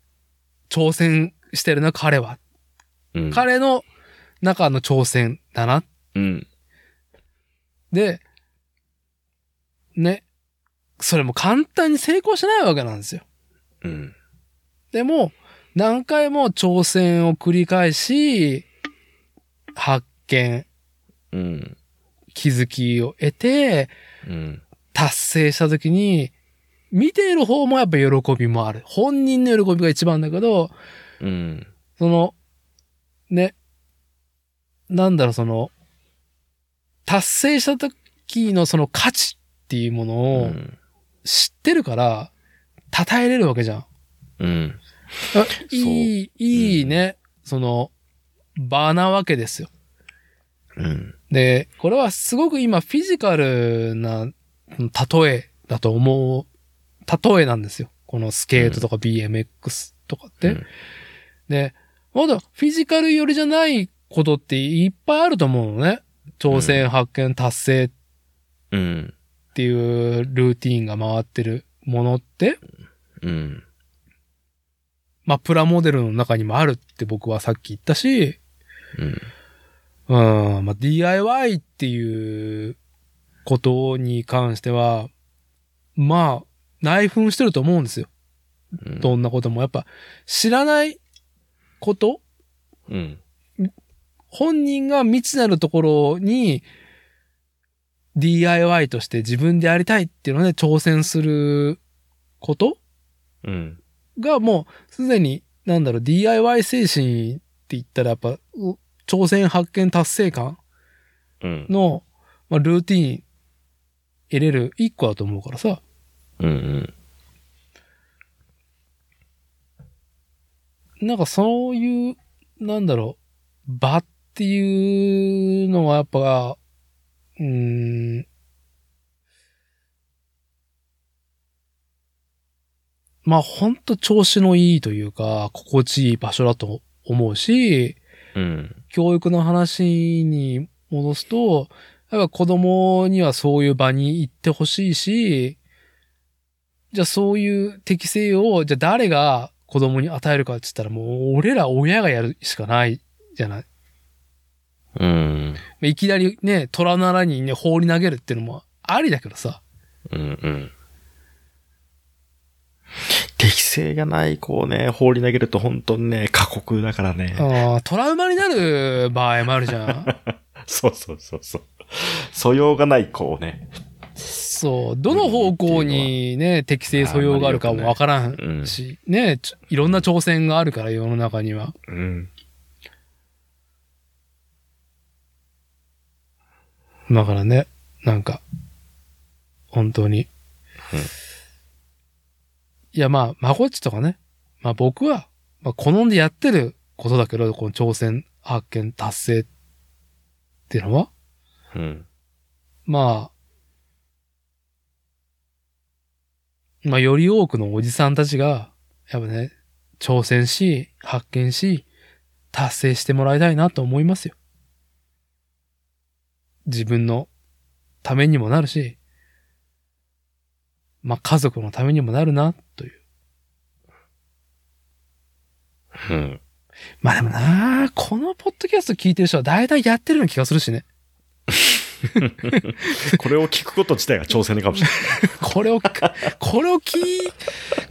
挑戦してるな、彼は。うん。彼の中の挑戦だな。うん。で、ね、それも簡単に成功しないわけなんですよ。うん。でも、何回も挑戦を繰り返し、発見、うん。気づきを得て、うん。達成した時に、見ている方もやっぱ喜びもある。本人の喜びが一番だけど、うん。その、ね、なんだろう、その、達成した時のその価値っていうものうをん。知ってるから、称えれるわけじゃん。うん。あいい、いいね、その、場なわけですよ。うん。で、これはすごく今フィジカルな例えだと思う、例えなんですよ。このスケートとか BMX とかって。うんで、まだフィジカル寄りじゃないことっていっぱいあると思うのね。挑戦、発見、達成っうん。ていうルーティーンが回ってるものって、うん。まあ、プラモデルの中にもあるって僕はさっき言ったし、うん。うん、まあ、DIY っていうことに関しては、まあ、内紛してると思うんですよ。うん。どんなことも。やっぱ、知らないことうん。本人が未知なるところに DIY として自分でやりたいっていうので挑戦することうん。がもうすでに、なんだろう、DIY 精神って言ったらやっぱ、う挑戦発見達成感うん。の、まあ、ルーティーン得れる一個だと思うからさ。うん。なんかそういう、なんだろう、場っていうのはやっぱ、うーん、まあほんと調子のいいというか、心地いい場所だと思うし、うん。教育の話に戻すと、やっぱ子供にはそういう場に行ってほしいし、じゃあそういう適性を、じゃあ誰が子供に与えるかって言ったらもう俺ら親がやるしかないじゃない。うん。いきなりね、虎ならにね、放り投げるっていうのもありだけどさ。うん。うん。適性がない子をね、放り投げると本当にね、過酷だからね。あートラウマになる場合もあるじゃん。そうそうそうそう。素養がない子をね。そう。どの方向にね、適性素養があるかもわからうんんし、ね、ちょいろんな挑戦があるから世の中には。うん。だからね、なんか、本当に。うんいや、まあ、まこっちとかね。まあ僕は、まあ好んでやってることだけど、この挑戦、発見、達成っていうのは、うん。まあ、まあより多くのおじさんたちが、やっぱね、挑戦し、発見し、達成してもらいたいなと思いますよ。自分のためにもなるし、まあ家族のためにもなるな、という。うん。まあでもなこのポッドキャスト聞いてる人は大体やってるような気がするしね。これを聞くこと自体が挑戦かもしれない。これを、これを聞い、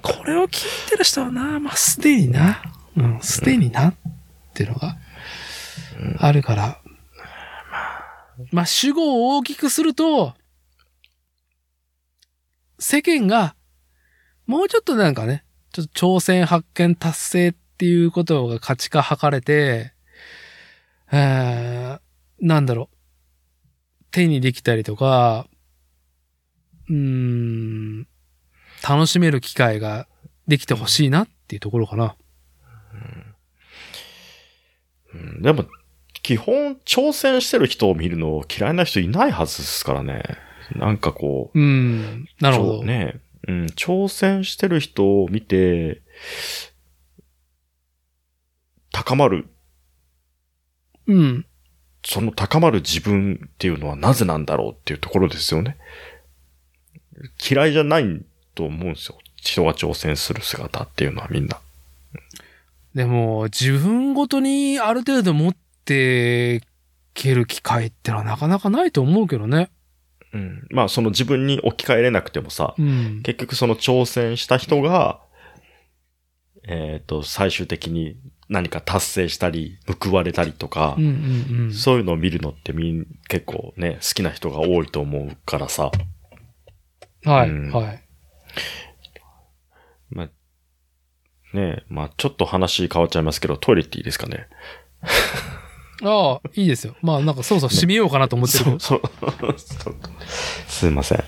これを聞いてる人はな、まあ、すでにな、うん、すでにな、っていうのが、あるから。まあ、主語を大きくすると、世間が、もうちょっとなんかね、ちょっと挑戦発見達成っていうことが価値化図れて、えー、なんだろう、手にできたりとか、うーん、楽しめる機会ができてほしいなっていうところかな。うんでも、基本、挑戦してる人を見るの嫌いな人いないはずですからね。なんかこう、うん、なるほど。ね、うん、挑戦してる人を見て、高まる、うん、その高まる自分っていうのはなぜなんだろうっていうところですよね。嫌いじゃないと思うんですよ。人が挑戦する姿っていうのはみんな。でも、自分ごとにある程度持ってける機会ってのはなかなかないと思うけどね。うん。まあその自分に置き換えれなくてもさ、うん。結局その挑戦した人が、えっ、と、最終的に何か達成したり、報われたりとか、うんうんうん。そういうのを見るのってみん、結構ね、好きな人が多いと思うからさ。はい、うんはい。まあ、ねまあちょっと話変わっちゃいますけど、トイレっていいですかね？ああ、いいですよ。まあなんかそろそろ締めようかなと思ってるけど。そう、そう。すいません。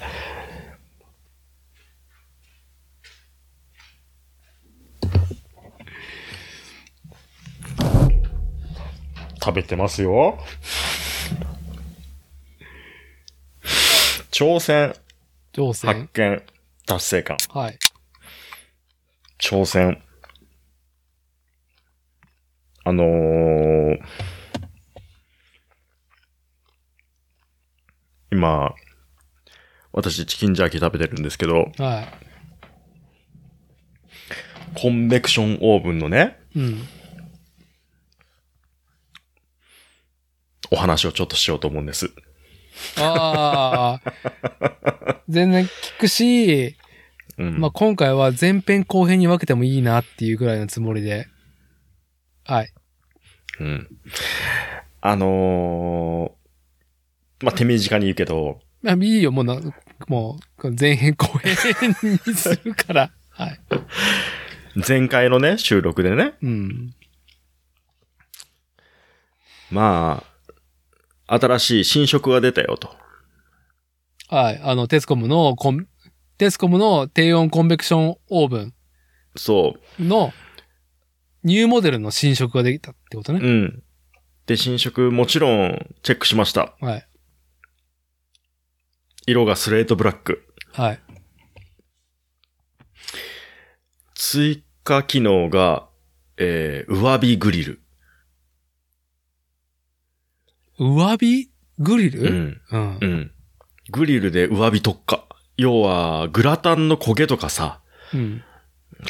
食べてますよ。挑戦、挑発戦。見、達成感。はい。挑戦。あのー、今、私チキンジャーキー食べてるんですけど、はコンベクションオーブンのね、い。うん。お話をちょっとしようと思うんです。ああ、全然聞くし、うん。まあ今回は前編後編に分けてもいいなっていうぐらいのつもりで。はい。うん。あのー、まあ、手短に言うけど、まあいいよ、もうな、もう前編後編にするから。はい。前回のね、収録でね、うん。まあ、新しい新色が出たよと。はい。あの、テスコムのコン、テスコムの低温コンベクションオーブンそう。のニューモデルの新色ができたってことね。うん。で、新色もちろんチェックしました。はい。色がスレートブラック。はい。追加機能が、えー、上火グリル。上火グリル？うん。うん。うん。グリルで上火特化。要は、グラタンの焦げとかさ、うん。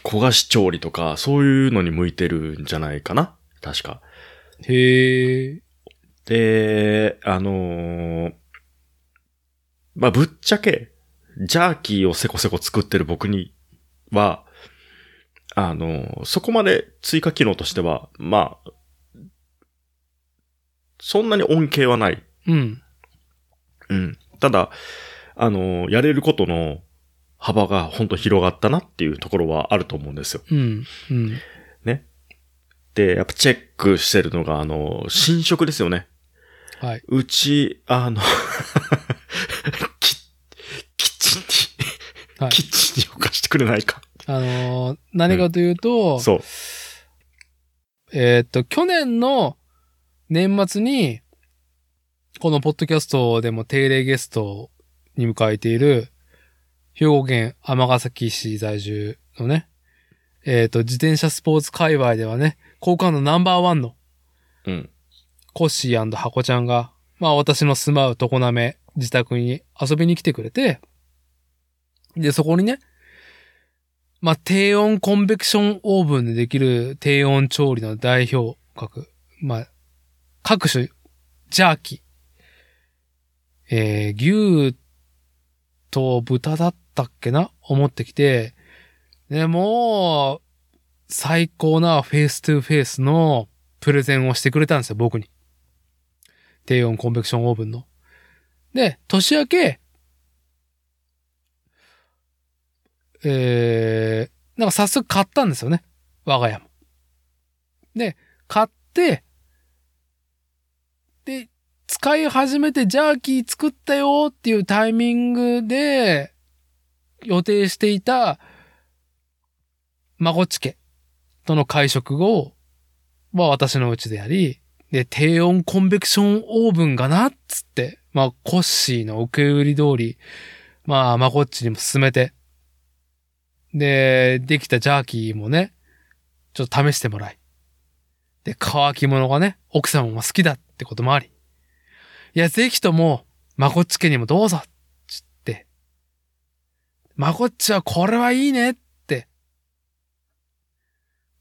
焦がし調理とか、そういうのに向いてるんじゃないかな？確か。へえ。で、あのーまあ、ぶっちゃけ、ジャーキーをせこせこ作ってる僕には、あのーそこまで追加機能としては、まあ、そんなに恩恵はない。うん。うん。ただ、あのーやれることの幅が本当広がったなっていうところはあると思うんですよ。うん。うん。で、やっぱチェックしてるのが、あのー新色ですよね。はい。うち、あの、き、キッチンはいキッチンに置かしてくれないか。あのー何かというと、そう。えーっと、去年の年末に、このポッドキャストでも定例ゲストに迎えている、兵庫県尼崎市在住のね、えーっと、自転車スポーツ界隈ではね、好感度ナンバーワンのうん。コッシーハコちゃんが、まあ私の住まう常滑自宅に遊びに来てくれて、で、そこにね、まあ低温コンベクションオーブンでできる低温調理の代表格、まあ、各種、ジャーキー、えー、牛と豚だったっけな？思ってきて、で、も、最高な face to face のプレゼンをしてくれたんですよ、僕に。低温コンベクションオーブンの。で、年明け、えー、なんか早速買ったんですよね。我が家も。で、買って、で、使い始めてジャーキー作ったよっていうタイミングで、予定していた、まごっち家との会食後は私のうちでやり、で、低温コンベクションオーブンがなっつって、まあ、コッシーの受け売り通り、まあ、まこっちにも進めて、で、できたジャーキーもね、ちょっと試してもらい。で、乾き物がね、奥様も好きだっってこともあり。いや、ぜひとも、まこっち家にもどうぞつって。まこっちはこれはいいねって。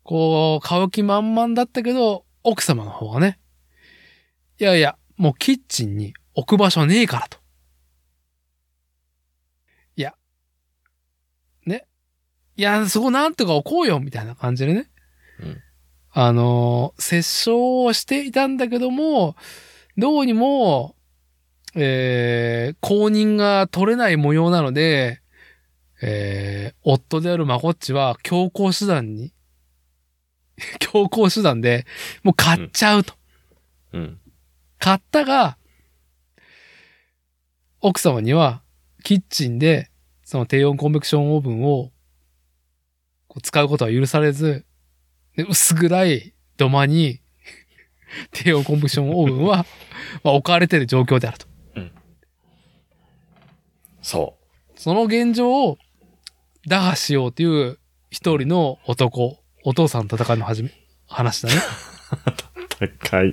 こう、買う気満々だったけど、奥様の方がね。いやいや、もうキッチンに置く場所ねえからと。いや。ね。いや、そこなんとか置こうよみたいな感じでね。うんあのー、折衝をしていたんだけども、どうにも、えー、公認が取れない模様なので、えー、夫であるまこっちは強行手段に、強行手段で、もう買っちゃうと。うん。買ったが、奥様には、キッチンで、その低温コンベクションオーブンを、使うことは許されず、で薄暗い土間に、低温コンベクションオーブンは、まあ、置かれている状況であると。そその現状を打破しようという一人の男、お父さんの戦いの始め、話だね。う。高い。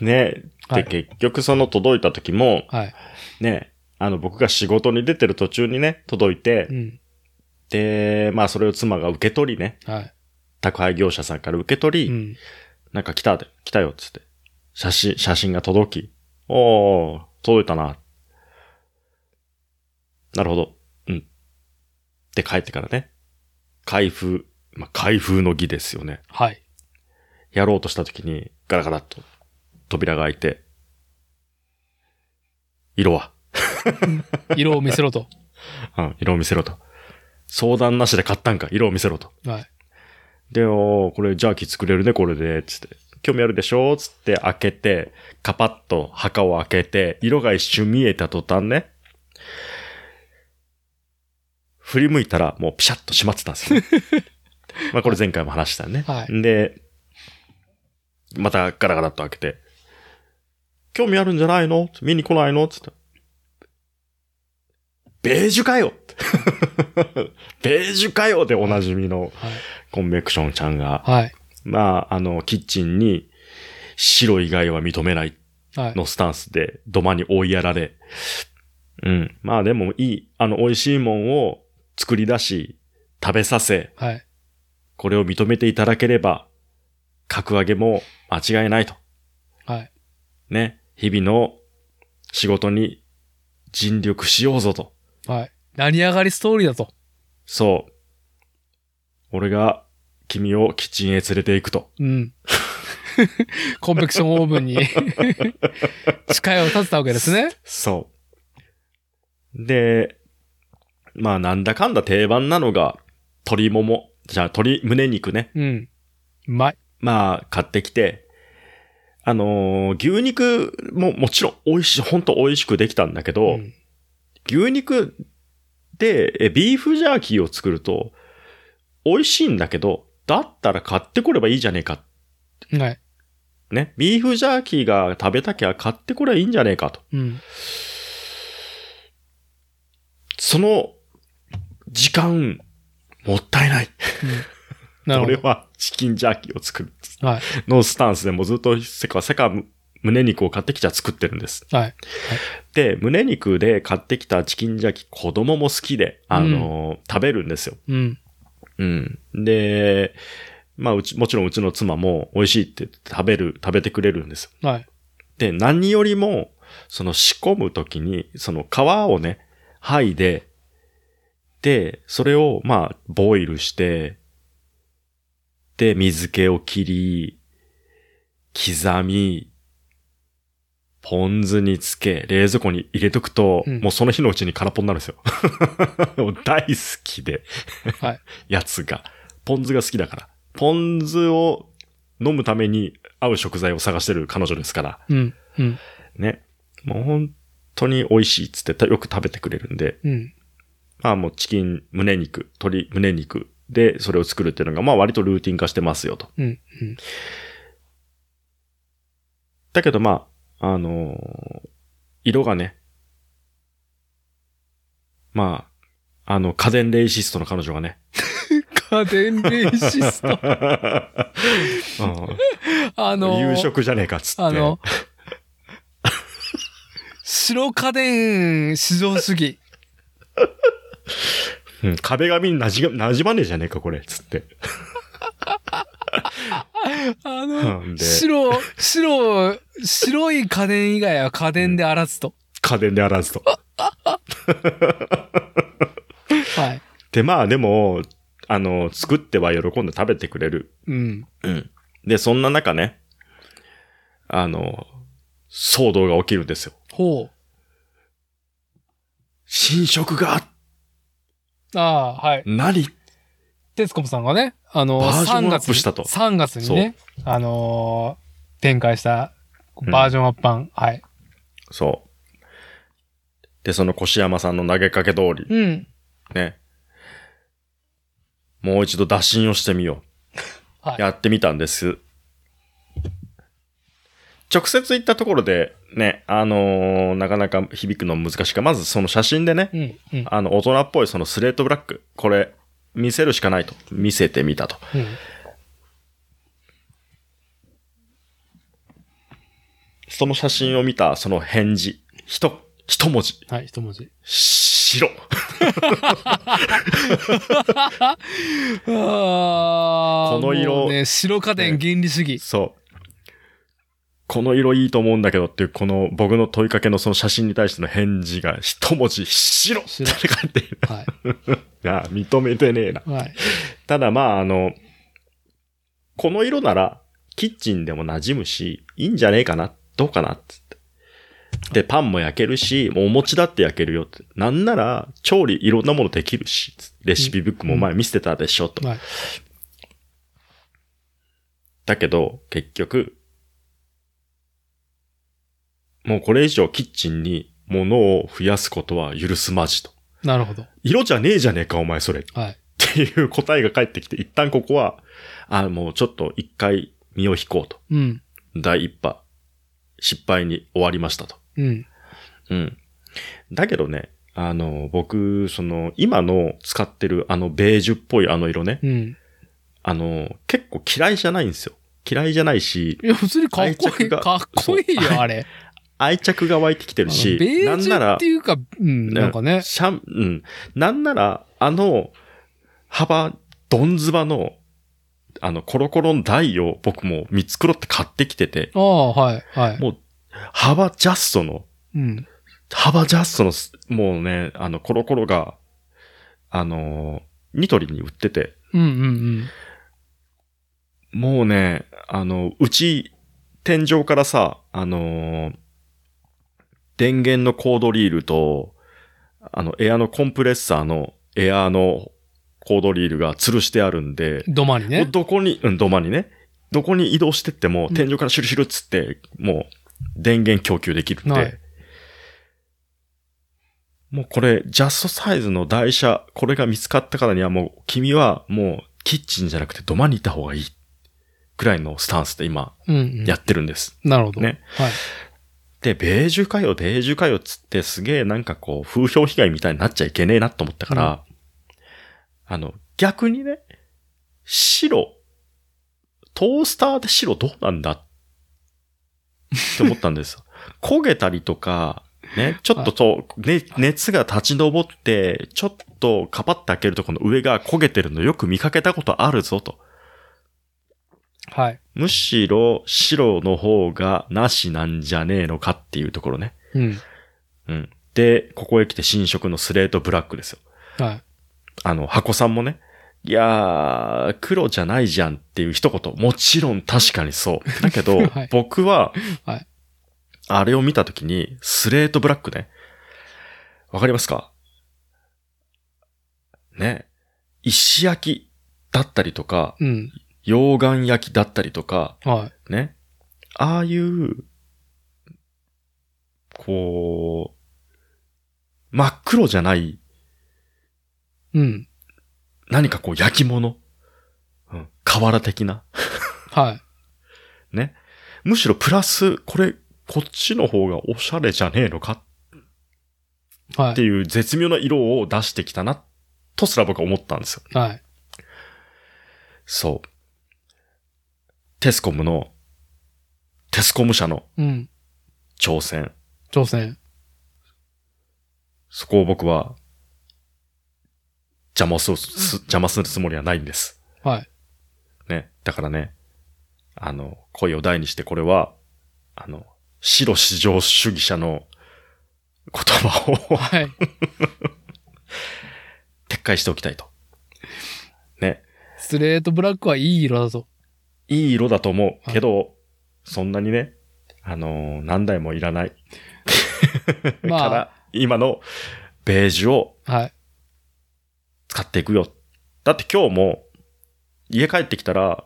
ねで、はい結局その届いた時も、はい。ねあの、僕が仕事に出てる途中にね、届いてう、ん。で、まあそれを妻が受け取りね、はい。宅配業者さんから受け取り、うん。なんか来たで、来たよ、つって。写真、写真が届き。おー、届いたな。なるほど。うん。で、帰ってからね。開封、まあ、開封の儀ですよね。はい。やろうとした時に、ガラガラっと、扉が開いて、色は色を見せろと。うん、色を見せろと。相談なしで買ったんか、色を見せろと。はい。で、おーこれジャーキー作れるね、これで、つって。興味あるでしょ？つって開けて、カパッと墓を開けて、色が一瞬見えた途端ね、振り向いたらもうピシャッと閉まってたんですよ、ね。まあこれ前回も話したよね。はいで、またガラガラっと開けて、興味あるんじゃないの？見に来ないの？つって。ベージュかよ ベージュかよでおなじみのはい。コンベクションちゃんが、はい。まあ、あの、キッチンに白以外は認めない。のスタンスで土間に追いやられ、うん。まあでもいい、あの、美味しいもんを作り出し、食べさせ、はい。これを認めていただければ、格上げも間違いないと。はい。ね。日々の仕事に尽力しようぞと。はい。成り上がりストーリーだと。そう。俺が君をキッチンへ連れて行くと。うん。コンベクションオーブンに 誓いを立てたわけですね。そう。で、まあなんだかんだ定番なのが、鶏もも、じゃあ鶏胸肉ね。うん。うまい。まあ買ってきて、あのー牛肉ももちろん美味しい、ほんと美味しくできたんだけど、うん牛肉で、えビーフジャーキーを作ると、美味しいんだけど、だったら買ってこればいいじゃねえか。はい。ね。ビーフジャーキーが食べたきゃ買ってこればいいんじゃねえかと。うん。その、時間、もったいない。なるほど。俺はチキンジャーキーを作る。はい。のスタンスでもうずっとせかせか胸肉を買ってきちゃ作ってるんです。はい。で、胸肉で買ってきたチキンジャーキー、子供も好きで、あのー食べるんですよ。うん。うん。で、まあ、うち、もちろんうちの妻も美味しいって言って食べる、食べてくれるんですよ。はい。で、何よりも、その仕込むときに、その皮をね、剥いで、で、それを、まあ、ボイルして、で、水気を切り、刻み、ポン酢につけ、冷蔵庫に入れとくと、うんもうその日のうちに空っぽになるんですよ。大好きで、はい。やつが。ポン酢が好きだから。ポン酢を飲むために合う食材を探してる彼女ですから。うん。うん。ね。もう本当に美味しいっつってたよく食べてくれるんで、うん。まあもうチキン、胸肉、鶏胸肉でそれを作るっていうのが、まあ割とルーティン化してますよと。うん。うん。だけどまあ、あのー色がね、まあ、あの、家電レイシストの彼女がね。家電レイシスト。うんあのー夕食じゃねえかっつって。あの、白家電至上主義。うん、壁紙になじが、なじまねえじゃねえか、これ、つって。あの、白、白、白い家電以外は家電であらずと。家電であらずと。はい。で、まあでも、あの、作っては喜んで食べてくれる。うん。うん。で、そんな中ね、あの、騒動が起きるんですよ。ほ新色がう。ああ、はい。何テスコムさんがね、あの、バージョン3アッ月プしたと3月にね、あのー展開したバージョンアップ版。はい。そう。で、その越山さんの投げかけ通り、うん。ね。もう一度打診をしてみよう。はい。やってみたんです。直接行ったところで、ね、あのーなかなか響くの難しいから、まずその写真でね、うん。うん。あの、大人っぽいそのスレートブラック、これ、見せるしかないと。見せてみたと。うん。その写真を見たその返事、ひと、一文字、はい、一文字。白。この色ね、白家電原理主義。そう。この色いいと思うんだけどっていう、この僕の問いかけのその写真に対しての返事が一文字、白って白書いてる。はい。いや、認めてねえな。はい。ただまあ、あの、この色なら、キッチンでも馴染むし、いいんじゃねえかな？どうかな？っつって。で、パンも焼けるし、もうお餅だって焼けるよって。なんなら、調理いろんなものできるし、レシピブックも前見せてたでしょ、と。はい。だけど、結局、もうこれ以上キッチンに物を増やすことは許すまじと。なるほど。色じゃねえじゃねえか、お前それ。はい。っていう答えが返ってきて、一旦ここは、あもうちょっと一回身を引こうと。うん。第一波、失敗に終わりましたと。うん。うん。だけどね、あの、僕、その、今の使ってるあのベージュっぽいあの色ね、うん。あの、結構嫌いじゃないんですよ。嫌いじゃないし、いや、普通にかっこいい。かっこいいよ、あれ。愛着が湧いてきてるし、なんならって、いうか、うん、なんかね。シャン、うん。なんなら、あの、幅、どんずばの、あの、コロコロの台を僕も三つ黒って買ってきてて、ああ、はい、はい。もう、幅ジャストの、うん。幅ジャストのす、もうね、あの、コロコロが、あの、ニトリに売ってて、うん、うん、もうね、あの、うち、天井からさ、あの電源のコードリールと、あの、エアのコンプレッサーのエアのコードリールが吊るしてあるんで、うん。土間にね。どこに、うん、土間にね、どこに移動してっても、うん天井からシュルシュルっつって、もう、電源供給できるんで、はいもうこれ、ジャストサイズの台車、これが見つかったからにはもう、君はもう、キッチンじゃなくて土間にいた方がいい。ぐらいのスタンスで今、うん、うん。やってるんです。なるほど。ね。はい。で、ベージュかよ、ベージュかよっつってすげえなんかこう、風評被害みたいになっちゃいけねえなと思ったから、あの、逆にね、白、トースターで白どうなんだ？って思ったんですよ。焦げたりとか、ね、ちょっとと、ね、熱が立ち上って、ちょっとカパッと開けるとこの上が焦げてるのよく見かけたことあるぞと。はい。むしろ白の方がなしなんじゃねえのかっていうところね。うん。うん。で、ここへ来て新色のスレートブラックですよ。はい。あの、箱さんもね、いやー、黒じゃないじゃんっていう一言。もちろん確かにそう。だけど、はい僕は、はいあれを見たときに、スレートブラックね。わかりますか？ね。石焼きだったりとか、うん。溶岩焼きだったりとか、はね。ああいう、こう、真っ黒じゃない、い。うん。何かこう焼き物？うん。瓦的な？はい。ね。むしろプラス、これ、こっちの方がおしゃれじゃねえのか？はい。っていう絶妙な色を出してきたな、とすら僕は思ったんですよ。はい。そう。テスコムの、テスコム社のうん。挑戦。挑戦。そこを僕は、邪魔をする、す邪魔するつもりはないんです。はい。ね。だからね、あの、声を大にしてこれは、あの、白市場主義者の言葉をはい。撤回しておきたいと。ね。スレートブラックはいい色だと。いい色だと思うけど、そんなにね、あのー何台もいらない。まあから、今のベージュをはい。使っていくよ。だって今日も、家帰ってきたら、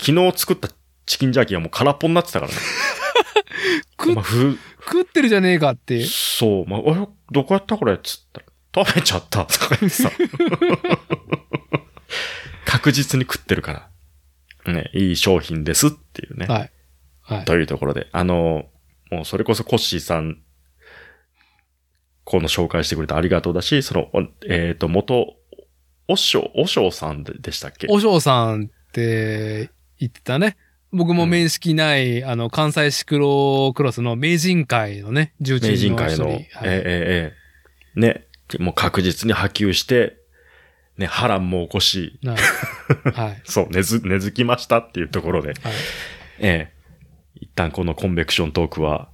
昨日作ったチキンジャーキーがもう空っぽになってたからね。食っまあ、ふ、食ってるじゃねえかって。そう、まあ、あれ、どこやったこれっつったら、食べちゃった。とか言ってさ。確実に食ってるから。ね、いい商品ですっていうね。はい。はい。というところで、あの、もうそれこそコッシーさん、この紹介してくれてありがとうだし、その、おえっ、と、元、おしょう、おしょうさんででしたっけ？お嬢さんって言ってたね。僕も面識ない、あの、関西シクロクロスの名人会のね、重鎮の名一人人会の、はいええええね、もう確実に波及して、ね、波乱も起こし、はい。はい。そう、根づ、根付きましたっていうところで、はい。ええ一旦このコンベクショントークは、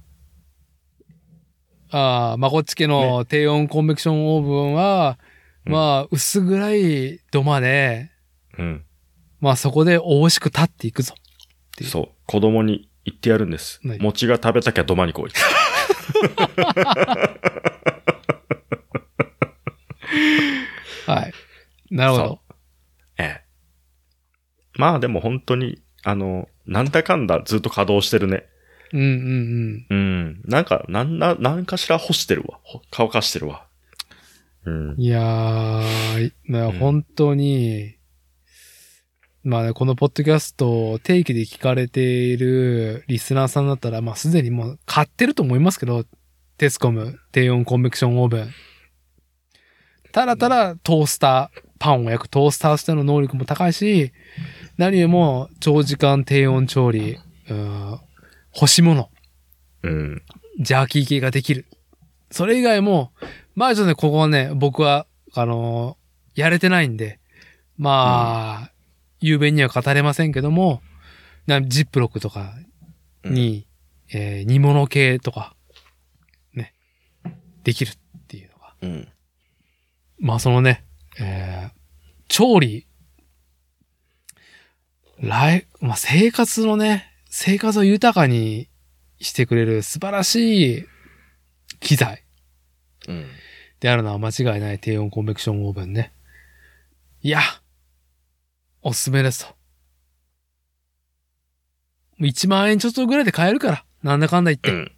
ああ、まこっち家の低温コンベクションオーブンは、うんまあ、薄暗い土間で、うん、まあそこで美味しく立っていくぞ。ていうそう、子供に言ってやるんです。何餅が食べたきゃ土間に来い。はい。なるほそど。ええ。まあでも本当に、あの、なんだかんだずっと稼働してるね。うんうんうん。なんか、なんな、なんかしら干してるわ。ほ乾かしてるわ。うんうん。。いやー、本当に、まあね、このポッドキャストを定期で聞かれているリスナーさんだったら、まあすでにもう買ってると思いますけど、テスコム低温コンベクションオーブン。ただただトースター、パンを焼くトースターとしての能力も高いし、何よりも長時間低温調理、うん干し物、うん。ジャーキー系ができる。それ以外も、まあちょっとね、ここはね、僕は、あのーやれてないんで、まあ、雄弁には語れませんけども、なジップロックとかに、えー煮物系とか、ね、できるっていうのが。うん。まあそのね、えー調理、来、まあ生活のね、生活を豊かにしてくれる素晴らしい機材うん。であるのは間違いない低温コンベクションオーブンね。いや、おすすめですと。もう1万円ちょっとぐらいで買えるから。なんだかんだ言って。うん。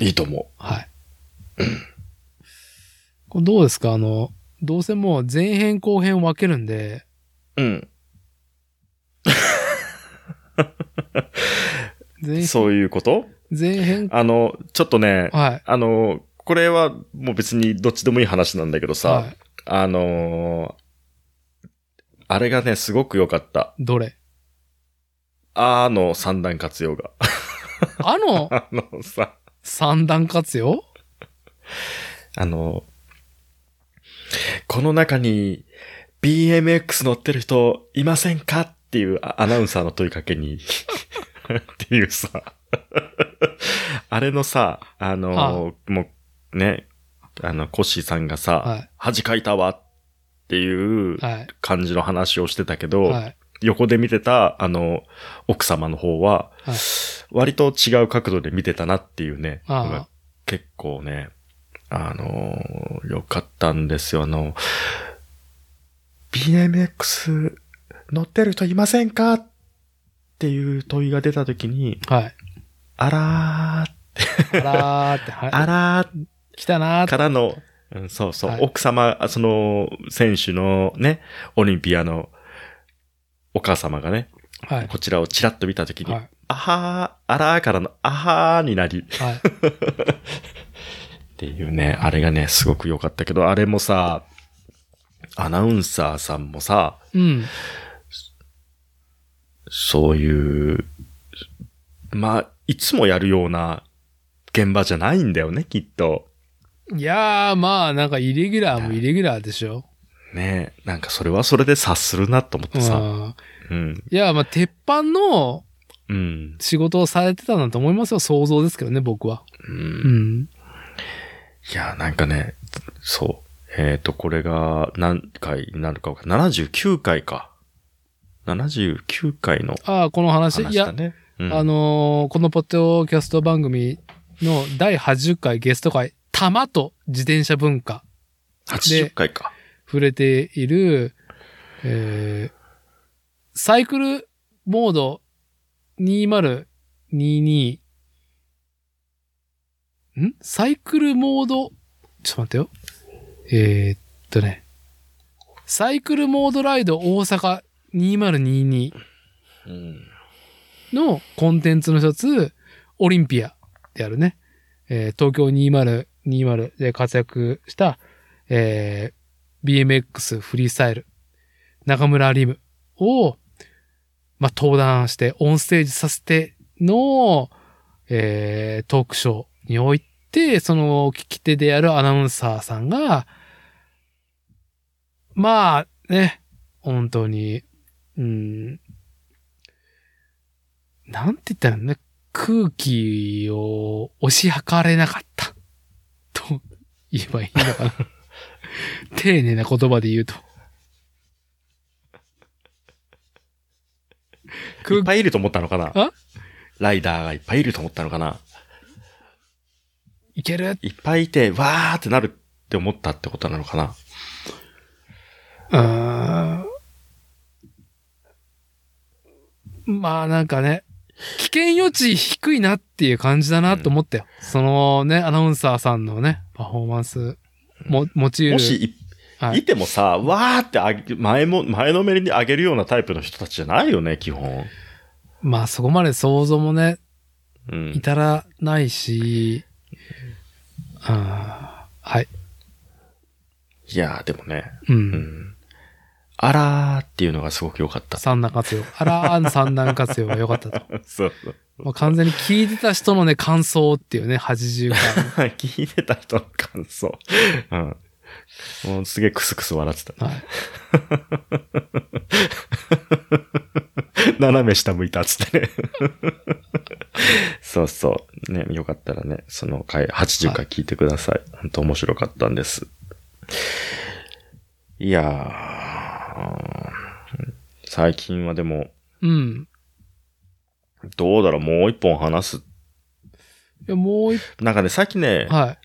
いいと思はい。これどうですか？あの、どうせもう前編後編分けるんで、う。うん。前そういうこと？前編、あの、ちょっとね、はい。あの、これはもう別にどっちでもいい話なんだけどさ、はい。あのーあれがね、すごく良かった。どれ？あの三段活用が。あの？あのさ、三段活用？あの、この中に BMX 乗ってる人いませんか？っていうあアナウンサーの問いかけに。っていうさ、あれのさ、あの、もうね、あの、コッシーさんがさ、は恥かいたわっていう。感じの話をしてたけど、はい。横で見てた、あの、奥様の方は、はい。割と違う角度で見てたなっていうね、ああ。結構ね、あのー、よかったんですよ。あの、BMX 乗ってる人いませんか？っていう問いが出たときに、はい。あらー、あらーって、はい。あらー来たなーって。からの、うんそうそう、はい奥様、あその、選手のね、オリンピアのお母様がね、はい。こちらをチラッと見たときに、はい。あはー、あらーからの、あはーになり、はい。っていうね、あれがね、すごく良かったけど、あれもさ、アナウンサーさんもさ、うん。そういう、まあ、いつもやるような現場じゃないんだよね、きっと。いやー、まあ、なんか、イレギュラーもイレギュラーでしょ。ねなんかそれはそれで察するなと思ってさ。うん。うん。いや、まあ、鉄板のうん。仕事をされてたんだと思いますよ。想像ですけどね、僕は。う。うんん。いや、なんかね、そう。えっ、と、これが何回になるかわかんない。79回か。79回のああ、この話。いや。うんあのーこのポッドキャスト番組の第80回ゲスト回、玉と自転車文化80回か。触れている、えーサイクルモード2022ん？サイクルモード、ちょっと待ってよ。えーっとね。サイクルモードライド大阪2022うん。のコンテンツの一つ、オリンピアであるね。えー東京2020で活躍した、えー BMX フリースタイル、中村リムを、まあ、登壇してオンステージさせての、えートークショーにおいて、その聞き手であるアナウンサーさんが、まあね、本当に、うん、なんて言ったらね、空気を押し量れなかった。と言えばいいのかな。丁寧な言葉で言うと。い空気、っぱいいると思ったのかな？あ？ライダーがいっぱいいると思ったのかな？いける？いっぱいいて、わーってなるって思ったってことなのかな？うーん。まあなんかね、危険余地低いなっていう感じだなと思ったよ。そのね、アナウンサーさんのね、パフォーマンスも、持ち得る。もしい、はいいてもさ、わーってあげ前も、前のめりに上げるようなタイプの人たちじゃないよね、基本。まあそこまで想像もね、うん。至らないし、あーはい。いやー、でもね、う。うんん。あらーっていうのがすごく良かった。三段活用。あらーの三段活用が良かったと。そ うそう。もう完全に聞いてた人のね、感想っていうね、80回。聞いてた人の感想。うん。もうすげえクスクス笑ってた。はい。斜め下向いたっつってね。そうそう。ね、よかったらね、その回、80回聞いてください。本当面白かったんです。いやー、最近はでも、うん。どうだろう、もう一本話す。いや、もう一、なんかね、最近ね、はい。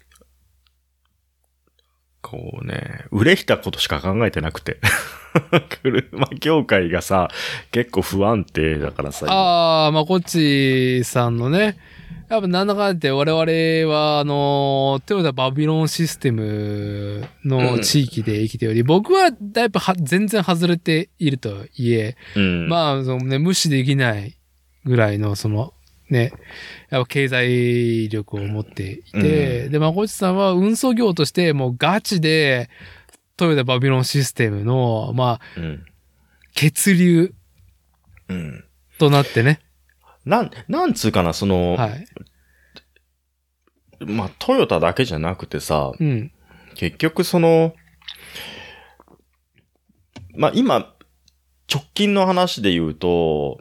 こうね、売れたことしか考えてなくて。車業界がさ、結構不安定だからさ。ああ、まこっちさんのね、やっぱなんだかんだって我々は、あの、トヨタバビロンシステムの地域で生きており、僕はだいぶは全然外れているとはいえ、うん。まあ、そのね、無視できないぐらいの、その、ね、やっぱ経済力を持っていて、で、まこっちさんは運送業としてもうガチで、トヨタバビロンシステムの、まあ、うん。血流うん。となってね。なん、なんつうかな、その、はい。まあ、トヨタだけじゃなくてさ、うん。結局その、まあ今、直近の話で言うと、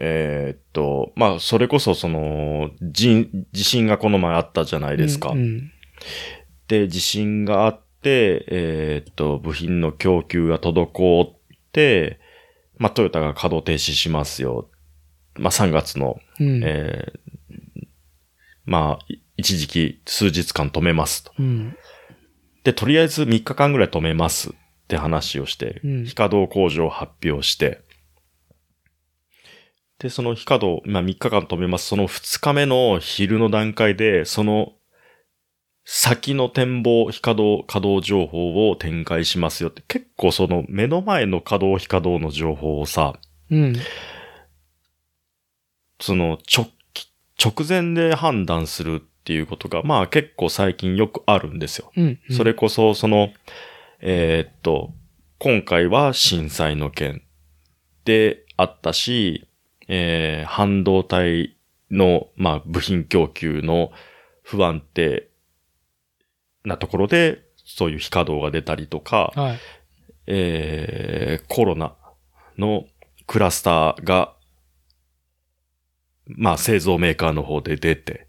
えーっと、まあそれこそその、地地震がこの前あったじゃないですか。うんうんで、地震があって、えーっと、部品の供給が滞って、まあトヨタが稼働停止しますよ。まあ3月の、うん。えーまあ、い一時期数日間止めますと。うん。で、とりあえず3日間ぐらい止めますって話をして、うん非稼働工場を発表して、で、その非稼働、まあ3日間止めます。その2日目の昼の段階で、その先の展望、非稼働、稼働情報を展開しますよって、結構その目の前の稼働、非稼働の情報をさ、うん。その直、直前で判断するっていうことが、まあ結構最近よくあるんですよ。うん。それこそ、その、えーっと、今回は震災の件であったし、えー半導体の、まあ、部品供給の不安定なところで、そういう非稼働が出たりとか、はい。えーコロナのクラスターが、まあ製造メーカーの方で出て、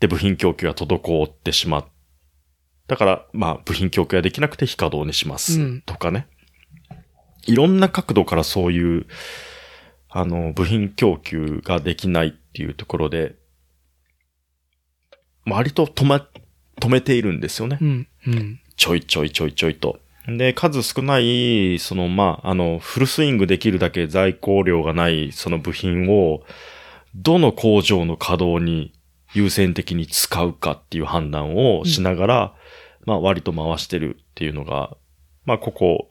で、部品供給が滞ってしまっだから、まあ部品供給ができなくて非稼働にします。うんとかね。いろんな角度からそういう、あの、部品供給ができないっていうところで、割と止ま、止めているんですよね。うん。うん。ちょいちょいちょいちょいと。で、数少ない、その、まあ、あの、フルスイングできるだけ在庫量がない、その部品を、どの工場の稼働に優先的に使うかっていう判断をしながら、まあ、割と回してるっていうのが、まあ、ここ、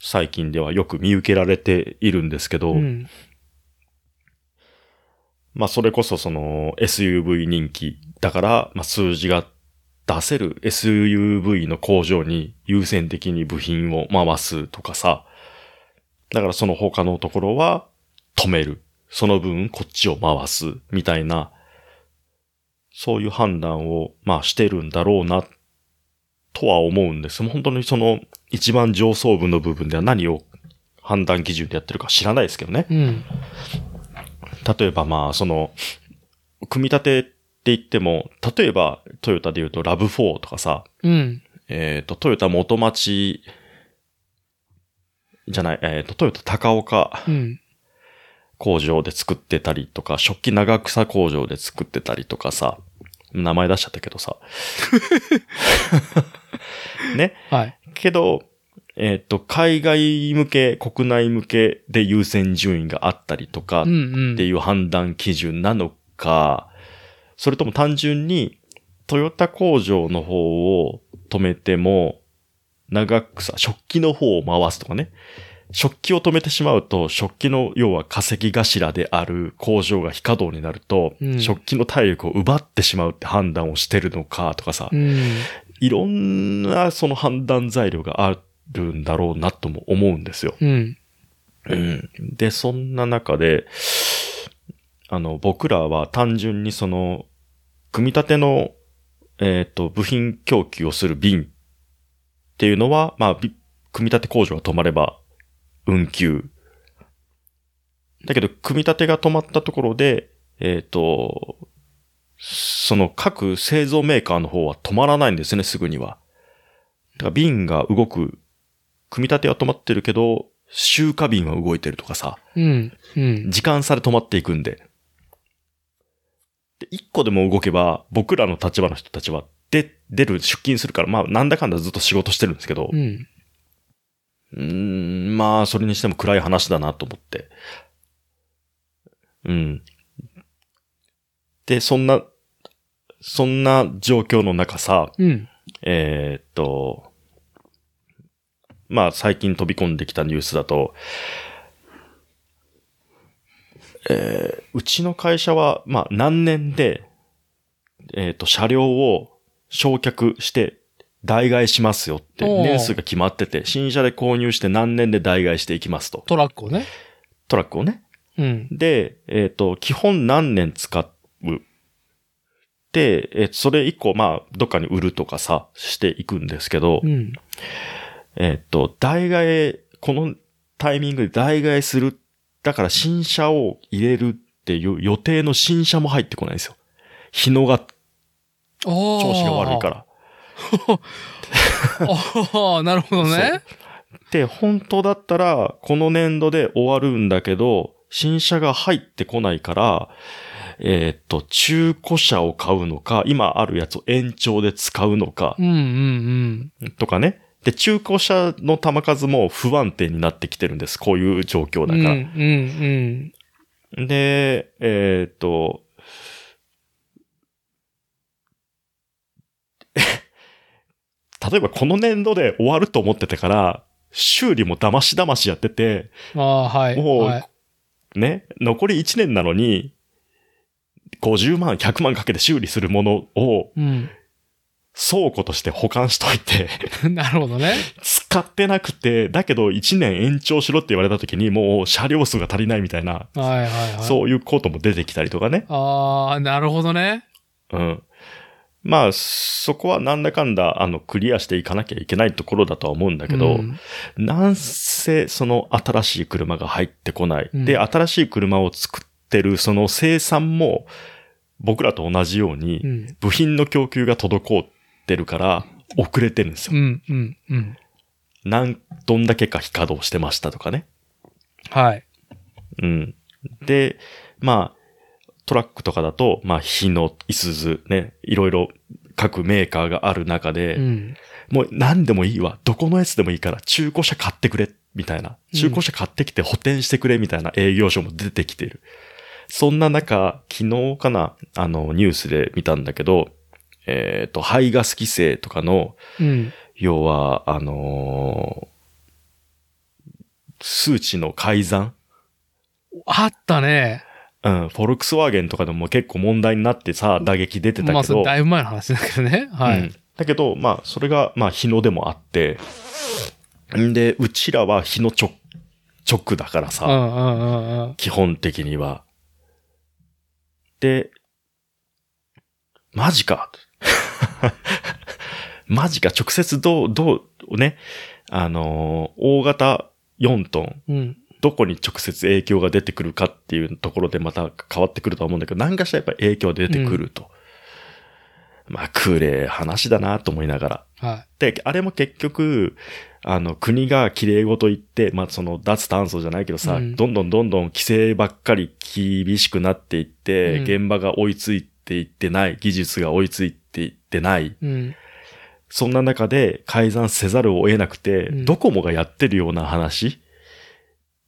最近ではよく見受けられているんですけど、うん。まあ、それこそその SUV 人気だから、まあ、数字が出せる SUV の工場に優先的に部品を回すとかさ。だからその他のところは止める。その分こっちを回す。みたいな、そういう判断を、まあしてるんだろうな、とは思うんです。本当にその一番上層部の部分では何を判断基準でやってるか知らないですけどね。うん。例えばまあ、その、組み立てって言っても、例えばトヨタで言うとラブ4とかさ、うん。えっ、と、トヨタ元町、じゃない、えっ、と、トヨタ高岡うん。工場で作ってたりとか、食器長草工場で作ってたりとかさ、名前出しちゃったけどさ。ね。はい。けど、えっ、と、海外向け、国内向けで優先順位があったりとか、うんうん。っていう判断基準なのか、それとも単純にトヨタ工場の方を止めても、長くさ、食器の方を回すとかね。食器を止めてしまうと、食器の要は化石頭である工場が非稼働になると、うん食器の体力を奪ってしまうって判断をしてるのかとかさ、うん。いろんなその判断材料があるんだろうなとも思うんですよ。うん。うん。で、そんな中で、あの、僕らは単純にその、組み立ての、えっ、と、部品供給をする便っていうのは、まあ、び組み立て工場が止まれば、運休。だけど、組み立てが止まったところで、えっ、と、その各製造メーカーの方は止まらないんですね、すぐには。だから便が動く組み立ては止まってるけど、集荷便は動いてるとかさ、うん。うん。時間差で止まっていくんで。で、一個でも動けば、僕らの立場の人たちはで、出る、出勤するから、まあ、なんだかんだずっと仕事してるんですけど、うん。うーん、まあ、それにしても暗い話だなと思って。うん。で、そんな、そんな状況の中さ、うん。えーっと、まあ、最近飛び込んできたニュースだと、えーうちの会社は、まあ、何年で、えーっと、車両を焼却して代替えしますよって、年数が決まってて、新車で購入して何年で代替えしていきますと。トラックをね。トラックをね。うん。で、えっ、と、基本何年使う？で、えーそれ以降、まあ、どっかに売るとかさ、していくんですけど、うん。えっ、と、代替え、このタイミングで代替えする。だから新車を入れるっていう予定の新車も入ってこないんですよ。日野が調調子が悪いから。ああ、なるほどね。で、本当だったら、この年度で終わるんだけど、新車が入ってこないから、えーっと、中古車を買うのか、今あるやつを延長で使うのかう、んうんとかね。で、中古車の玉数も不安定になってきてるんです。こういう状況うん。だうんかうんら。で、えーっと、例えばこの年度で終わると思っててから、修理も騙し騙しやってて、はい。もう、はい、ね、残り1年なのに、50万、100万かけて修理するものをうん。倉庫として保管しといて、なるほどね。使ってなくて、だけど1年延長しろって言われた時にもう車両数が足りないみたいな、はいはいはい。そういうことも出てきたりとかね。ああ、なるほどね。うん。まあ、そこはなんだかんだ、あの、クリアしていかなきゃいけないところだとは思うんだけど、うんなんせ、その新しい車が入ってこない。うんで、新しい車を作ってる、その生産も、僕らと同じように、うん。部品の供給が滞ってるから、遅れてるんですよ。うん、うん、うん。なん、どんだけか非稼働してましたとかね。はい。うん。で、まあ、トラックとかだと、まあ、日野、いすず、ね、いろいろ各メーカーがある中で、うん。もう何でもいいわ。どこのやつでもいいから中古車買ってくれ。みたいな。中古車買ってきて補填してくれ。みたいな営業所も出てきてる。そんな中、昨日かな、あの、ニュースで見たんだけど、えっ、と、排ガス規制とかの、うん。要は、あのー数値の改ざん？あったね。うん、フォルクスワーゲンとかでも結構問題になってさ、打撃出てたまあ、けど、それだいぶ前の話だけどね。はい。うんだけど、まあ、それが、まあ、日野でもあって、んで、うちらは日野直、直だからさ、うんうんうんうん。基本的には。で、マジか。マジか、直接どう、どう、ね、あのー大型4トン、うん。どこに直接影響が出てくるかっていうところでまた変わってくるとは思うんだけど、何かしらやっぱ影響出てくると。まあ、くれ話だなと思いながら。はで、あれも結局、あの、国が綺麗事言って、まあ、その、脱炭素じゃないけどさ、うんどんどんどんどん規制ばっかり厳しくなっていって、うん現場が追いついていってない、技術が追いついていってない。い。うん。そんな中で改ざんせざるを得なくて、うんドコモがやってるような話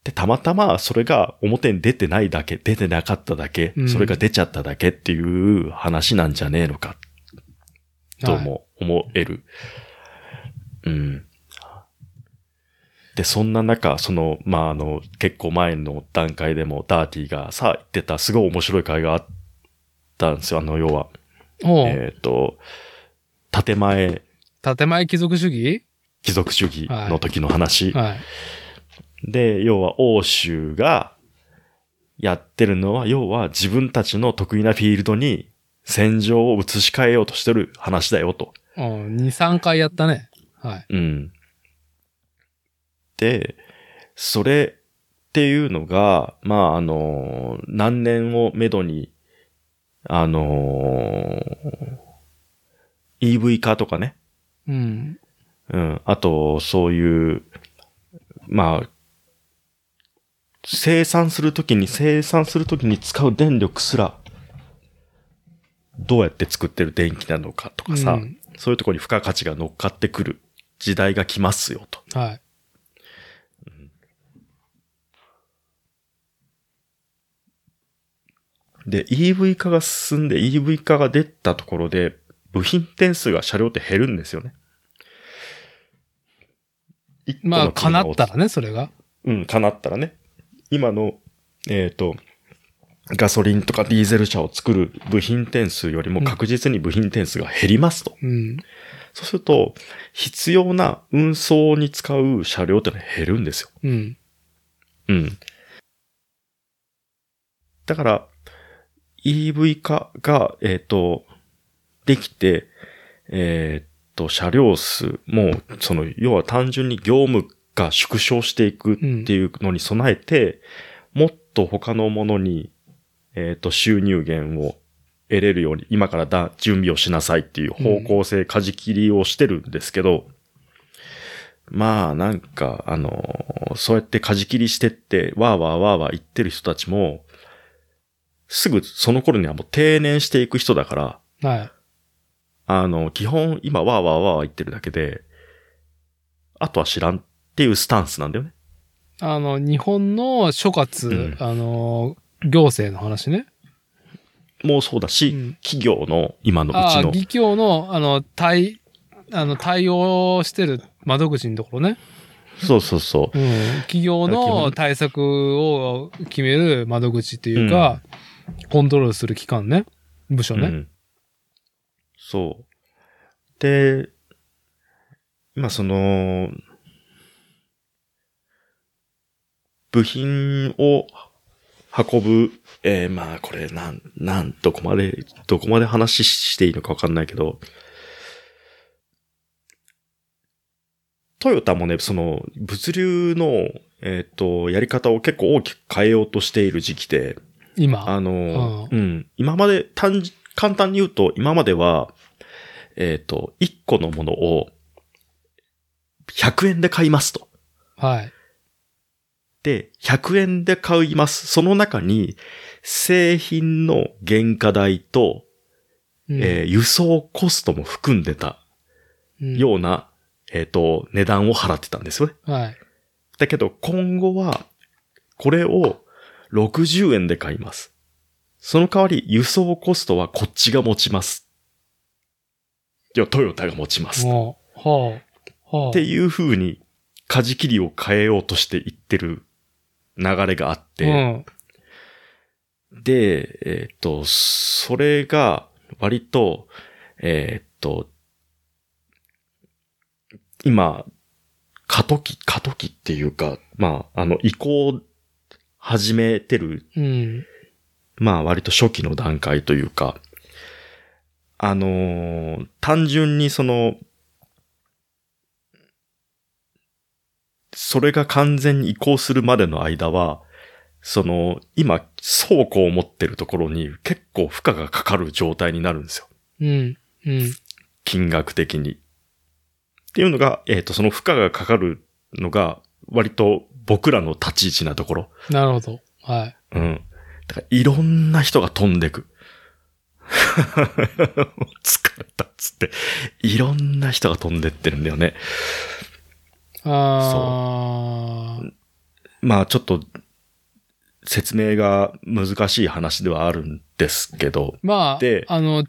で、たまたまそれが表に出てないだけ、出てなかっただけ、うんそれが出ちゃっただけっていう話なんじゃねえのか、とはいも思える。うん。で、そんな中、その、まあ、あの、結構前の段階でもダーティがさ、言ってたすごい面白い会があったんですよ。あの、要は、えっ、と、建前建前貴族主義？貴族主義の時の話。はい。で、要は欧州がやってるのは、要は自分たちの得意なフィールドに戦場を移し替えようとしてる話だよと。うん。2、3回やったね。はい。うん。で、それっていうのが、まあ、あの、何年をめどに、あの、EV 化とかね、うん。うん。あと、そういう、まあ、生産するときに、生産するときに使う電力すら、どうやって作ってる電気なのかとかさ、うんそういうところに付加価値が乗っかってくる時代が来ますよと。はい。で、EV 化が進んで EV 化が出たところで、部品点数が車両って減るんですよね。まあ、叶ったら。らね、それが。うん、叶ったらね。今の、えっ、と、ガソリンとかディーゼル車を作る部品点数よりも確実に部品点数が減りますと。うん。そうすると、必要な運送に使う車両ってのは減るんですよ。うん。うん。だから、EV 化が、えっ、と、できて、えっ、と、車両数も、その、要は単純に業務が縮小していくっていうのに備えて、もっと他のものに、えっ、と、収入源を得れるように、今からだ、準備をしなさいっていう方向性、舵切りをしてるんですけど、まあ、なんか、あの、そうやって舵切りしてって、わーわーわーわー言ってる人たちも、すぐその頃にはもう定年していく人だから、はい。あの、基本今わーわーわー言ってるだけで、あとは知らんっていうスタンスなんだよね。あの、日本の諸葛、うんあの、行政の話ね。もうそうだし、うん企業の今のうああ、ちの、議協の、あの、対、あの、対応してる窓口のところね。そうそうそう。うん。企業の対策を決める窓口っていうか、コントロールする機関ね。部署ね。うん。そう。で、今その、部品を運ぶ、えーまあこれなん、なん、どこまで、どこまで話していいのかわかんないけど、トヨタもね、その、物流の、えっ、と、やり方を結構大きく変えようとしている時期で、今？あの、ううん。今まで、単じ、簡単に言うと、今までは、えっ、と、1個のものを、100円で買いますと。はい。で、100円で買います。その中に、製品の原価代と、うんえー輸送コストも含んでたうんような、えっ、と、値段を払ってたんですよね。はい。だけど、今後は、これを60円で買います。その代わり、輸送コストはこっちが持ちます。いや、トヨタが持ちます。はあ、はあ。ていう風に、舵切りを変えようとしていってる流れがあって、で、えっ、と、それが、割と、えっ、と、今、過渡期、過渡期っていうか、まあ、あの、移行始めてる、うん。うん。まあ、割と初期の段階というか、あのー単純にその、それが完全に移行するまでの間は、その、今、倉庫を持ってるところに結構負荷がかかる状態になるんですよ。うん。うん。金額的に。っていうのが、えっ、と、その負荷がかかるのが、割と僕らの立ち位置なところ。なるほど。はい。うん。だから、いろんな人が飛んでく。疲れたっつって、いろんな人が飛んでってるんだよね。ああ。まあ、ちょっと、説明が難しい話ではあるんですけど。まあで、あの、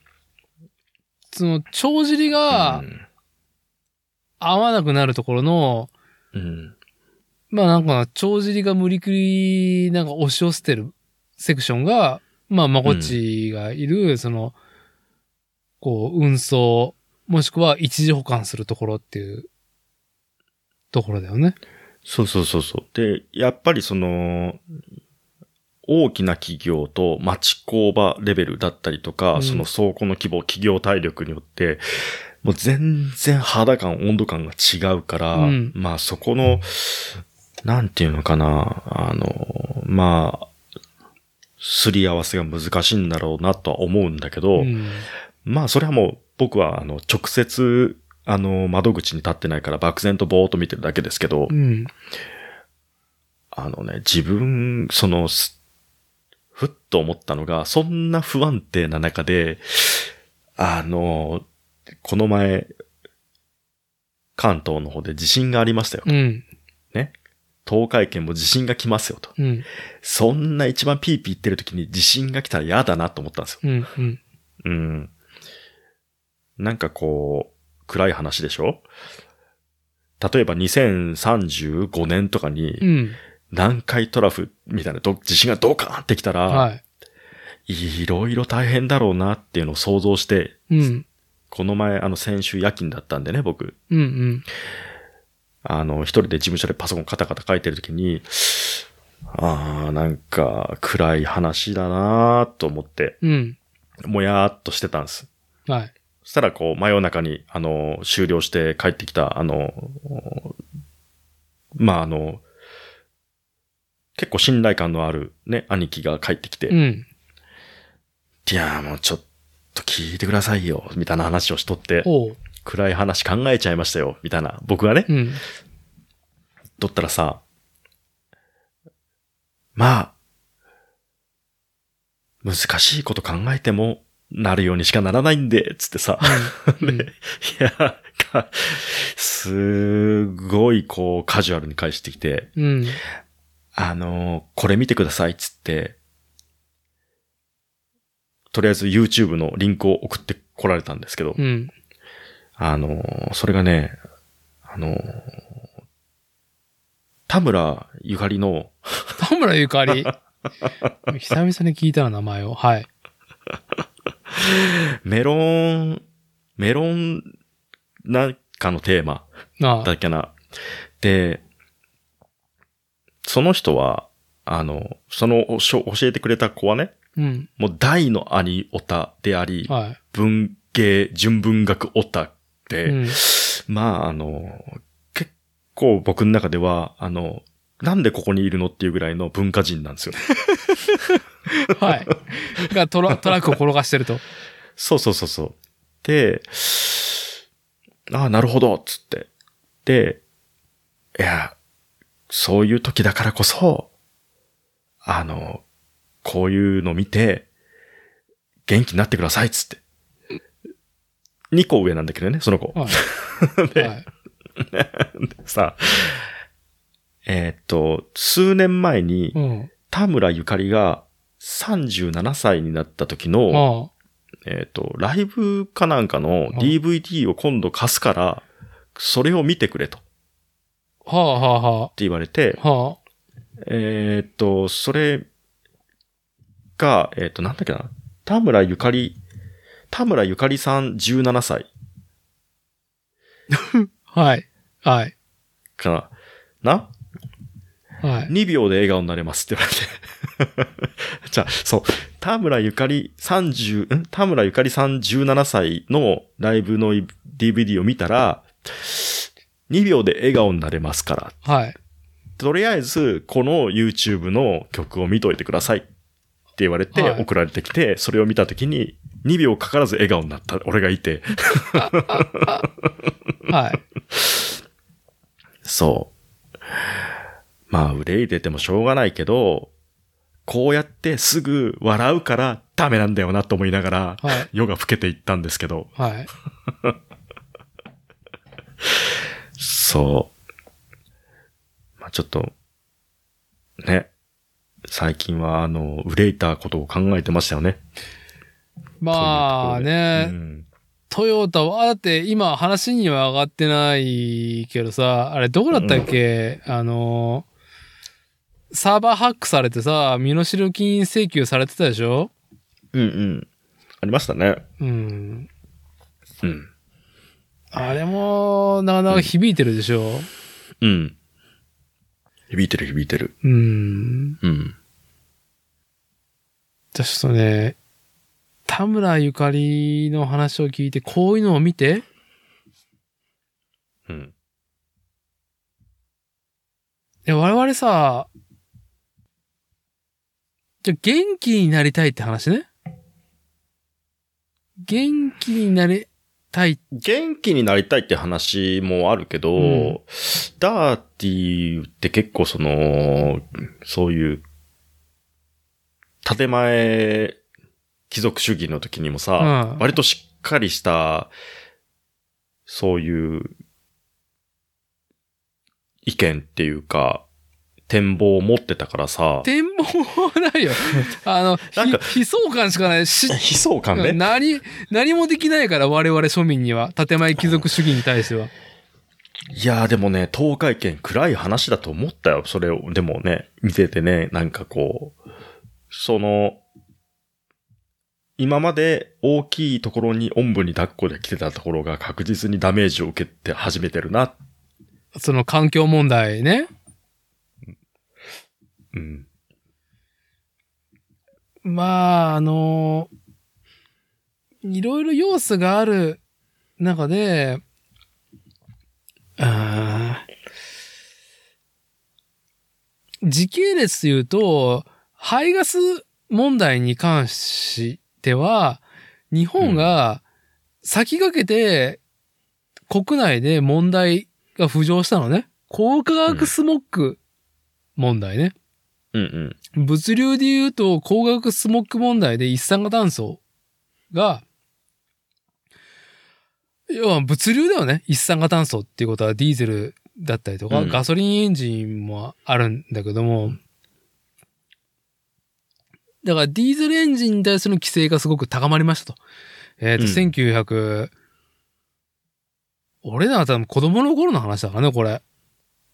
その、帳尻がうん合わなくなるところの、うん。まあなんか、帳尻が無理くり、なんか押し寄せてるセクションが、まあ、まこっちがいる、その、こう、運送、もしくは一時保管するところっていう、ところだよね。そうそうそうそう。で、やっぱりその、大きな企業と町工場レベルだったりとか、うんその倉庫の規模、企業体力によって、もう全然肌感、温度感が違うから、うんまあそこの、なんていうのかな、あの、まあ、すり合わせが難しいんだろうなとは思うんだけど、うん。まあそれはもう僕はあの直接あの窓口に立ってないから漠然とぼーっと見てるだけですけど、うん。あのね、自分、その、すふっと思ったのが、そんな不安定な中で、あの、この前、関東の方で地震がありましたよ。うん。東海圏も地震が来ますよと。うん。そんな一番ピーピー言ってる時に地震が来たら嫌だなと思ったんですよ。うん。うん。うん。なんかこう、暗い話でしょ？例えば2035年とかにうん。南海トラフみたいなど地震がドカーンってきたら、はい。いろいろ大変だろうなっていうのを想像して、うん。この前あの先週夜勤だったんでね、僕。うん。うん。あの、一人で事務所でパソコンカタカタ書いてるときに、ああ、なんか暗い話だなーと思って、うん。もやーっとしてたんです。はい。そしたらこう、真夜中に、あの、終了して帰ってきた、あの、まあ、あの、結構信頼感のあるね、兄貴が帰ってきて、いうん。やーもうちょっと聞いてくださいよ、みたいな話をしとって、おう。暗い話考えちゃいましたよ、みたいな、僕がね、うん。とったらさ、まあ、難しいこと考えても、なるようにしかならないんで、つってさ、うん ねいや、かすごいこうカジュアルに返してきて、うん。あのこれ見てくださいっつって、とりあえず YouTube のリンクを送ってこられたんですけど、うん。あのそれがね、あの田村ゆかりの、田村ゆかり？久々に聞いたな、名前を。はい。メロン、メロンなんかのテーマあだっけな。で、その人は、あの、その教えてくれた子はね、うん。もう大の兄オタであり、は文芸、純文学オタうん。まあ、あの、結構僕の中では、あの、なんでここにいるのっていうぐらいの文化人なんですよ。はい。がトラトラックを転がしてると。そうそうそうそう。で、ああ、なるほど、つって。で、いや、そういう時だからこそ、あの、こういうの見て、元気になってください、つって。2個上なんだけどね、その子。はい。ではい。さ、えーっと、数年前にう、ん。田村ゆかりが37歳になった時の、あえっ、と、ライブかなんかのあ DVD を今度貸すから、それを見てくれと。ってあ。はあはあは言われて、あ。はえっ、と、それが、えっ、と、なんだっけな。田村ゆかり、田村ゆかりさん17歳あ。はい。はい。かな。な？はい。2秒で笑顔になれますって言われて。じゃあ、そう、田村ゆかり30、ん田村ゆかりさん17歳のライブの DVD を見たら、2秒で笑顔になれますから。はい。とりあえず、この YouTube の曲を見といてくださいって言われてはい送られてきて、それを見たときに、2秒かからず笑顔になった俺がいて、はい。そう。まあ、憂い出てもしょうがないけど、こうやってすぐ笑うからダメなんだよなと思いながら、はい。夜が更けていったんですけど、はい。そう。まあちょっと、ね。最近は、あの、憂いたことを考えてましたよね。まあというんトヨタは、だって今話には上がってないけどさ、あれどこだったっけ、あの、サーバーハックされてさ、身代金請求されてたでしょ？うんうん。ありましたね。うん。うん。あれも、なかなか響いてるでしょ？うん。響いてる響いてる。うん。うん。じゃあちょっとね、田村ゆかりの話を聞いて、こういうのを見て、うん。いや我々さ、じゃあ元気になりたいって話ね。元気になりたい。元気になりたいって話もあるけど、うんダーティーって結構その、そういう、建前貴族主義の時にもさ、うん割としっかりした、そういう意見っていうか、展望を持ってたからさ、展望はないよ。あの、なんかひ悲壮感しかない。し 悲壮感ね。何、何もできないから我々庶民には、建前貴族主義に対しては。いやーでもね、東海圏暗い話だと思ったよ。それを、でもね、見ててね、なんかこう、その、今まで大きいところにおんぶに抱っこで来てたところが確実にダメージを受けて始めてるな。その環境問題ね。うん。まあ、あの、いろいろ要素がある中で、あー時系列で言うと、排ガス問題に関しては、日本が先駆けて国内で問題が浮上したのね。高化学スモッグ問題ね。うんうん。物流で言うと、光学スモッグ問題で一酸化炭素が、要は物流だよね。一酸化炭素っていうことはディーゼルだったりとか、うんガソリンエンジンもあるんだけども、だからディーゼルエンジンに対する規制がすごく高まりましたと。えっ、と、うん1900、俺らは多分子供の頃の話だからね、これ。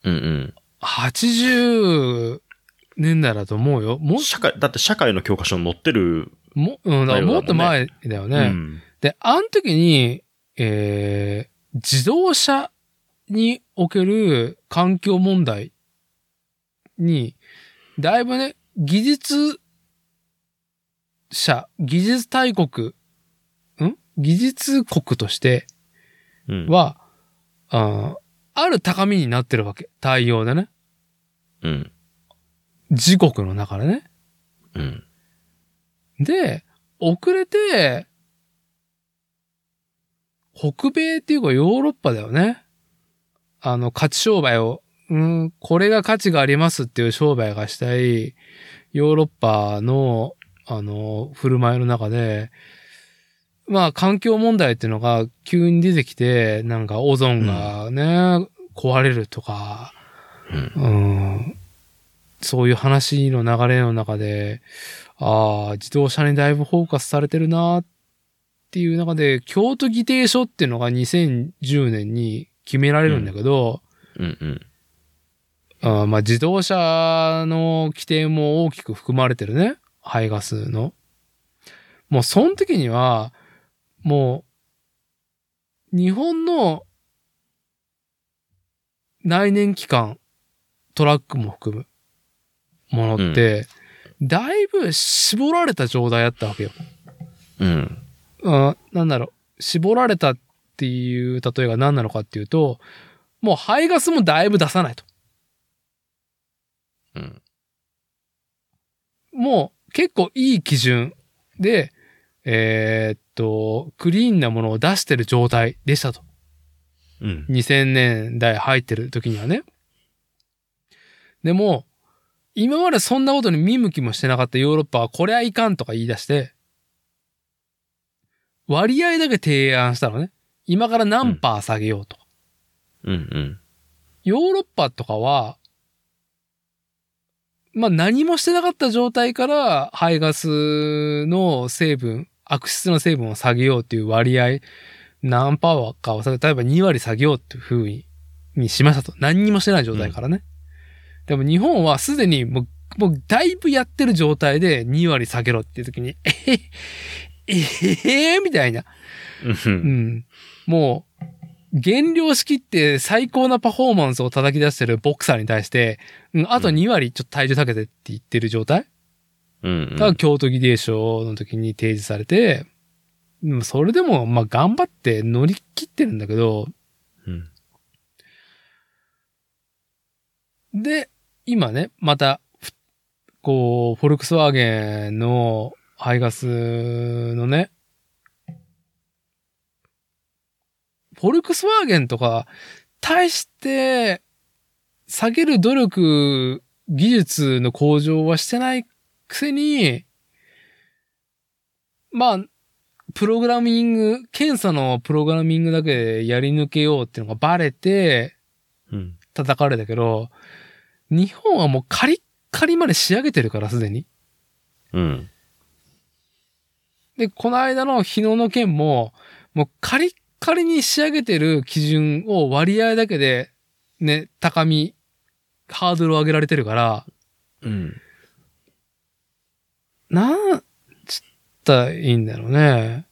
うん80年代だと思うよ。もうん。社会、だって社会の教科書に載ってる。も、うん、だもっと前だよね。うん。で、あの時に、えー、自動車における環境問題に、だいぶね、技術者、技術大国、ん？技術国としてうん。は、あーある高みになってるわけ。対応でね。うん。自国の中でね。うん。で、遅れて、北米っていうかヨーロッパだよね。あの、価値商売を、うん、これが価値がありますっていう商売がしたい、ヨーロッパの、あの、振る舞いの中で、まあ、環境問題っていうのが急に出てきて、なんかオゾンがね、壊れるとか、うん。うんそういう話の流れの中で、ああ、自動車にだいぶフォーカスされてるなっていう中で、京都議定書っていうのが2010年に決められるんだけど、うん。うん。あーまあ自動車の規定も大きく含まれてるね。排ガスの。もうその時には、もう、日本の内燃機関、トラックも含むものって、だいぶ絞られた状態だったわけよ。うん。あなんだろう、絞られたっていう例えが何なのかっていうと、もう排ガスもだいぶ出さないと。うん。もう結構いい基準で、えーっと、クリーンなものを出してる状態でしたと。うん。2000年代入ってる時にはね。でも、今までそんなことに見向きもしてなかったヨーロッパはこれはいかんとか言い出して、割合だけ提案したのね。今から何パー下げようと。うん。うん。ヨーロッパとかは、まあ何もしてなかった状態から排ガスの成分、悪質な成分を下げようっていう割合、何パーかを下げ、例えば2割下げようっていう風ににしましたと。何にもしてない状態からね。でも日本はすでにもう、もうだいぶやってる状態で2割下げろっていう時に、えへ、えへみたいな。う。うんん。もう、減量しきって最高なパフォーマンスを叩き出してるボクサーに対して、うん、あと2割ちょっと体重下げてって言ってる状態？うん。が京都議定書の時に提示されて、うんそれでも、まあ、頑張って乗り切ってるんだけど、うん。で、今ね、また、ふこう、フォルクスワーゲンの排ガスのね、フォルクスワーゲンとか、対して、下げる努力、技術の向上はしてないくせに、まあ、プログラミング、検査のプログラミングだけでやり抜けようっていうのがバレてうん。叩かれたけど、日本はもうカリッカリまで仕上げてるから、すでに。うん。で、この間の日野の件も、もうカリッカリに仕上げてる基準を割合だけで、ね、高み、ハードルを上げられてるから、うん。なんつったらいいんだろうね。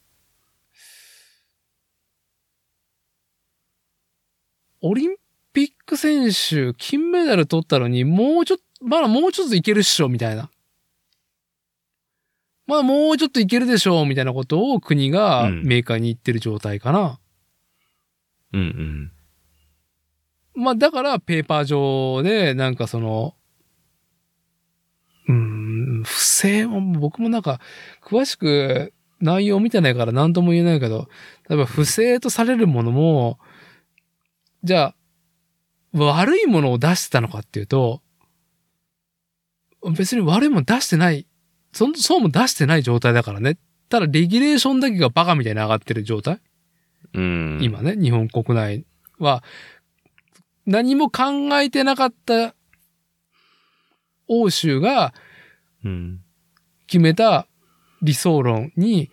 オリンピック選手、金メダル取ったのに、もうちょっと、まだもうちょっといけるっしょ、みたいな。まだもうちょっといけるでしょ、みたいなことを国がうんメーカーに言ってる状態かな。うん。うん。まあだからペーパー上でなんかその、うーん、不正は僕もなんか詳しく内容見てないから何とも言えないけど、例えば不正とされるものも、じゃあ、悪いものを出してたのかっていうと、別に悪いもの出してない、そそうも出してない状態だからね。ただレギュレーションだけがバカみたいに上がってる状態。うん。今ね、日本国内は、何も考えてなかった。欧州がうん。決めた。理想論に、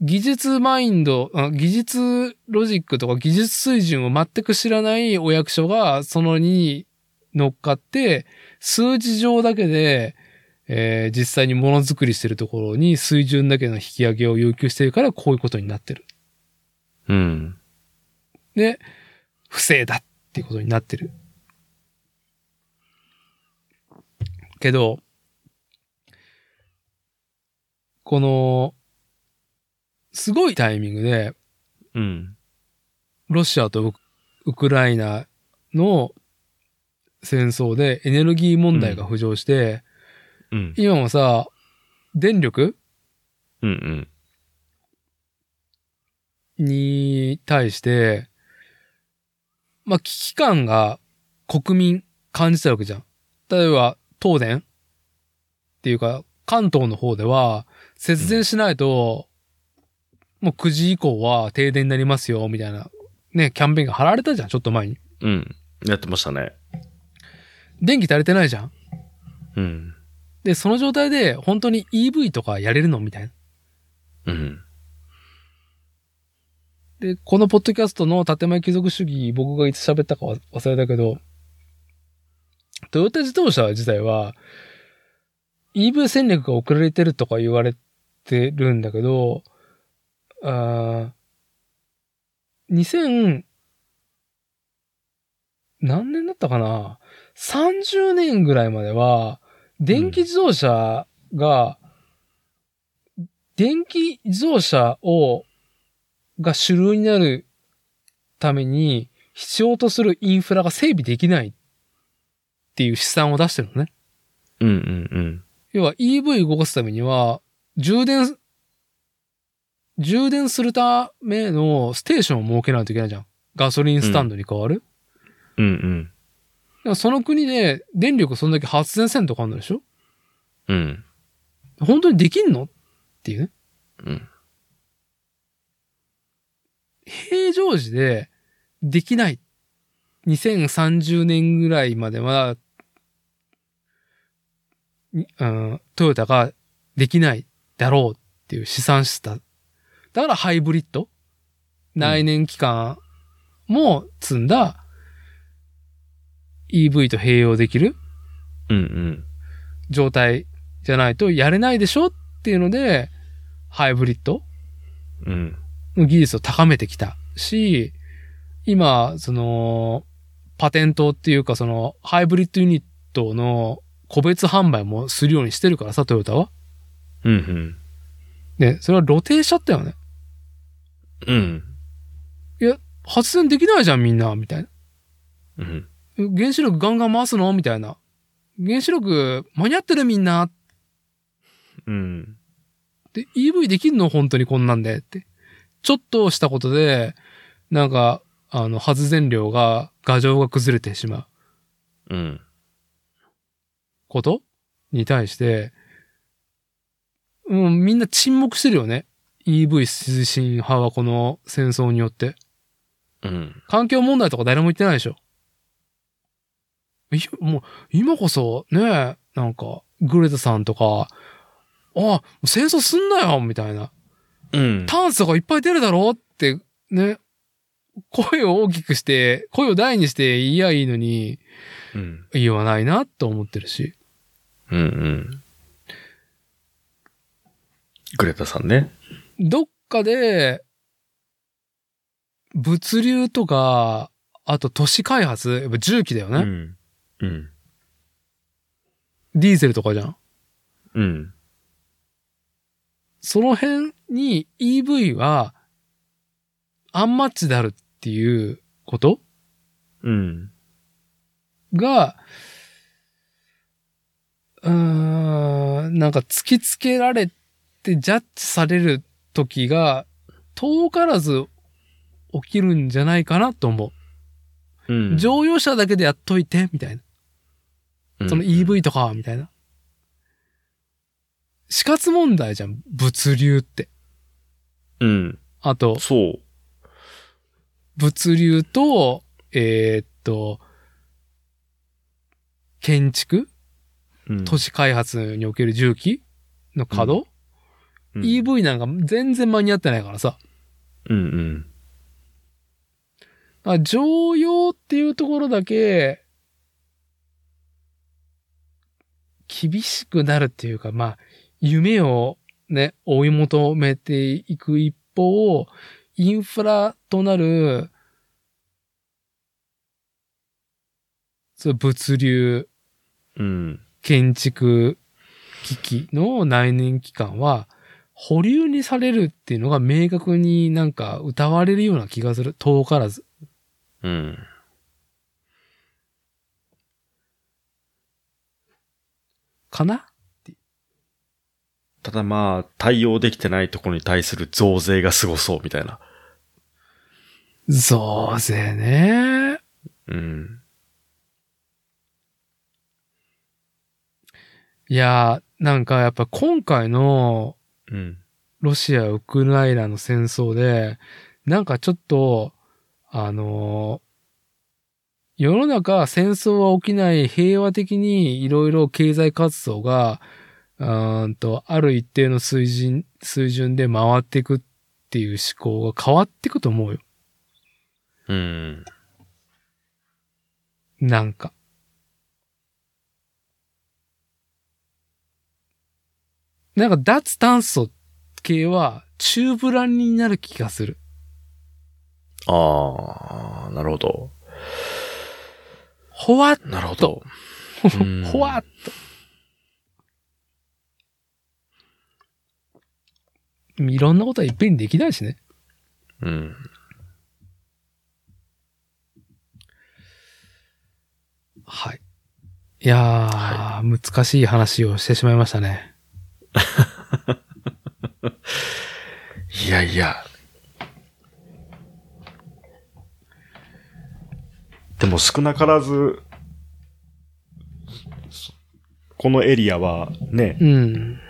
技術マインド、あ技術ロジックとか技術水準を全く知らない。お役所がそのに乗っかって、数字上だけで、えー実際にものづくりしてるところに水準だけの引き上げを要求してるからこういうことになってる。うん。で、不正だっていうことになってる。けど、この、すごいタイミングで、うん。ロシアとウウクライナの戦争でエネルギー問題が浮上して、うん。今もさ、電力？うん。うん。に対して、まあ、危機感が国民感じたわけじゃん。例えば、東電っていうか、関東の方では、節電しないと、もう9時以降は停電になりますよ、みたいな、ね、キャンペーンが貼られたじゃん、ちょっと前に。うん。やってましたね。電気足りてないじゃん。うん。で、その状態で、本当に EV とかやれるのみたいな。うん。で、このポッドキャストの建前貴族主義、僕がいつ喋ったかは忘れたけど、トヨタ自動車自体は、EV 戦略が遅れてるとか言われてるんだけど、あー2000、何年だったかな ?30 年ぐらいまでは、電気自動車が、電気自動車をが主流になるために必要とするインフラが整備できないっていう試算を出してるのね。うん。うん。うん。要は EV 動かすためには、充電、充電するためのステーションを設けないといけないじゃん。ガソリンスタンドに変わる。うん。うん。でもその国で電力そんだけ発電せんとかあるんでしょ？うん。本当にできんの？っていうね。うん。平常時でできない。2030年ぐらいまでは、にうん、トヨタができないだろうっていう試算してた。だからハイブリッド？内燃機関も積んだ EV と併用できるうん。うん。状態じゃないとやれないでしょっていうので、ハイブリッドうん。の技術を高めてきたし、今、その、パテントっていうか、その、ハイブリッドユニットの個別販売もするようにしてるからさ、トヨタは。うん。で、それは露呈しちゃったよね。うん。発電できないじゃん、みんな、みたいな。うん。原子力ガンガン回すの？みたいな。原子力間に合ってるみんな。うん。で、EV できんの？本当にこんなんでって。ちょっとしたことで、なんか、あの、発電量が、画像が崩れてしまううん。ことに対して、うん、みんな沈黙してるよね。EV 推進派はこの戦争によって。うん。環境問題とか誰も言ってないでしょ。いもう、今こそね、なんか、グレタさんとか、あ、戦争すんなよみたいな。うん。炭素がいっぱい出るだろうって、ね、声を大きくして、声を大にして言いやいいのに、うん。言わないなと思ってるし。うんうん。グレタさんね。どっかで、物流とか、あと都市開発、やっぱ重機だよね。うん。うん。ディーゼルとかじゃん？うん。その辺に EV は、アンマッチであるっていうこと？うん。が、うーん、なんか突きつけられてジャッジされる時が遠からず起きるんじゃないかなと思うう。ん。乗用車だけでやっといて、みたいな。その EV とか、みたいな。死活問題じゃん、物流って。うん。あと、そう。物流と、えーっと、建築？うん都市開発における重機？の稼働、うん ?EV なんか全然間に合ってないからさ。うんうん。あ常用っていうところだけ、厳しくなるっていうか、まあ、夢をね、追い求めていく一方、インフラとなる、そう物流、うん。建築機器の内燃機関は、保留にされるっていうのが明確になんか歌われるような気がする。遠からず。うん。かな？ただまあ、対応できてないところに対する増税がすごそうみたいな。増税ね。うん。いやー、なんかやっぱ今回のうん。ロシア・ウクライナの戦争で、なんかちょっと、あのー世の中戦争は起きない平和的にいろいろ経済活動が、うーんと、ある一定の水準、水準で回っていくっていう思考が変わっていくと思うよ。うん。なんか。なんか脱炭素系は中ブランになる気がする。ああ、なるほど。ほわっなるほど。ほわっと。いろんなことはいっぺんにできないしね。うん。はい。いやー、難しい話をしてしまいましたね。いやいや。でも少なからず、このエリアはね、うん。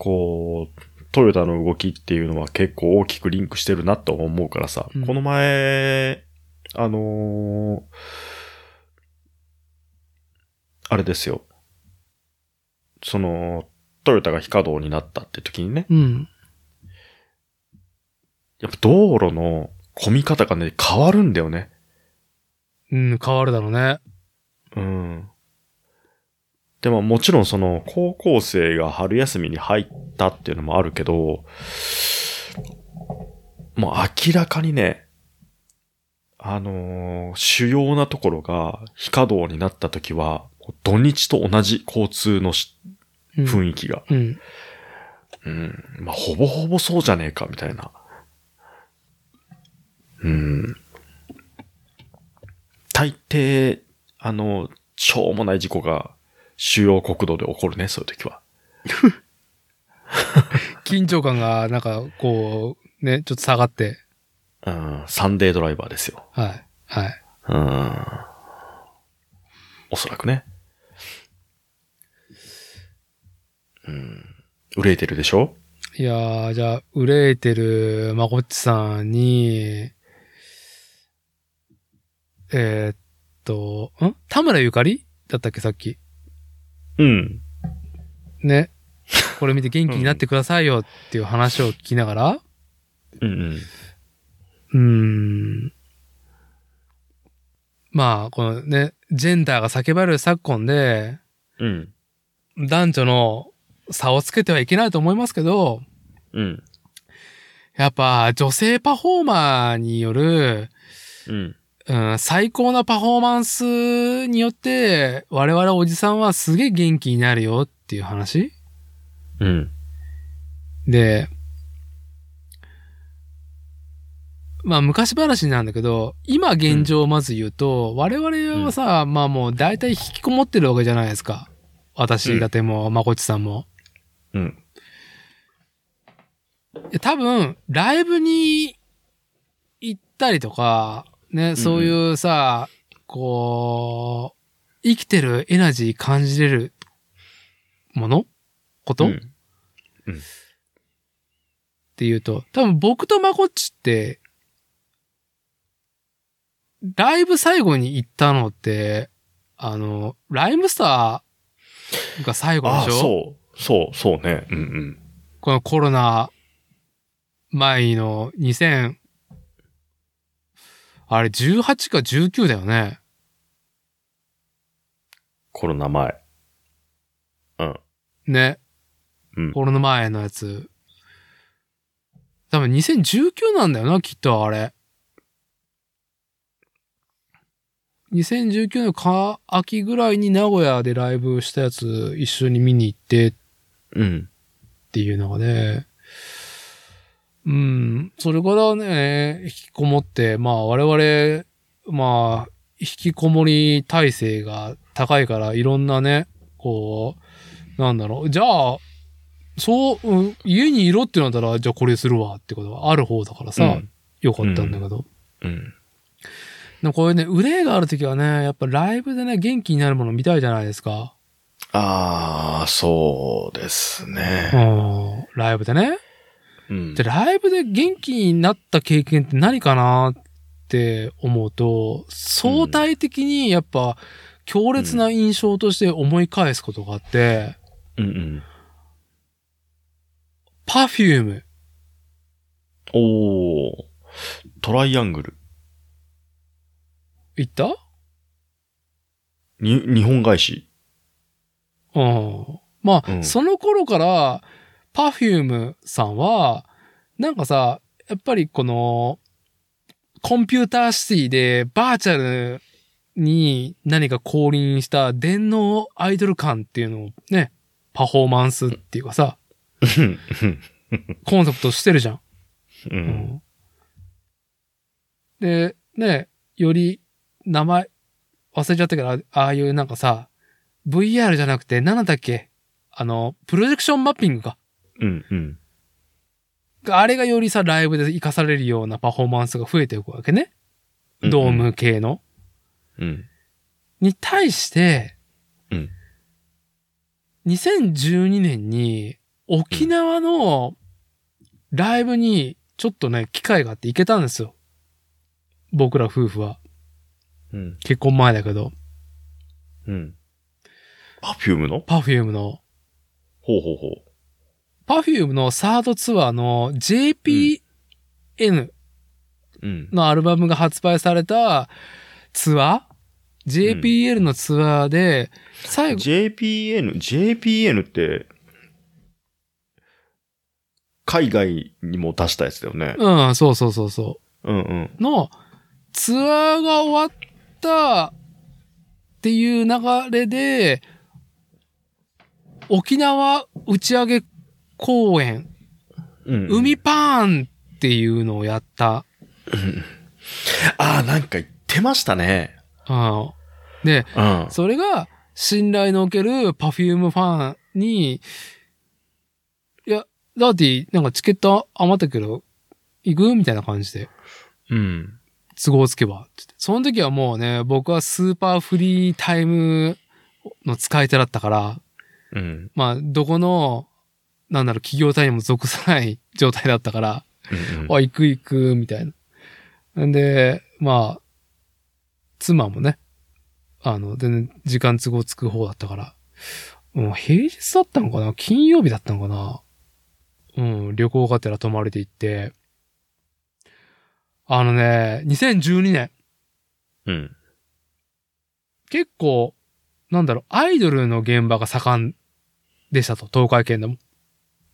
こう、トヨタの動きっていうのは結構大きくリンクしてるなと思うからさ、うんこの前、あのーあれですよ。その、トヨタが非稼働になったって時にね、うん。やっぱ道路の混み方がね、変わるんだよね。うん、変わるだろうね。うん。でももちろんその高校生が春休みに入ったっていうのもあるけど、もう明らかにね、あのー主要なところが非稼働になった時は、土日と同じ交通のしうん。雰囲気が。うん。うん。まあ、ほぼほぼそうじゃねえか、みたいな。うん。大抵、あの、しょうもない事故が主要国道で起こるね、そういう時は。緊張感が、なんか、こう、ね、ちょっと下がって。うん。サンデードライバーですよ。はい。はい。うん。おそらくね。うん。憂いてるでしょ？いやー、じゃあ、憂えてるまこっちさんに、えーっと、ん？田村ゆかり？だったっけ、さっき。うん。ね。これ見て元気になってくださいよっていう話を聞きながら、うんううん。ーん。まあ、このね、ジェンダーが叫ばれる昨今で、うん。男女の差をつけてはいけないと思いますけど、うん。やっぱ女性パフォーマーによる、うん。うん、最高なパフォーマンスによって、我々おじさんはすげえ元気になるよっていう話？うん。で、まあ昔話なんだけど、今現状をまず言うと、我々はさ、まあもう大体引きこもってるわけじゃないですか。私だても、まこっちさんも。うん。で多分、ライブに行ったりとか、ね、そういうさ、こう、生きてるエナジー感じれるもの？こと、うんっていうと、多分僕とまこっちって、ライブ最後に行ったのって、あの、ライムスターが最後でしょ？そう。そう、そうね。うんうん。このコロナ前の2000、あれ18か19だよね。コロナ前。うん。ね。うん。コロナ前のやつ。多分2019なんだよな、きっとあれ。2019のか秋ぐらいに名古屋でライブしたやつ一緒に見に行ってっうん。ていうのがね。うん。それからね、引きこもって、まあ我々、まあ、引きこもり体制が高いからいろんなね、こう、なんだろう。じゃあ、そう、うん家にいろってなったら、じゃあこれするわってことがある方だからさ、うんよかったんだけど。うん。でもこういうね、憂いがあるときはね、やっぱライブでね、元気になるもの見たいじゃないですか。ああ、そうですうね。ん。ライブでね。うんで、。ライブで元気になった経験って何かなって思うと、相対的にやっぱ強烈な印象として思い返すことがあって、うんうん。パフューム。おー。トライアングル。行った？に、日本返し。うん。まあ、うんその頃から、 Perfume さんは、なんかさ、やっぱりこの、コンピューターシティでバーチャルに何か降臨した電脳アイドル感っていうのをね、パフォーマンスっていうかさ、コンセプトしてるじゃん。う。んで、ね、より名前忘れちゃったけど、ああいうなんかさ、VR じゃなくて、何だっけ？あの、プロジェクションマッピングか。うんうん。あれがよりさ、ライブで活かされるようなパフォーマンスが増えていくわけね。ドーム系の。うん。に対して、うん2012年に沖縄のライブにちょっとね、機会があって行けたんですよ。僕ら夫婦は。うん。結婚前だけど、うん。 Perfume の？ Perfume の、ほうほうほう。 Perfume のサードツアーの JPN うん。のアルバムが発売されたツアー ?JPL のツアーで、最後、JPN、JPN って、海外にも出したやつだよね。うん、そうそうそうそう。うんうん。のツアーが終わったっていう流れで、沖縄打ち上げ公演、うん、海パーンっていうのをやった。ああ、なんか言ってましたね。うんで、うん。それが信頼のおけるパフュームファンに、いや、ダーティーなんかチケット余ったけど、行く？みたいな感じで。うん。都合つけば。その時はもうね、僕はスーパーフリータイムの使い手だったから、うん。まあ、どこの、なんだろう、企業体にも属さない状態だったから、うんうんあ、行く行く、みたいな。んで、まあ、妻もね、あの、全然時間都合つく方だったから、もう平日だったのかな？金曜日だったのかな？うん、旅行がてら泊まりで行って、あのね、2012年、うん。結構、なんだろう、アイドルの現場が盛んでしたと、東海圏でも。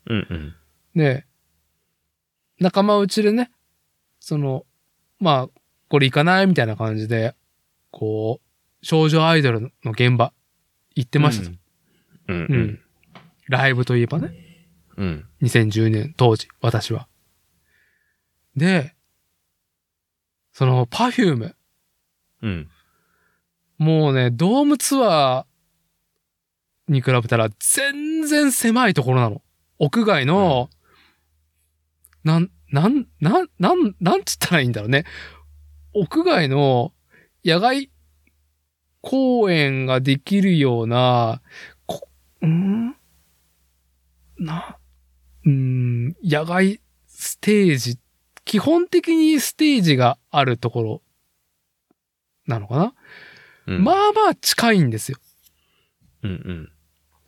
うんうん。で、仲間内でね、その、まあ、これ行かないみたいな感じで、こう、少女アイドルの現場行ってましたと。うんう。うんん。ライブといえばね、うん。2010年当時、私は。で、その、パフューム。うん。もうね、ドームツアーに比べたら全然狭いところなの。屋外の、なん、なん、なん、なん、なんつったらいいんだろうね。屋外の野外公演ができるような、こん？な、うん、野外ステージ、基本的にステージがあるところなのかな？うん。まあまあ近いんですよ。うんうん。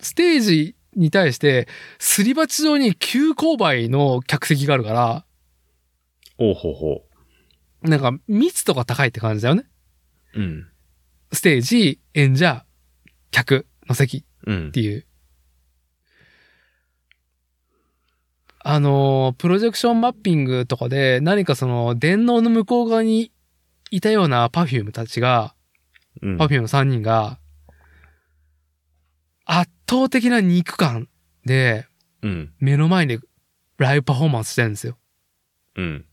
ステージに対して、すり鉢状に急勾配の客席があるから、おうほうほなんか密度が高いって感じだよね。う。うん。ステージ、演者、客の席っうんて。いう。あのー、プロジェクションマッピングとかで何かその電脳の向こう側にいたような Perfume たちが、うん Perfume 3人が、圧倒的な肉感で、うん。目の前でライブパフォーマンスしてるんですよ。うん。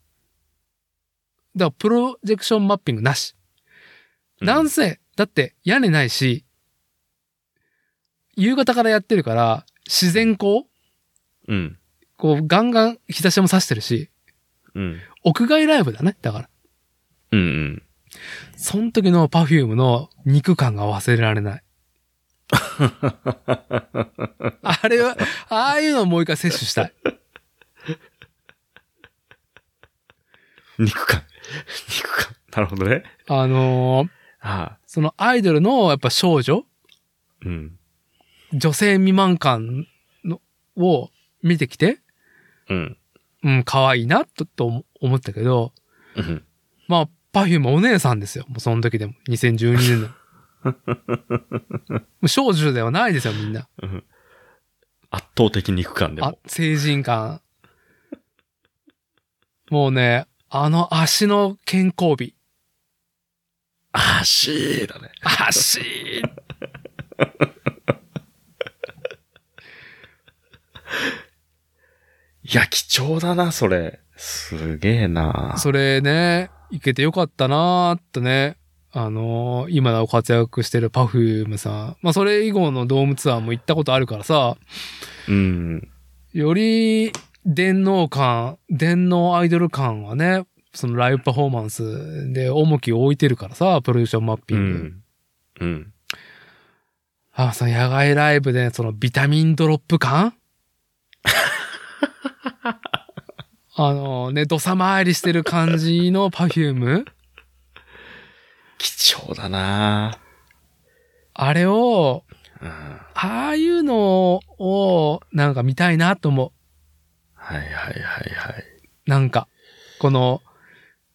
だからプロジェクションマッピングなし。なんせ、だって屋根ないし、夕方からやってるから、自然光うん。こうガンガン日差しも差してるし、うん。屋外ライブだね。だから。うんうん。その時のパフュームの肉感が忘れられない。あれは、ああいうのをもう一回摂取したい。肉感。肉感。なるほどね。あのーああ。そのアイドルのやっぱ少女？うん。女性未満感のを見てきて、うん。うん、可愛いな、と、と思ったけど、うん。まあ、パフュームお姉さんですよ。もうその時でも。2012年の。少女ではないですよ、みんな。圧倒的肉感であも。、成人感。もうね、あの足の健康美。足だね。足 いや、貴重だな、それ。すげえな。それね、いけてよかったなーってね。あのー今なお活躍してるパフュームさん。まあ、それ以後のドームツアーも行ったことあるからさ、うん。より電脳感、電脳アイドル感はね、そのライブパフォーマンスで重きを置いてるからさ、プロジェクションマッピうング。ん。うん。あ、その野外ライブで、そのビタミンドロップ感？あのね、ドサ回りしてる感じの Perfume？貴重だな。あれを、うん。ああいうのを、なんか見たいなと思はいはいはいはい。う。なんか、この、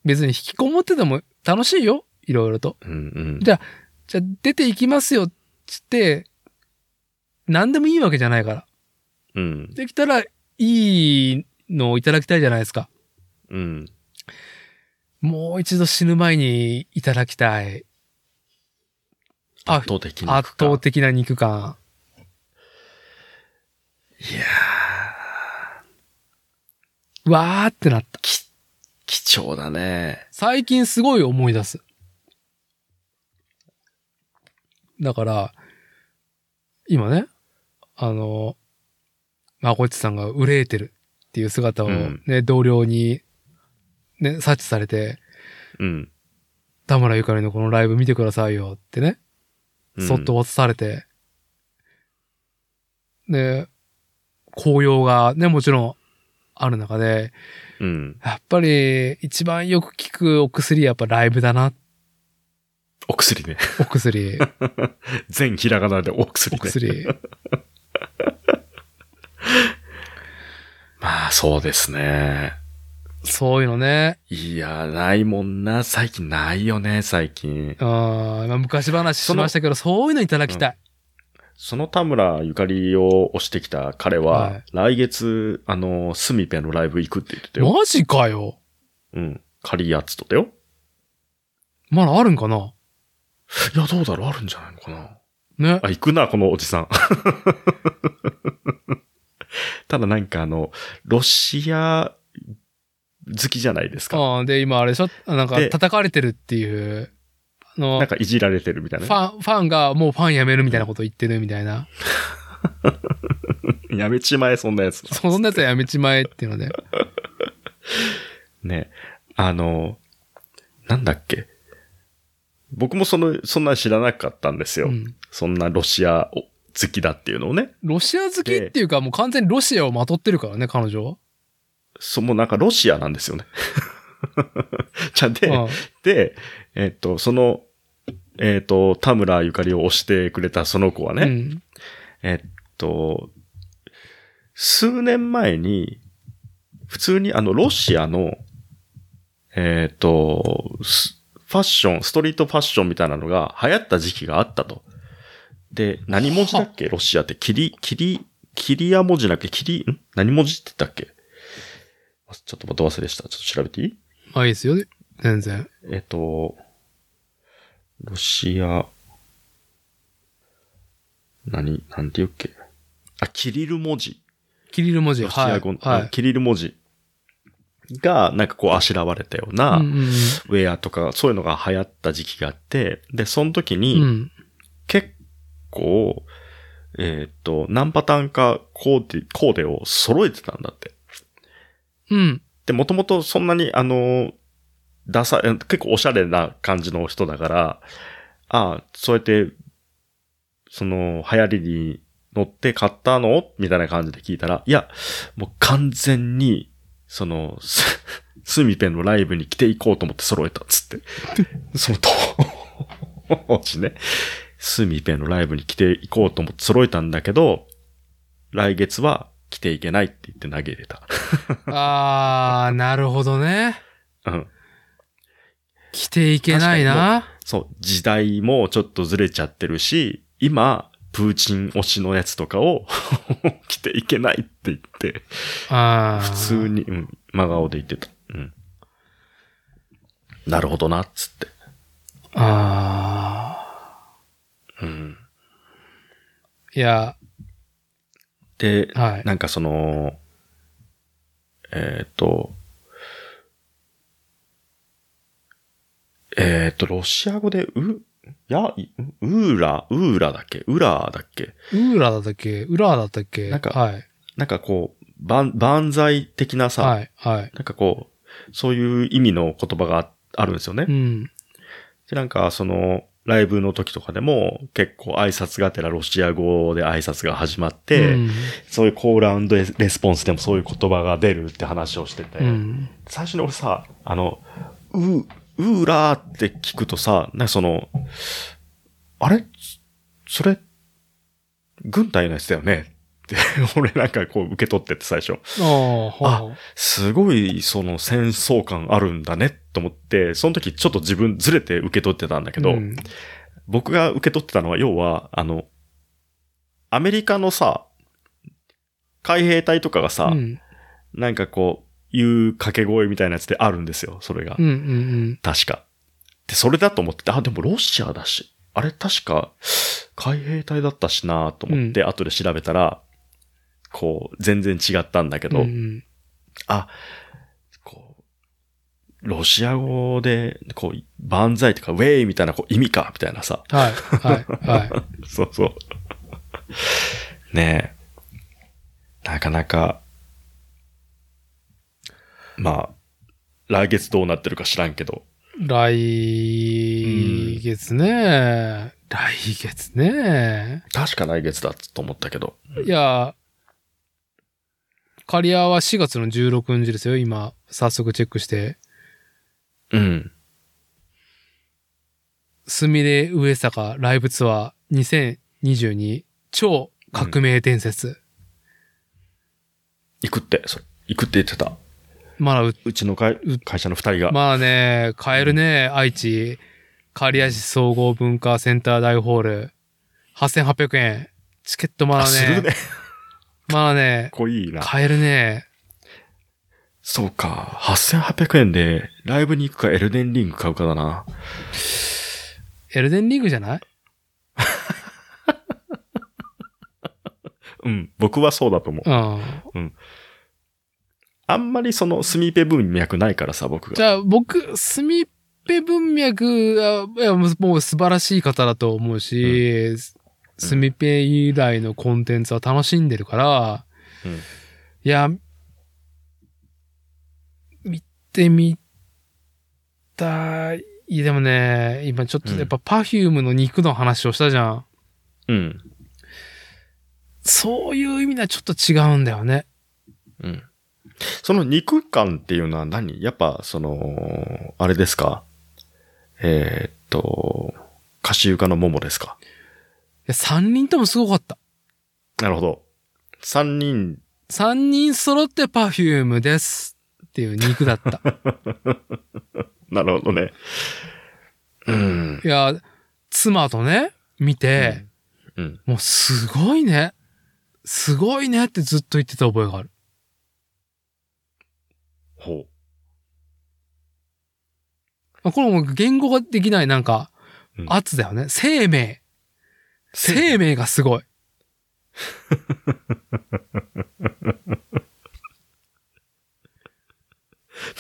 別に引きこもってても楽しいよ。いろいろと。うんうん。じゃじゃあ出ていきますよ、つって、何でもいいわけじゃないから。うん。できたら、いいのをいただきたいじゃないですか。うん。もう一度死ぬ前にいただきたい。あ圧倒的に。圧倒。的な肉感。いやわーってなった。ー、き、貴重だね。最近すごい思い出す。だから、今ね、あの、まこっちさんが憂えてるっていう姿をうんね、同僚に、ね、察知されて、うん。田村ゆかりのこのライブ見てくださいよってね、うんそっと渡されて、で、紅葉がね、もちろんある中で、うん。やっぱり一番よく効くお薬やっぱライブだな、お薬ね。お薬、全ひらがなでお薬おね。薬。まあ、そうですね。そういうのね。いや、ないもんな。最近ないよね、最近。うん、まあ昔話しましたけど、そういうのいただきたい。その田村ゆかりを推してきた彼は、はい来月、あの、スミペのライブ行くって言ってたよ。マジかよ。うん。カリアツとだよ。まだあるんかな？いや、どうだろう？あるんじゃないのかな？ね。あ、行くな、このおじさん。ただなんかあの、ロシア好きじゃないですか。ああで、今あれでしょ？なんかで叩かれてるっていう、あの、なんかいじられてるみたいな。ファン、ファンがもうファン辞めるみたいなこと言ってるみたいな。やめちまえ、そんなやつ。そんなやつはやめちまえっていうので。ね。あの、なんだっけ？僕もその、そんな知らなかったんですよ。うんそんなロシア好きだっていうのをね。ロシア好きっていうか、もう完全にロシアをまとってるからね、彼女は。そもうなんかロシアなんですよね。じゃあで、うん。で、えっと、その、えっと、田村ゆかりを推してくれたその子はね、うん。えっと、数年前に、普通にあの、ロシアの、えっと、スファッション、ストリートファッションみたいなのが流行った時期があったと。で、何文字だっけ？ロシアって、キリ、キリ、キリア文字だっけ？キリ、ん？何文字って言ったっけ？ちょっとまた忘れした。ちょっと調べていい？まあいいですよ。全然。えっと、ロシア、何、なんて言うっけ？あ、キリル文字。キリル文字。ロシア語の、はい。はい。キリル文字が、なんかこう、あしらわれたような、ウェアとか、そういうのが流行った時期があって、で、その時うに、ん。結構、えーっと、何パターンかコーデ、コーデを揃えてたんだって。うん。で、もともとそんなに、あの、ダサい、結構おしゃれな感じの人だから、ああ、そうやって、その、流行りに乗って買ったの？みたいな感じで聞いたら、いや、もう完全に、その、ス スミペンのライブに着ていこうと思って揃えたっつって。その当時ね、スミペンのライブに着ていこうと思って揃えたんだけど、来月は着ていけないって言って投げ入れた。あー、なるほどね。うん。着ていけないな。そう、時代もちょっとずれちゃってるし、今、プーチン推しのやつとかを 着ていけないって言って。普通に、うん、真顔で言ってた。うん。なるほどな、っつって。あうん。ー。いや、で、はい。なんかその、えっ、と、えっ、と、ロシア語で、う、や、いウーラ、ウーラだっけ？ウラーだっけ？ウーラだっけ？ウラーだったっけ？なんかはい。なんかこう、万、万歳的なさ、はい。はい。なんかこう、そういう意味の言葉がああるんですよね。うん。で、なんかその、ライブの時とかでも結構挨拶がてらロシア語で挨拶が始まって、うん。そういうコールレスポンスでもそういう言葉が出るって話をしてて、うん。最初に俺さ、あの、う、うーらーって聞くとさ、なんかその、あれ？それ、軍隊のやつだよね？俺なんかこう受け取ってて最初。あすごいその戦争感あるんだねと思って、その時ちょっと自分ずれて受け取ってたんだけど、うん僕が受け取ってたのは要は、あの、アメリカのさ、海兵隊とかがさ、うん。なんかこう、いう掛け声みたいなやつであるんですよ、それが。うん。うん。確か。で、それだと思ってて、あ、でもロシアだし、あれ確か海兵隊だったしなと思って、後で調べたら、こう、全然違ったんだけど、うん。あ、こう、ロシア語で、こう、万歳とか、ウェイみたいなこう意味か、みたいなさ。はい。はい。はい。そうそう。ねえ。なかなか、まあ、来月どうなってるか知らんけど。来月ね。来月ね。確か来月だと思ったけど。いや、カリアは4月の16日ですよ、今。早速チェックして。うん。すみれ上坂ライブツアー2022超革命伝説。行くって、それ。行くって言ってた。まだう、うちの会う会社の二人が。まあね、買えるね、愛知、刈谷市総合文化センター大ホール。8800円。チケットまだあ、するね、ね。まあね、こいいな。買えるね。そうか。8800円で、ライブに行くかエルデンリング買うかだな。エルデンリングじゃない？うん。僕はそうだと思う。うん。あんまりそのスミペ文脈ないからさ、僕が。じゃあ、僕、スミッペ文脈はもうもう素晴らしい方だと思うし、スミペ由来のコンテンツは楽しんでるから、うんいや、見てみたい。でもね、今ちょっとうんやっぱ Perfume の肉の話をしたじゃん。うん。そういう意味ではちょっと違うんだよね。うん。その肉感っていうのは何？やっぱ、その、あれですか？えーっと、歌手床の桃ですか？いや、三人ともすごかった。なるほど。三人、三人揃って Perfume ですっていう肉だった。なるほどね。うん。いや、妻とね、見て、うん。もうすごいね。すごいねってずっと言ってた覚えがある。ほまあこれもう言語ができないなんかうん、圧だよね。生命。生命がすごい。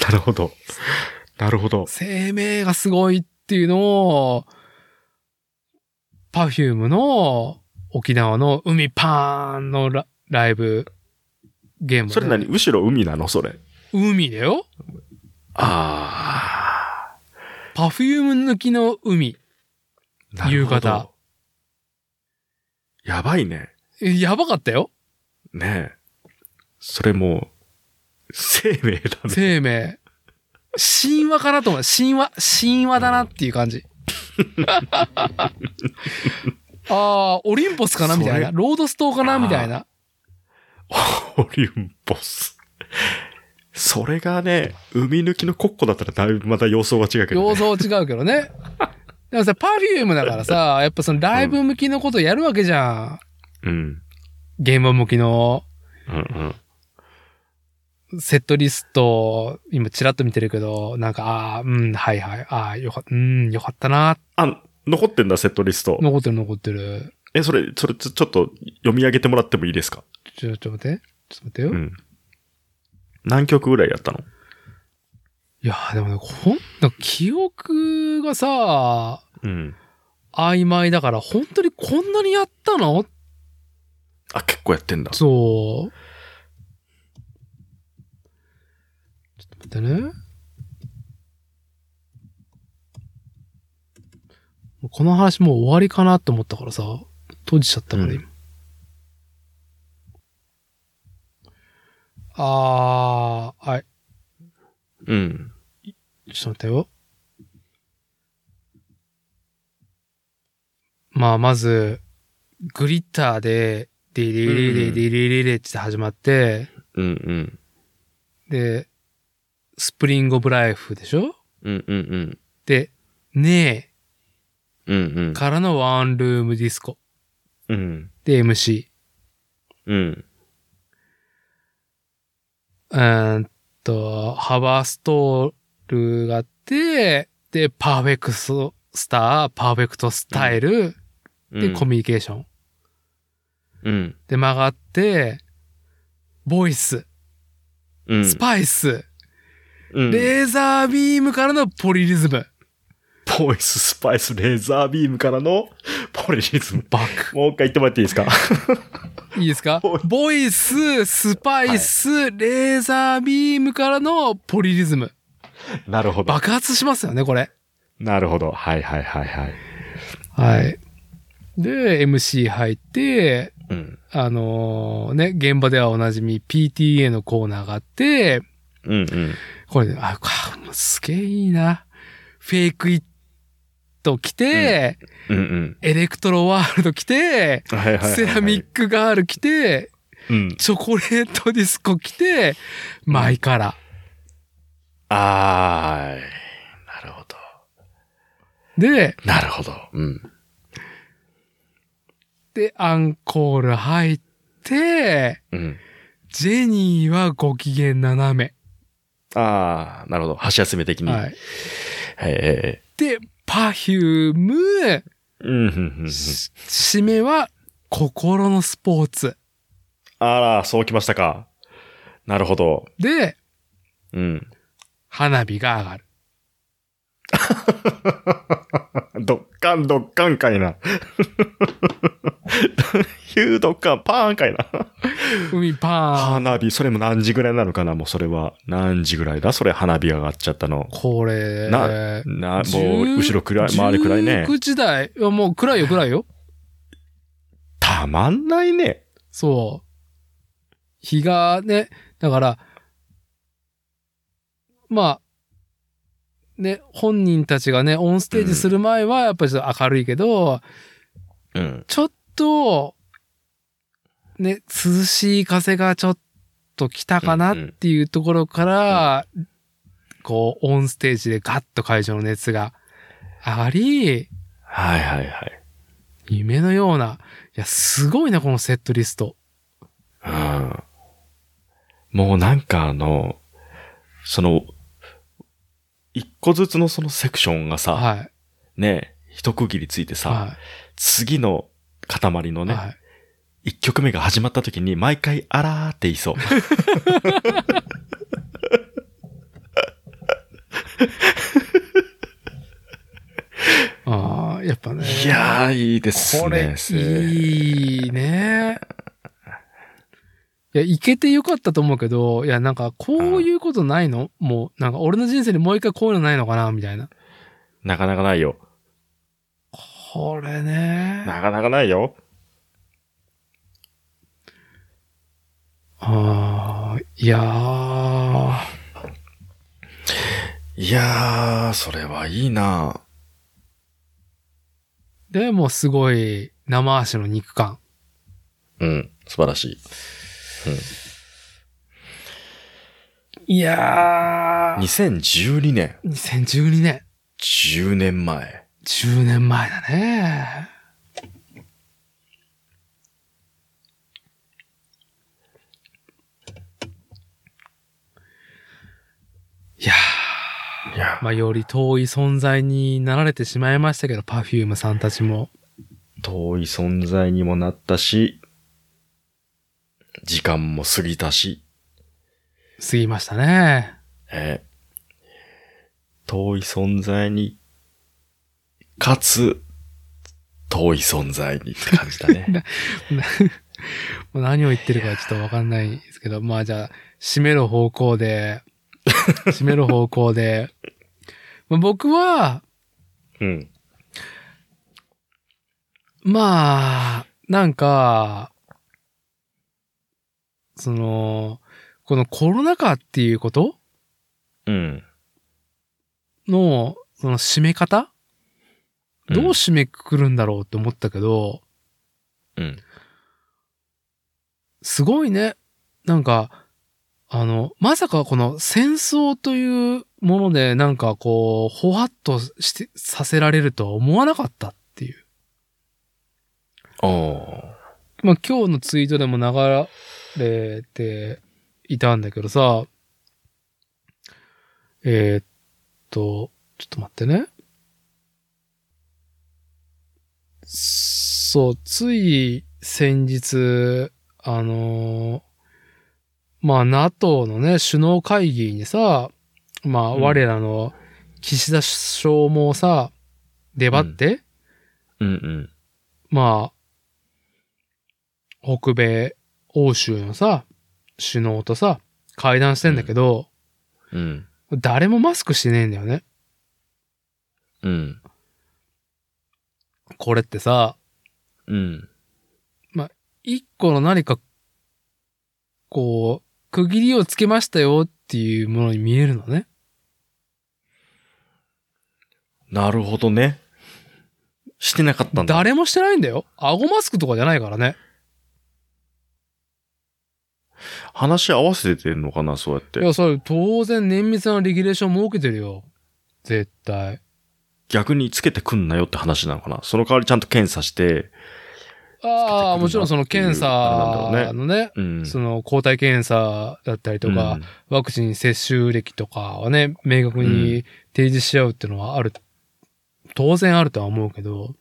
なるほど。なるほど。生命がすごいっていうのを、Perfume の沖縄の海パーンのラライブゲームで。それ何？後ろ海なの？それ。海だよあ ?Perfume 抜きの海。あ。なるほど夕方。やばいね。えやばかったよねえ。それもう、生命だね。生命。神話かなと思う。神話、神話だなっていう感じ。ああ、オリンポスかなみたいな。そロードストーかなみたいな。オリンポス。それがね、海抜きのコッコだったらだいぶまた様相が違うけど、ね。様相違うけどね。でもさ、パフュームだからさ、やっぱそのライブ向きのことやるわけじゃん。うん。現場向きのうんうん。セットリスト、今チラッと見てるけど、なんか、ああ、うん、はいはい、ああ、よかった、うん、よかったな。あ、残ってんだ、セットリスト。残ってる残ってる。え、それ、それちょ、ちょっと読み上げてもらってもいいですか？ちょ、ちょっと待って。ちょっと待ってよ。うん。何曲ぐらいやったの？いやーでもね、ほん、なんか記憶がさ、うん。曖昧だから、本当にこんなにやったの？あ、結構やってんだ。そう。ちょっと待ってね。この話もう終わりかなと思ったからさ、閉じちゃったから、うん今。あー、はい。うん。ちょっと待ってよ。まあ、まず、グリッターで、ディリリリディリリリって始まって、うんうん。で、スプリングオブライフでしょうんうんうん。で、ねうんうんえ、。からのワンルームディスコ。うん。で、MC。うん。うーんと、ハバーストールがあって、で、パーフェクトスター、パーフェクトスタイル、で、コミュニケーション。うん。で、曲がって、ボイス、うん。スパイス、うん。レーザービームからのポリリズム。ボイス、スパイス、レーザービームからのポリリズム。バック。もう一回言ってもらっていいですか？いいですか？ボイス、スパイス、レーザービームからのポリリズム。なるほど。爆発しますよね、これ。なるほど。はいはいはいはい。はい。で、MC 入って、うん。あのーね、現場ではおなじみ PTA のコーナーがあって、うんうん。これね、あ、すげえいいな。フェイクイット着て、うんうん。エレクトロワールド着て、はいはいはいはい。セラミックガール着て、うん。チョコレートディスコ着て、マイカラ。あーい。なるほど。で、なるほど。うん。で、アンコール入って、うん。ジェニーはご機嫌斜め。あー、なるほど。箸休め的に。。はいい。えで、パフューム、締めは心のスポーツ。あら、そうきましたか。なるほど。で、うん。花火が上がる。どっかんどっかんかいな。ヒュードッカンパーンかいな。海パーン。花火、それも何時ぐらいなのかなもうそれは。何時ぐらいだ？それ花火上がっちゃったの。これ、なな、もう、後ろ暗い、周り暗いね。19時台？もう暗いよ暗いよ。たまんないね。そう。日がね、だから、まあ、ね、本人たちがね、オンステージする前はやっぱりちょっと明るいけど、うん。ちょっと、ね、涼しい風がちょっと来たかなっていうところから、こう、オンステージでガッと会場の熱が上がり、はいはいはい。夢のような、いや、すごいな、このセットリスト。うん。もうなんかあの、その、一個ずつのそのセクションがさ、はい。ね、一区切りついてさ、は次の塊のい。ね、はい。一曲目が始まった時に毎回あらーって言いそう。ああ、やっぱね。いやー、いいですね。これ、いいね。いや、いけてよかったと思うけど、いや、なんか、こういうことないの？もう、なんか、俺の人生にもう一回こういうのないのかなみたいな。なかなかないよ。これね。なかなかないよ。ああ、いやー。いやー、それはいいなでも、すごい、生足の肉感。うん、素晴らしい。いやー。2012年、2012年。10年前。10年前だね。いやいやー、まあ、より遠い存在になられてしまいましたけど、パフュームさんたちも。遠い存在にもなったし、時間も過ぎたし、過ぎましたね。えー遠い存在に、かつ、遠い存在にって感じだね。もう何を言ってるかちょっとわかんないですけど、まあじゃあ、締める方向で、締める方向で、まあ僕は、うん。まあ、なんか、その、このコロナ禍っていうこと？うん。の、その締め方？どう締めくくるんだろうって思ったけど、うん。すごいね。なんか、あの、まさかこの戦争というものでなんかこう、ほわっとして、させられるとは思わなかったっていう。おーまあ今日のツイートでも流れていたんだけどさ、えーっと、ちょっと待ってね。そう、つい先日、あのーまあ NATO のね、首脳会議にさ、まあうん我らの岸田首相もさ、出張って、うんうん。まあ、北米、欧州のさ、首脳とさ、会談してんだけど、うん。誰もマスクしてねえんだよね。うん。これってさ、うん。一個の何か、こう、区切りをつけましたよっていうものに見えるのね。なるほどね。してなかったんだ。誰もしてないんだよ。顎マスクとかじゃないからね。話し合わせてるのかな、そうやって。いや、それ当然綿密なレギュレーション設けてるよ。絶対。逆につけてくんなよって話なのかな。その代わりちゃんと検査して、ああ、もちろんその検査のね、うん。その抗体検査だったりとか、うんワクチン接種歴とかはね、明確に提示し合うっていうのはある、当然あるとは思うけど、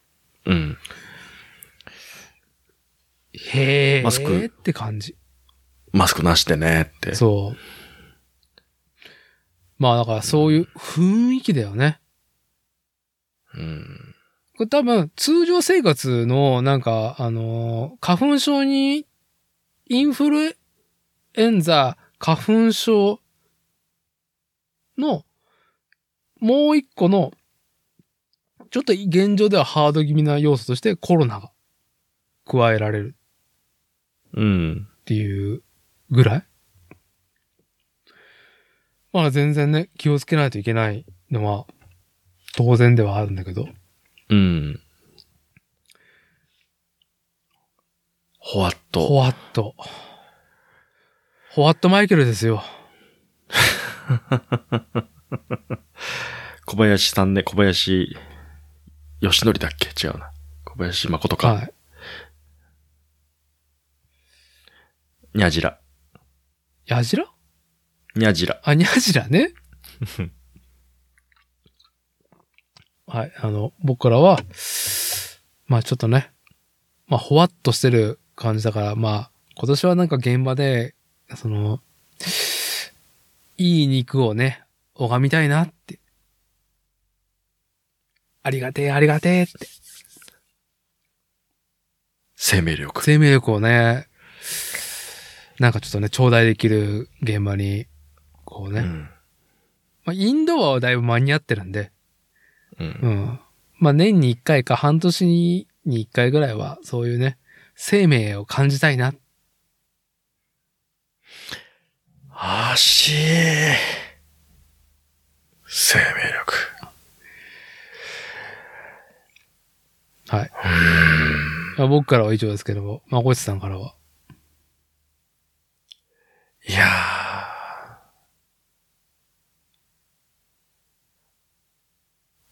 うん。へえ、マスクって感じ。マスクなしでねって。そう。まあだからそういう雰囲気だよね。うん。これ多分通常生活のなんか、あのー花粉症に、インフルエンザ、花粉症の、もう一個の、ちょっと現状ではハード気味な要素としてコロナが加えられるうん。っていうぐらい？まあ全然ね、気をつけないといけないのは当然ではあるんだけど。うん。ほわっと。ホワット。ホワットマイケルですよ。小林さんね、小林、吉典だっけ？違うな。小林誠か。はい。にゃじら。ヤジラ？にゃじら。あ、ニャジラね。はい。あの、僕らは、まあちょっとね、まあほわっとしてる感じだから、まあ今年はなんか現場で、その、いい肉をね、拝みたいなって。ありがてえ、ありがてえって。生命力。生命力をね、なんかちょっとね、頂戴できる現場に、こうね、うん。まあ、インドアはだいぶ間に合ってるんで、う。うんん。まあ、年に一回か半年に一回ぐらいは、そういうね、生命を感じたいな。あし生命力。はい。まあ、僕からは以上ですけども、まこちさんからは。いやー。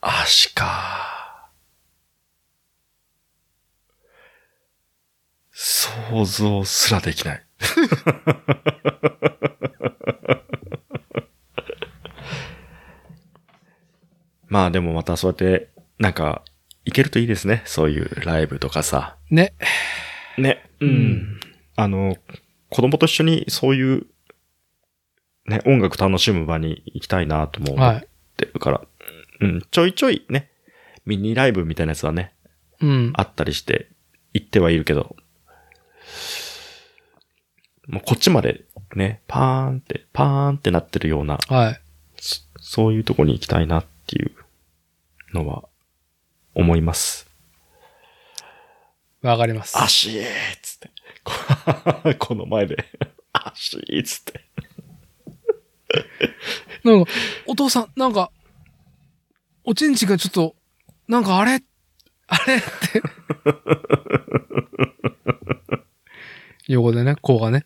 足か。想像すらできない。まあでもまたそうやって、なんか、行けるといいですね。そういうライブとかさ。ね。ね。う。。うんあの、子供と一緒にそういう、ね、音楽楽しむ場に行きたいなとも思っはい。てるから、うん、ちょいちょいね、ミニライブみたいなやつはね、うん。あったりして、行ってはいるけど、もうこっちまでね、パーンって、パーンってなってるような、はい。そそういうとこに行きたいなっていうのは、思います。わかります。足。こ この前で、足ーっつって。なんか、お父さん、なんか、おちんちんがちょっと、なんかあれ？あれ？って。横でね、子がね。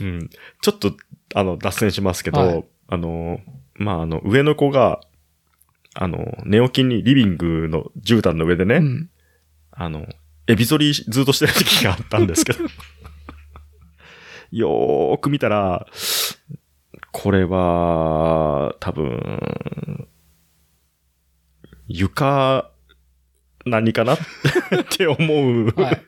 うん。ちょっと、あの、脱線しますけど、はいあの、まあ、あの、上の子が、あの、寝起きにリビングの絨毯の上でね、うん。あの、エビ反りずっとしてる時があったんですけど、よーく見たら、これは、多分、床、何かな？って思う。はい。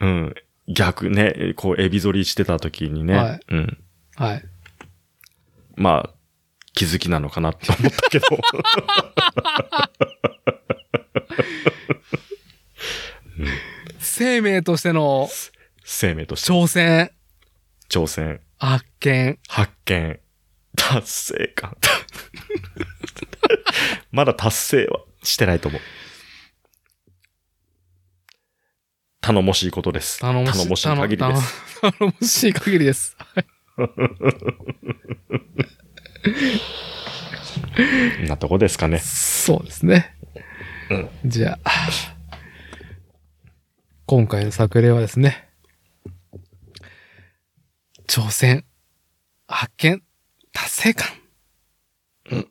うん。逆ね、こう、エビ反りしてた時にね、はいうん。はい。まあ、気づきなのかなって思ったけど。生命としての生命として挑戦、挑戦、発見。発見、達成感。まだ達成はしてないと思う。頼もしいことです。頼もしい。限りです。頼頼もしい限りです。なとこですかね。そうですね。うんじゃあ、今回の作例はですね、挑戦、発見、達成感。うん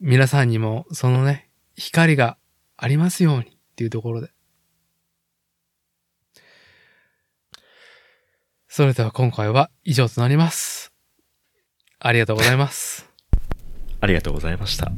皆さんにもそのね、光がありますようにっていうところで。それでは今回は以上となります。ありがとうございます。ありがとうございました。